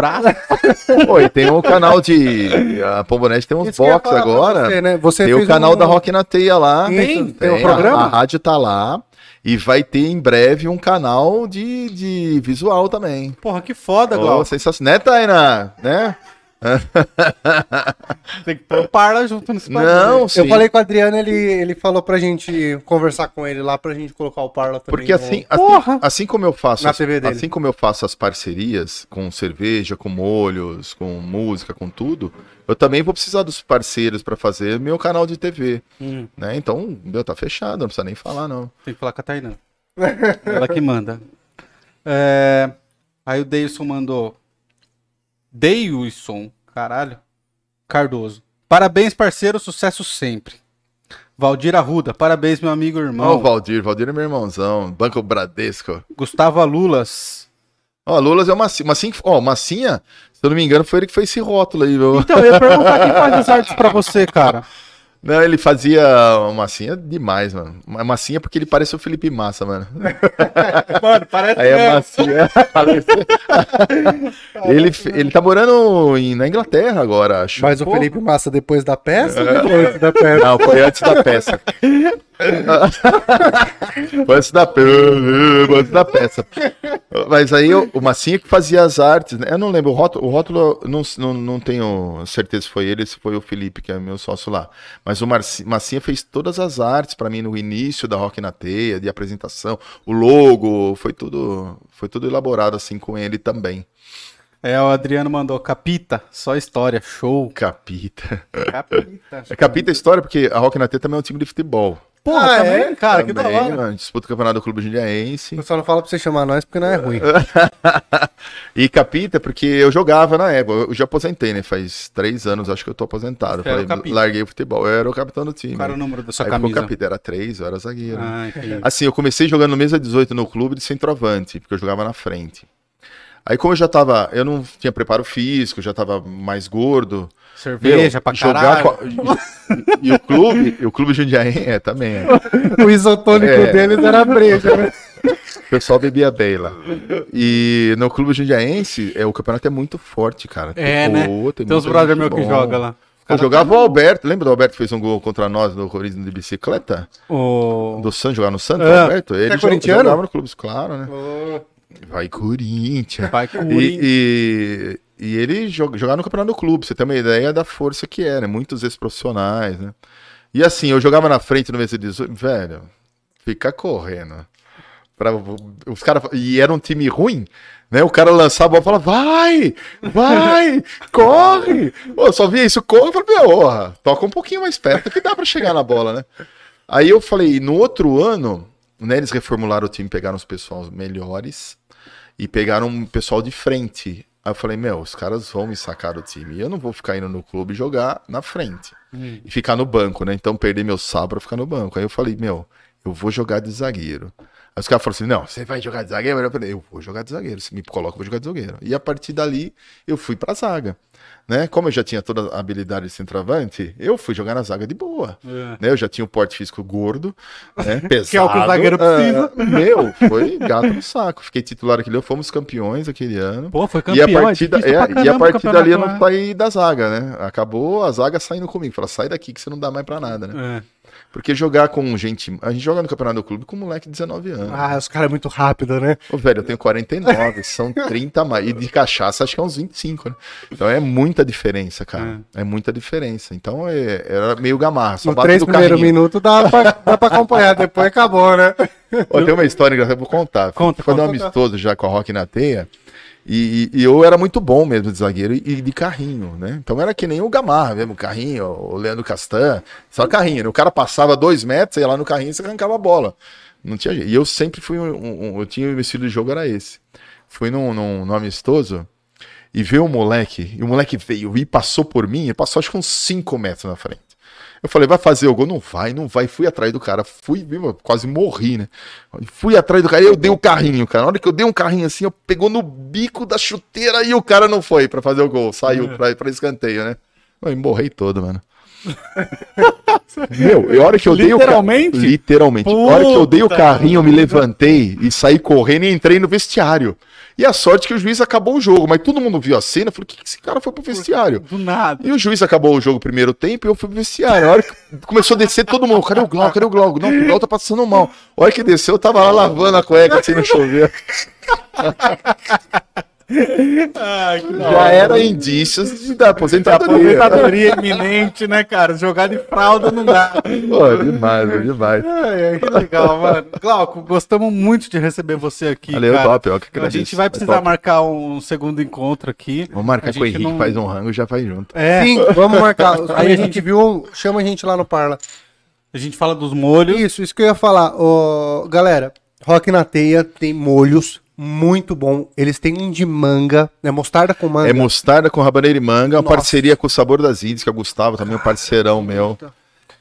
Pô, e tem um canal de. A Pombonete tem uns Isso box agora. Você, né? Você Tem o canal um- da Rock na Teia lá. Tem? Tem Tem, um a- programa? A, rádio tá lá. E vai ter em breve um canal de, de visual também. Porra, que foda, Oh, Glauco. sensacional. Né, Tainá? Né? Tem que pôr o Parla junto nesse. Não, sim. Eu falei com o Adriano, ele, ele falou pra gente conversar com ele lá, pra gente colocar o Parla também. Porque no- assim, assim, Porra! assim como eu faço, Na as, TV dele. assim como eu faço as parcerias com cerveja, com molhos, com música, com tudo, eu também vou precisar dos parceiros para fazer meu canal de TV, Hum, né? Então, meu, tá fechado, não precisa nem falar não. tem que falar com a Tainã. Ela que manda. É, Aí o Deilson mandou. Deilson, caralho. Cardoso. Parabéns, parceiro, sucesso sempre. Valdir Arruda, parabéns, meu amigo e Ó, o irmão. Valdir, Valdir é meu irmãozão, Banco Bradesco. Gustavo Alulas. Ó, Lulas é uma massinha, ó, massinha, se eu não me engano, foi ele que fez esse rótulo aí, viu? Então, eu ia perguntar quem faz as artes pra você, cara. Não, ele fazia uma massinha demais, mano. Massinha porque ele parece o Felipe Massa, mano. Mano, parece Aí é massinha. ele, ele tá morando em- na Inglaterra agora, acho. Mas o. Felipe Massa depois da peça ou depois da peça? Não, foi antes da peça. Antes da, antes da peça. Mas aí eu- o Massinha que fazia as artes, né? Eu não lembro, o rótulo, o rótulo não, não, não tenho certeza se foi ele, se foi o Felipe, que é meu sócio lá. Mas o Marci- Massinha fez todas as artes pra mim no início da Rock na Teia, de apresentação, o logo, foi tudo, foi tudo elaborado assim com ele também. É, o Adriano mandou Capita, só história, show. Capita. Capita. É Capita história porque a Rock na Teia também é um time de futebol. Porra, Ah, também, é? cara, que da Também, hora. mano, disputa o campeonato do Clube Jundiaense. Eu só não falo pra você chamar nós porque não é ruim. e capita, porque eu jogava na época. Eu já aposentei, né? Faz três anos, acho que eu tô aposentado. Falei, o larguei o futebol. Eu era o capitão do time. Qual era o número da sua Aí camisa? capita, era três, eu era zagueiro. Ah. Assim, eu comecei jogando no mesa 18 no clube de centroavante, porque eu jogava na frente. Aí, como eu já tava, eu não tinha preparo físico, já tava mais gordo. Cerveja meu, pra jogar a- e, e o clube, e o clube Jundiaí, é, também. é. o isotônico É. deles era breja, né? O pessoal bebia bem lá. E no clube jundiaense, é, o campeonato é muito forte, cara. É, Pô, né? tem Tem uns brother gente meu que joga lá. Eu jogava o Alberto, lembra do Alberto que fez um gol contra nós no Corinthians de bicicleta? O... Do Santos, jogar no Santos, Ah, Alberto? Ele é jogava no clube, claro, né? Vai Corinthians. Vai o E, e, e ele joga, jogava no campeonato do clube, você tem uma ideia da força que é, né? Muitos ex-profissionais, né? E assim, eu jogava na frente no mês de 18, velho, fica correndo. Pra, os cara, e era um time ruim, né? O cara lançava a bola e falava, vai, vai, corre. Pô, eu só via isso, corre. Eu falei, meu, porra, toca um pouquinho mais perto que dá pra chegar na bola, né? Aí eu falei, no outro ano, né, eles reformularam o time, pegaram os pessoal melhores e pegaram um pessoal de frente. Aí eu falei, meu, os caras vão me sacar do time. E eu não vou ficar indo no clube jogar na frente. E ficar no banco, né? Então perder meu sábado pra ficar no banco. Aí eu falei, meu, eu vou jogar de zagueiro. Aí os caras falaram assim, não, você vai jogar de zagueiro? Eu falei, eu vou jogar de zagueiro. Se me coloca, eu vou jogar de zagueiro. E a partir dali, eu fui pra zaga. Né? Como eu já tinha toda a habilidade de centroavante, eu fui jogar na zaga de boa. É. Né? Eu já tinha um porte físico gordo, né? pesado. Que é o que o zagueiro precisa. Ah, meu, foi gato no saco. Fiquei titular aquele ano, fomos campeões aquele ano. Pô, foi E campeão, a partir, é da- é, e a o partir dali eu não campeonato, saí da zaga, né? Acabou a zaga saindo comigo. Fala, sai daqui que você não dá mais pra nada, né? né? Porque jogar com gente. A gente joga no campeonato do clube com um moleque de 19 anos. Ah, os caras é muito rápido, né? Ô, velho, eu tenho 49, são 30 mais. E de cachaça acho que é uns 25, né? Então é muita diferença, cara. É, muita diferença. Então é, era meio gamarra. Só No três primeiros minutos dá pra, dá pra acompanhar, depois acabou, né? Ó, tem uma história engraçada, eu vou contar. Conta, um conta. amistoso já com a Rock na Teia. E, e- eu era muito bom mesmo de zagueiro e, de carrinho, né? Então era que nem o Gamarra mesmo, carrinho, o Leandro Castan, só carrinho. né? O cara passava dois metros, ia lá no carrinho e você arrancava a bola. Não tinha. E eu sempre fui um, um- um- eu tinha o estilo de jogo era esse. Fui num, num, num amistoso e veio um moleque, e o moleque veio e passou por mim, e passou acho que uns 5 metros na frente. Eu falei, vai fazer o gol? Não vai, não vai. Fui atrás do cara, fui, viu, quase morri, né? Fui atrás do cara, eu dei o carrinho, cara. Na hora que eu dei um carrinho assim, eu pegou no bico da chuteira e o cara não foi pra fazer o gol, saiu pra, pra escanteio, né? Eu morri todo, mano. Meu, e a hora que eu dei o Literalmente? Literalmente. A hora que eu dei o Puta carrinho, eu me levantei e saí correndo e entrei no vestiário. E a sorte que o juiz acabou o jogo, mas todo mundo viu a cena e falou: o que, que esse cara foi pro vestiário? Do nada. E o juiz acabou o jogo primeiro tempo e eu fui pro vestiário. A hora que começou a descer todo mundo, cadê o Glau? Cadê o Glau? Não, o Glau tá passando mal. A hora que desceu, eu tava lá lavando a cueca assim no chuveiro. Ai, Já era indícios de da aposentadoria. Aposentadoria iminente, né, cara? Jogar de fralda não dá. Pô, demais, é demais. Ai, ai, que legal, mano. Glauco, gostamos muito de receber você aqui. Valeu, cara. top, ó, que A gente vai É precisar marcar um segundo encontro aqui. Vamos marcar A com o Henrique, não- faz um rango e já vai junto. É, Sim, vamos marcar. Aí a gente viu, chama a gente lá no Parla. a gente fala dos molhos. Isso, isso que eu ia falar. Ô, galera, Rock na Teia tem molhos muito bom. Eles têm um de manga, né? Mostarda com manga. É mostarda com rabaneira e manga, uma parceria com o Sabor das Índias, que é o Gustavo, também um parceirão meu.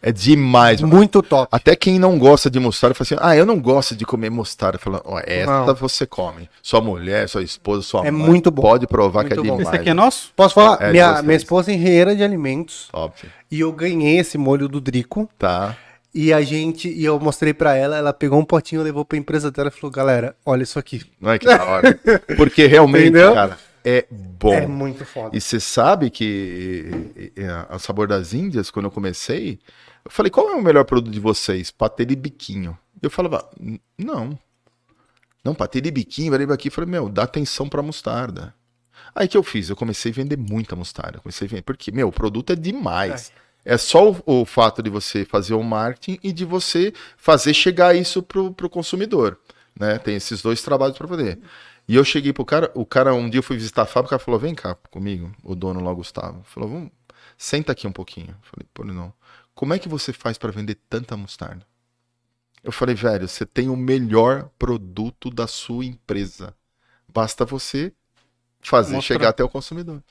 É demais, mano. Muito top. Até quem não gosta de mostarda fala assim: ah, eu não gosto de comer mostarda. Fala, ó, esta Não. você come. Sua mulher, sua esposa, sua É mãe. muito bom. Pode provar que é Muito bom. demais. Esse aqui é nosso? Posso falar? É, minha, minha esposa é engenheira de alimentos Óbvio. e eu ganhei esse molho do Drico. Tá. E a gente, e eu mostrei pra ela, ela pegou um potinho, levou pra empresa dela e falou: galera, olha isso aqui. Não é que da hora. Porque realmente, Entendeu? cara, é bom. É muito foda. E você sabe que e, e, a Sabor das Índias, quando eu comecei, eu falei, qual é o melhor produto de vocês? Patê de biquinho. Eu falava, "N- não. Não, patê de biquinho, vai aqui. Eu falei, meu, dá atenção pra mostarda. Aí que eu fiz? Eu comecei a vender muita mostarda. Comecei a vender, porque, meu, o produto é demais. É, só o, o fato de você fazer o marketing e de você fazer chegar isso pro, pro consumidor. Né? Tem esses dois trabalhos pra fazer. E eu cheguei pro cara, o cara, um dia eu fui visitar a fábrica, o falou, vem cá comigo, o dono lá, Gustavo. Falou, vamos, senta aqui um pouquinho. Eu falei, pô, não. Como é que você faz pra vender tanta mostarda? Eu falei, velho, você tem o melhor produto da sua empresa. Basta você fazer Mostrar. chegar até o consumidor.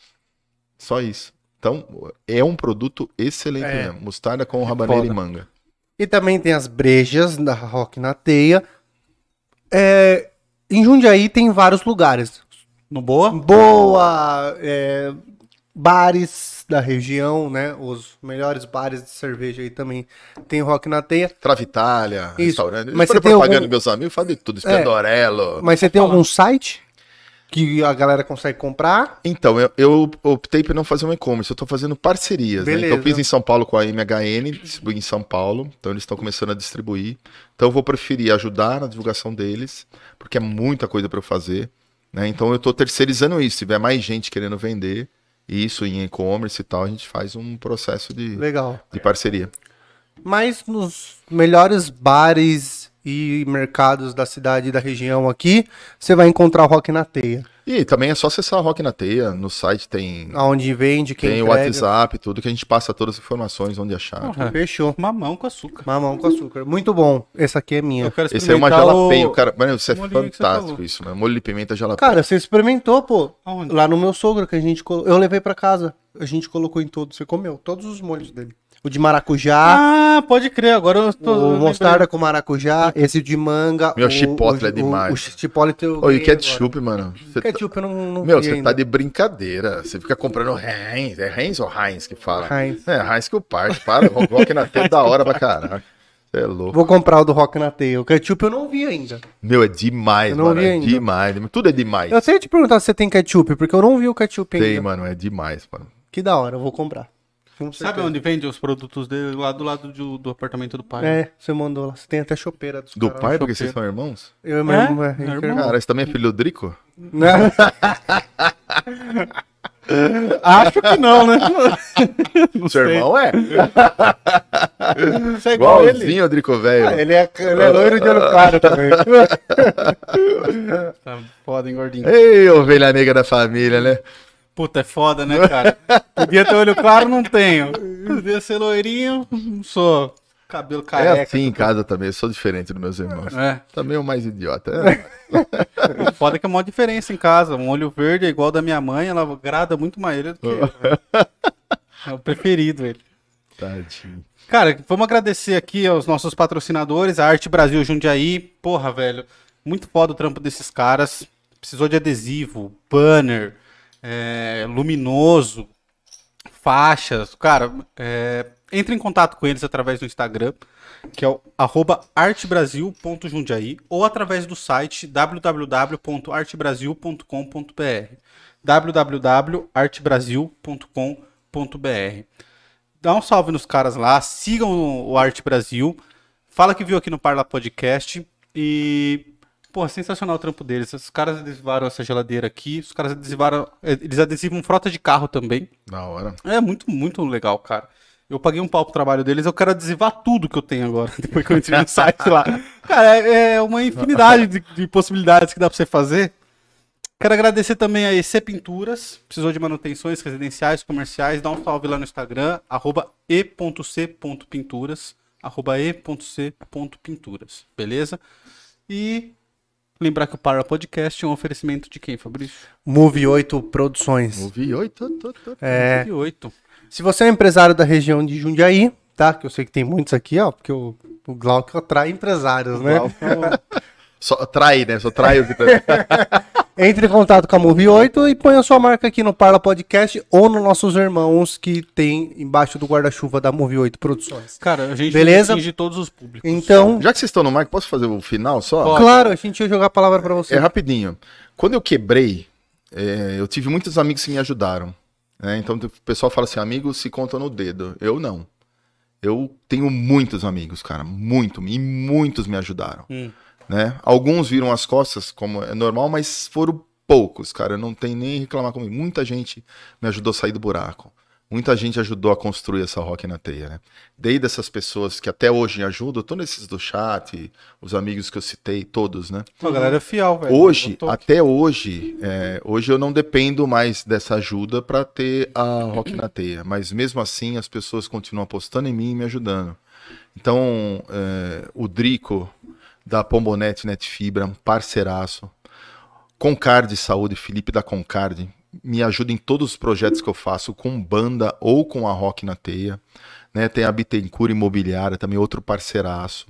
Só isso. Então, é um produto excelente É. mesmo. Mostarda com rabaneira foda. e manga. E também tem as brejas da Rock na Teia. É, em Jundiaí tem vários lugares. No boa? Boa, é, bares da região, né? Os melhores bares de cerveja aí também tem Rock na Teia. Travaitália, Isso. restaurante. Mas você tem propaganda algum- meus amigos, fala de tudo. Espendorello. Mas você tem algum site que a galera consegue comprar? Então, eu, eu optei por não fazer um e-commerce, eu tô fazendo parcerias. Né? Então, eu fiz em São Paulo com a MHN, distribuí em São Paulo, então eles estão começando a distribuir. Então, eu vou preferir ajudar na divulgação deles, porque é muita coisa para eu fazer. Né? Então, eu tô terceirizando isso. Se tiver mais gente querendo vender isso em e-commerce e tal, a gente faz um processo de, Legal. de parceria. Mas nos melhores bares e mercados da cidade e da região aqui, você vai encontrar o Rock na Teia. E também é só acessar a Rock na Teia, no site tem, Aonde vende, quem tem o. WhatsApp, tudo que a gente passa todas as informações, onde achar. Porra, Fechou. mamão com açúcar. Mamão com açúcar. Muito bom. Essa aqui é Eu minha. quero Esse é uma jalapeño, o- cara. Mano, isso é fantástico isso, mano. Molho de pimenta jalapeño. Cara, você experimentou, pô. Aonde? Lá no meu sogro, que a gente. colo- Eu levei pra casa. A gente colocou em todos. Você comeu todos os molhos dele. O de maracujá, Ah, pode crer, agora eu tô. o mostarda com maracujá, esse de manga. Meu o, chipotle o, é demais. O, o chipotle eu Ô, e ketchup, mano. Você agora. tá- Ketchup eu não, não Meu, você tá de brincadeira. Você fica comprando Heinz. É Heinz ou Heinz que fala? Heinz. É, Heinz que o parte. Para, rock na tela da hora pra caraca. Você é louco. Vou comprar o do Rock na Teia. O ketchup eu não vi ainda. Meu, é demais, Eu não mano. vi É ainda. demais. Tudo é demais. Eu sei te perguntar se você tem ketchup, porque eu não vi o ketchup ainda. Tem, mano. É demais, mano. Que da hora, eu vou comprar. Sabe certeza. onde vende os produtos dele? Lá do lado do, do apartamento do pai. É, você mandou lá. Você tem até chopeira dos Do caras. pai, porque vocês são irmãos? Eu e meu É? irmão, é, Meu a gente é irmão. irmão. Cara, você também é filho do Drico? Né? Acho que não, né? Seu irmão é? Você é igual ele. Igualzinho o Drico velho. ele, é, ele é loiro de olho claro também. Tá foda, hein, gordinho. Ei, ovelha negra da família, né? Puta, é foda, né, cara? Podia ter olho claro, não tenho. Podia ser loirinho, não sou. Cabelo careca. É assim em casa também, eu sou diferente dos meus irmãos. É. Também é o mais idiota. É. Foda que é mó diferença em casa. Um olho verde é igual da minha mãe, ela agrada muito mais ele do que eu. É o preferido ele. Tadinho. Cara, vamos agradecer aqui aos nossos patrocinadores, a Arte Brasil Jundiaí. Porra, velho, muito foda o trampo desses caras. Precisou de adesivo, banner, é, luminoso, faixas. Cara, é, entre em contato com eles através do Instagram, que é o artebrasil.jundiaí ou através do site www.artebrasil.com.br www.artebrasil.com.br Dá um salve nos caras lá, sigam o Arte Brasil, fala que viu aqui no Parla Podcast e Pô, sensacional o trampo deles. Os caras adesivaram essa geladeira aqui. Os caras adesivaram. Eles adesivam frota de carro também. Da hora. É muito, muito legal, cara. Eu paguei um pau pro trabalho deles, eu quero adesivar tudo que eu tenho agora, depois que eu entrei no site lá. Cara, é, é uma infinidade de, de possibilidades que dá pra você fazer. Quero agradecer também a EC Pinturas, precisou de manutenções residenciais, comerciais, dá um salve lá no Instagram, arroba e.c.pinturas, arroba e.c.pinturas, beleza? E lembrar que o Para Podcast é um oferecimento de quem, Fabrício? Move 8 Produções. Tô, tô, tô. É, De oito. se você é um empresário da região de Jundiaí, tá? Que eu sei que tem muitos aqui, ó, porque o, o Glauco atrai empresários, né? Só trai, né? Só trai os Entre em contato com a Move 8 e ponha sua marca aqui no Parla Podcast ou nos nossos irmãos que tem embaixo do guarda-chuva da Move 8 Produções. Cara, a gente Beleza? atinge todos os públicos. Então, Já que vocês estão no mic, posso fazer o final só? Pode. claro, a gente ia jogar a palavra pra você. É rapidinho. Quando eu quebrei, é, eu tive muitos amigos que me ajudaram. né? Então o pessoal fala assim, amigos se contam no dedo. Eu não. Eu tenho muitos amigos, cara, muito, e muitos me ajudaram. Hum. Né? Alguns viram as costas, como é normal, mas foram poucos, cara. Não tenho nem reclamar comigo. Muita gente me ajudou a sair do buraco. Muita gente ajudou a construir essa rock na teia, né? Desde essas pessoas que até hoje me ajudam, todos esses do chat, os amigos que eu citei, todos, né? A galera é fiel, velho. Hoje, até hoje, é, hoje eu não dependo mais dessa ajuda para ter a Rock na Teia, mas mesmo assim as pessoas continuam apostando em mim e me ajudando. Então, é, o Drico da Pombonete Net Fibra, um parceiraço. Concarde Saúde, Felipe da Concarde, me ajuda em todos os projetos que eu faço com banda ou com a Rock na Teia. Né? Tem a Bittencourt Imobiliária, também outro parceiraço.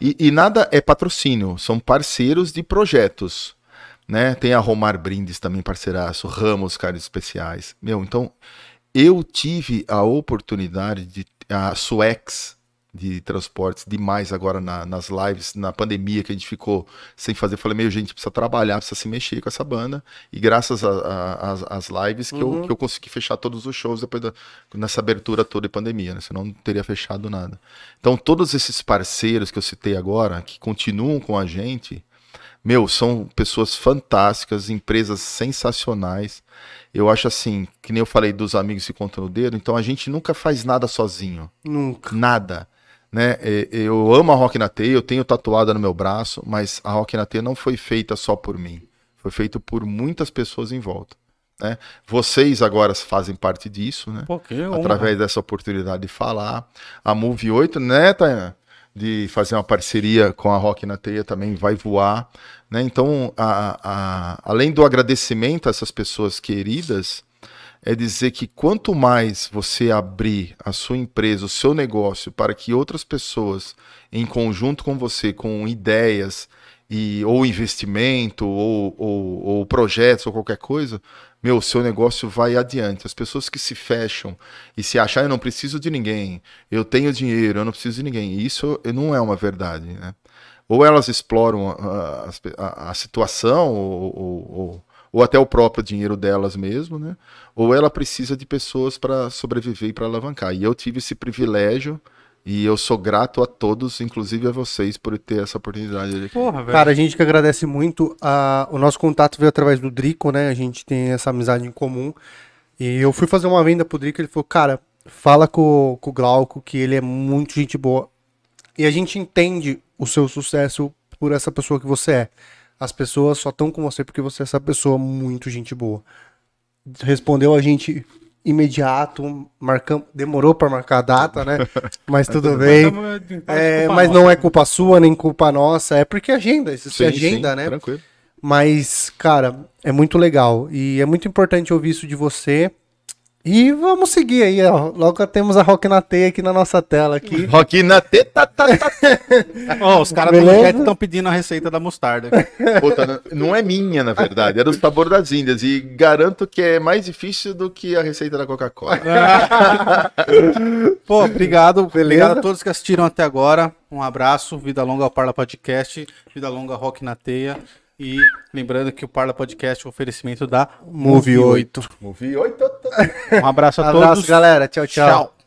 E, e nada é patrocínio, são parceiros de projetos. Né? Tem a Romar Brindes também, parceiraço, Ramos, caras especiais. Meu, então eu tive a oportunidade de. A Suex de transportes demais agora na- nas lives, na pandemia que a gente ficou sem fazer. Eu falei, meio, gente, precisa trabalhar, precisa se mexer com essa banda. E graças às lives que, eu, que eu consegui fechar todos os shows depois da, nessa abertura toda de pandemia, né? Senão não teria fechado nada. Então, todos esses parceiros que eu citei agora, que continuam com a gente, meu, são pessoas fantásticas, empresas sensacionais. Eu acho assim, que nem eu falei dos amigos se contam no dedo, então a gente nunca faz nada sozinho. Nunca. Nada. Né? Eu amo a Rock na Teia, eu tenho tatuada no meu braço, mas a Rock na Teia não foi feita só por mim. Foi feito por muitas pessoas em volta. Né? Vocês agora fazem parte disso, né? Através dessa oportunidade de falar. A Move 8, né, Tainá? De fazer uma parceria com a Rock na Teia também vai voar. Né? Então, a- a- além do agradecimento a essas pessoas queridas, é dizer que quanto mais você abrir a sua empresa, o seu negócio, para que outras pessoas, em conjunto com você, com ideias e ou investimento ou, ou, ou projetos ou qualquer coisa, meu, o seu negócio vai adiante. As pessoas que se fecham e se acham, "Ah, eu não preciso de ninguém, eu tenho dinheiro, eu não preciso de ninguém. Isso não é uma verdade, né? Ou elas exploram a, a- a situação ou, ou- ou- ou até o próprio dinheiro delas mesmo, né? Ou ela precisa de pessoas para sobreviver e para alavancar. E eu tive esse privilégio e eu sou grato a todos, inclusive a vocês, por ter essa oportunidade aqui. Porra, velho. Cara, a gente que agradece muito. A, o nosso contato veio através do Drico, né? A gente tem essa amizade em comum. E eu fui fazer uma venda pro Drico, ele falou, cara, fala com, com o Glauco, que ele é muito gente boa. E a gente entende o seu sucesso por essa pessoa que você é. As pessoas só estão com você porque você é essa pessoa muito gente boa. Respondeu a gente imediato, marcamos, demorou para marcar a data, né? Mas tudo bem. É, mas não é culpa sua, nem culpa nossa, é porque agenda, isso é agenda, né? Tranquilo. Mas, cara, é muito legal. E é muito importante ouvir isso de você. E vamos seguir aí, ó. Logo temos a Rock na Teia aqui na nossa tela aqui. Rock na teta, tá, tá. Ó, os caras do chat estão pedindo a receita da mostarda. Puta, não- não é minha, na verdade, é do sabor das Índias. E garanto que é mais difícil do que a receita da Coca-Cola. Pô, obrigado. Beleza? Obrigado a todos que assistiram até agora. Um abraço. Vida longa ao Parla Podcast. Vida longa Rock na Teia. E lembrando que o Parla Podcast é um oferecimento da Move 8. Movi, oi, tô, tô. Um abraço a Abraço, todos. galera. tchau. tchau. Tchau.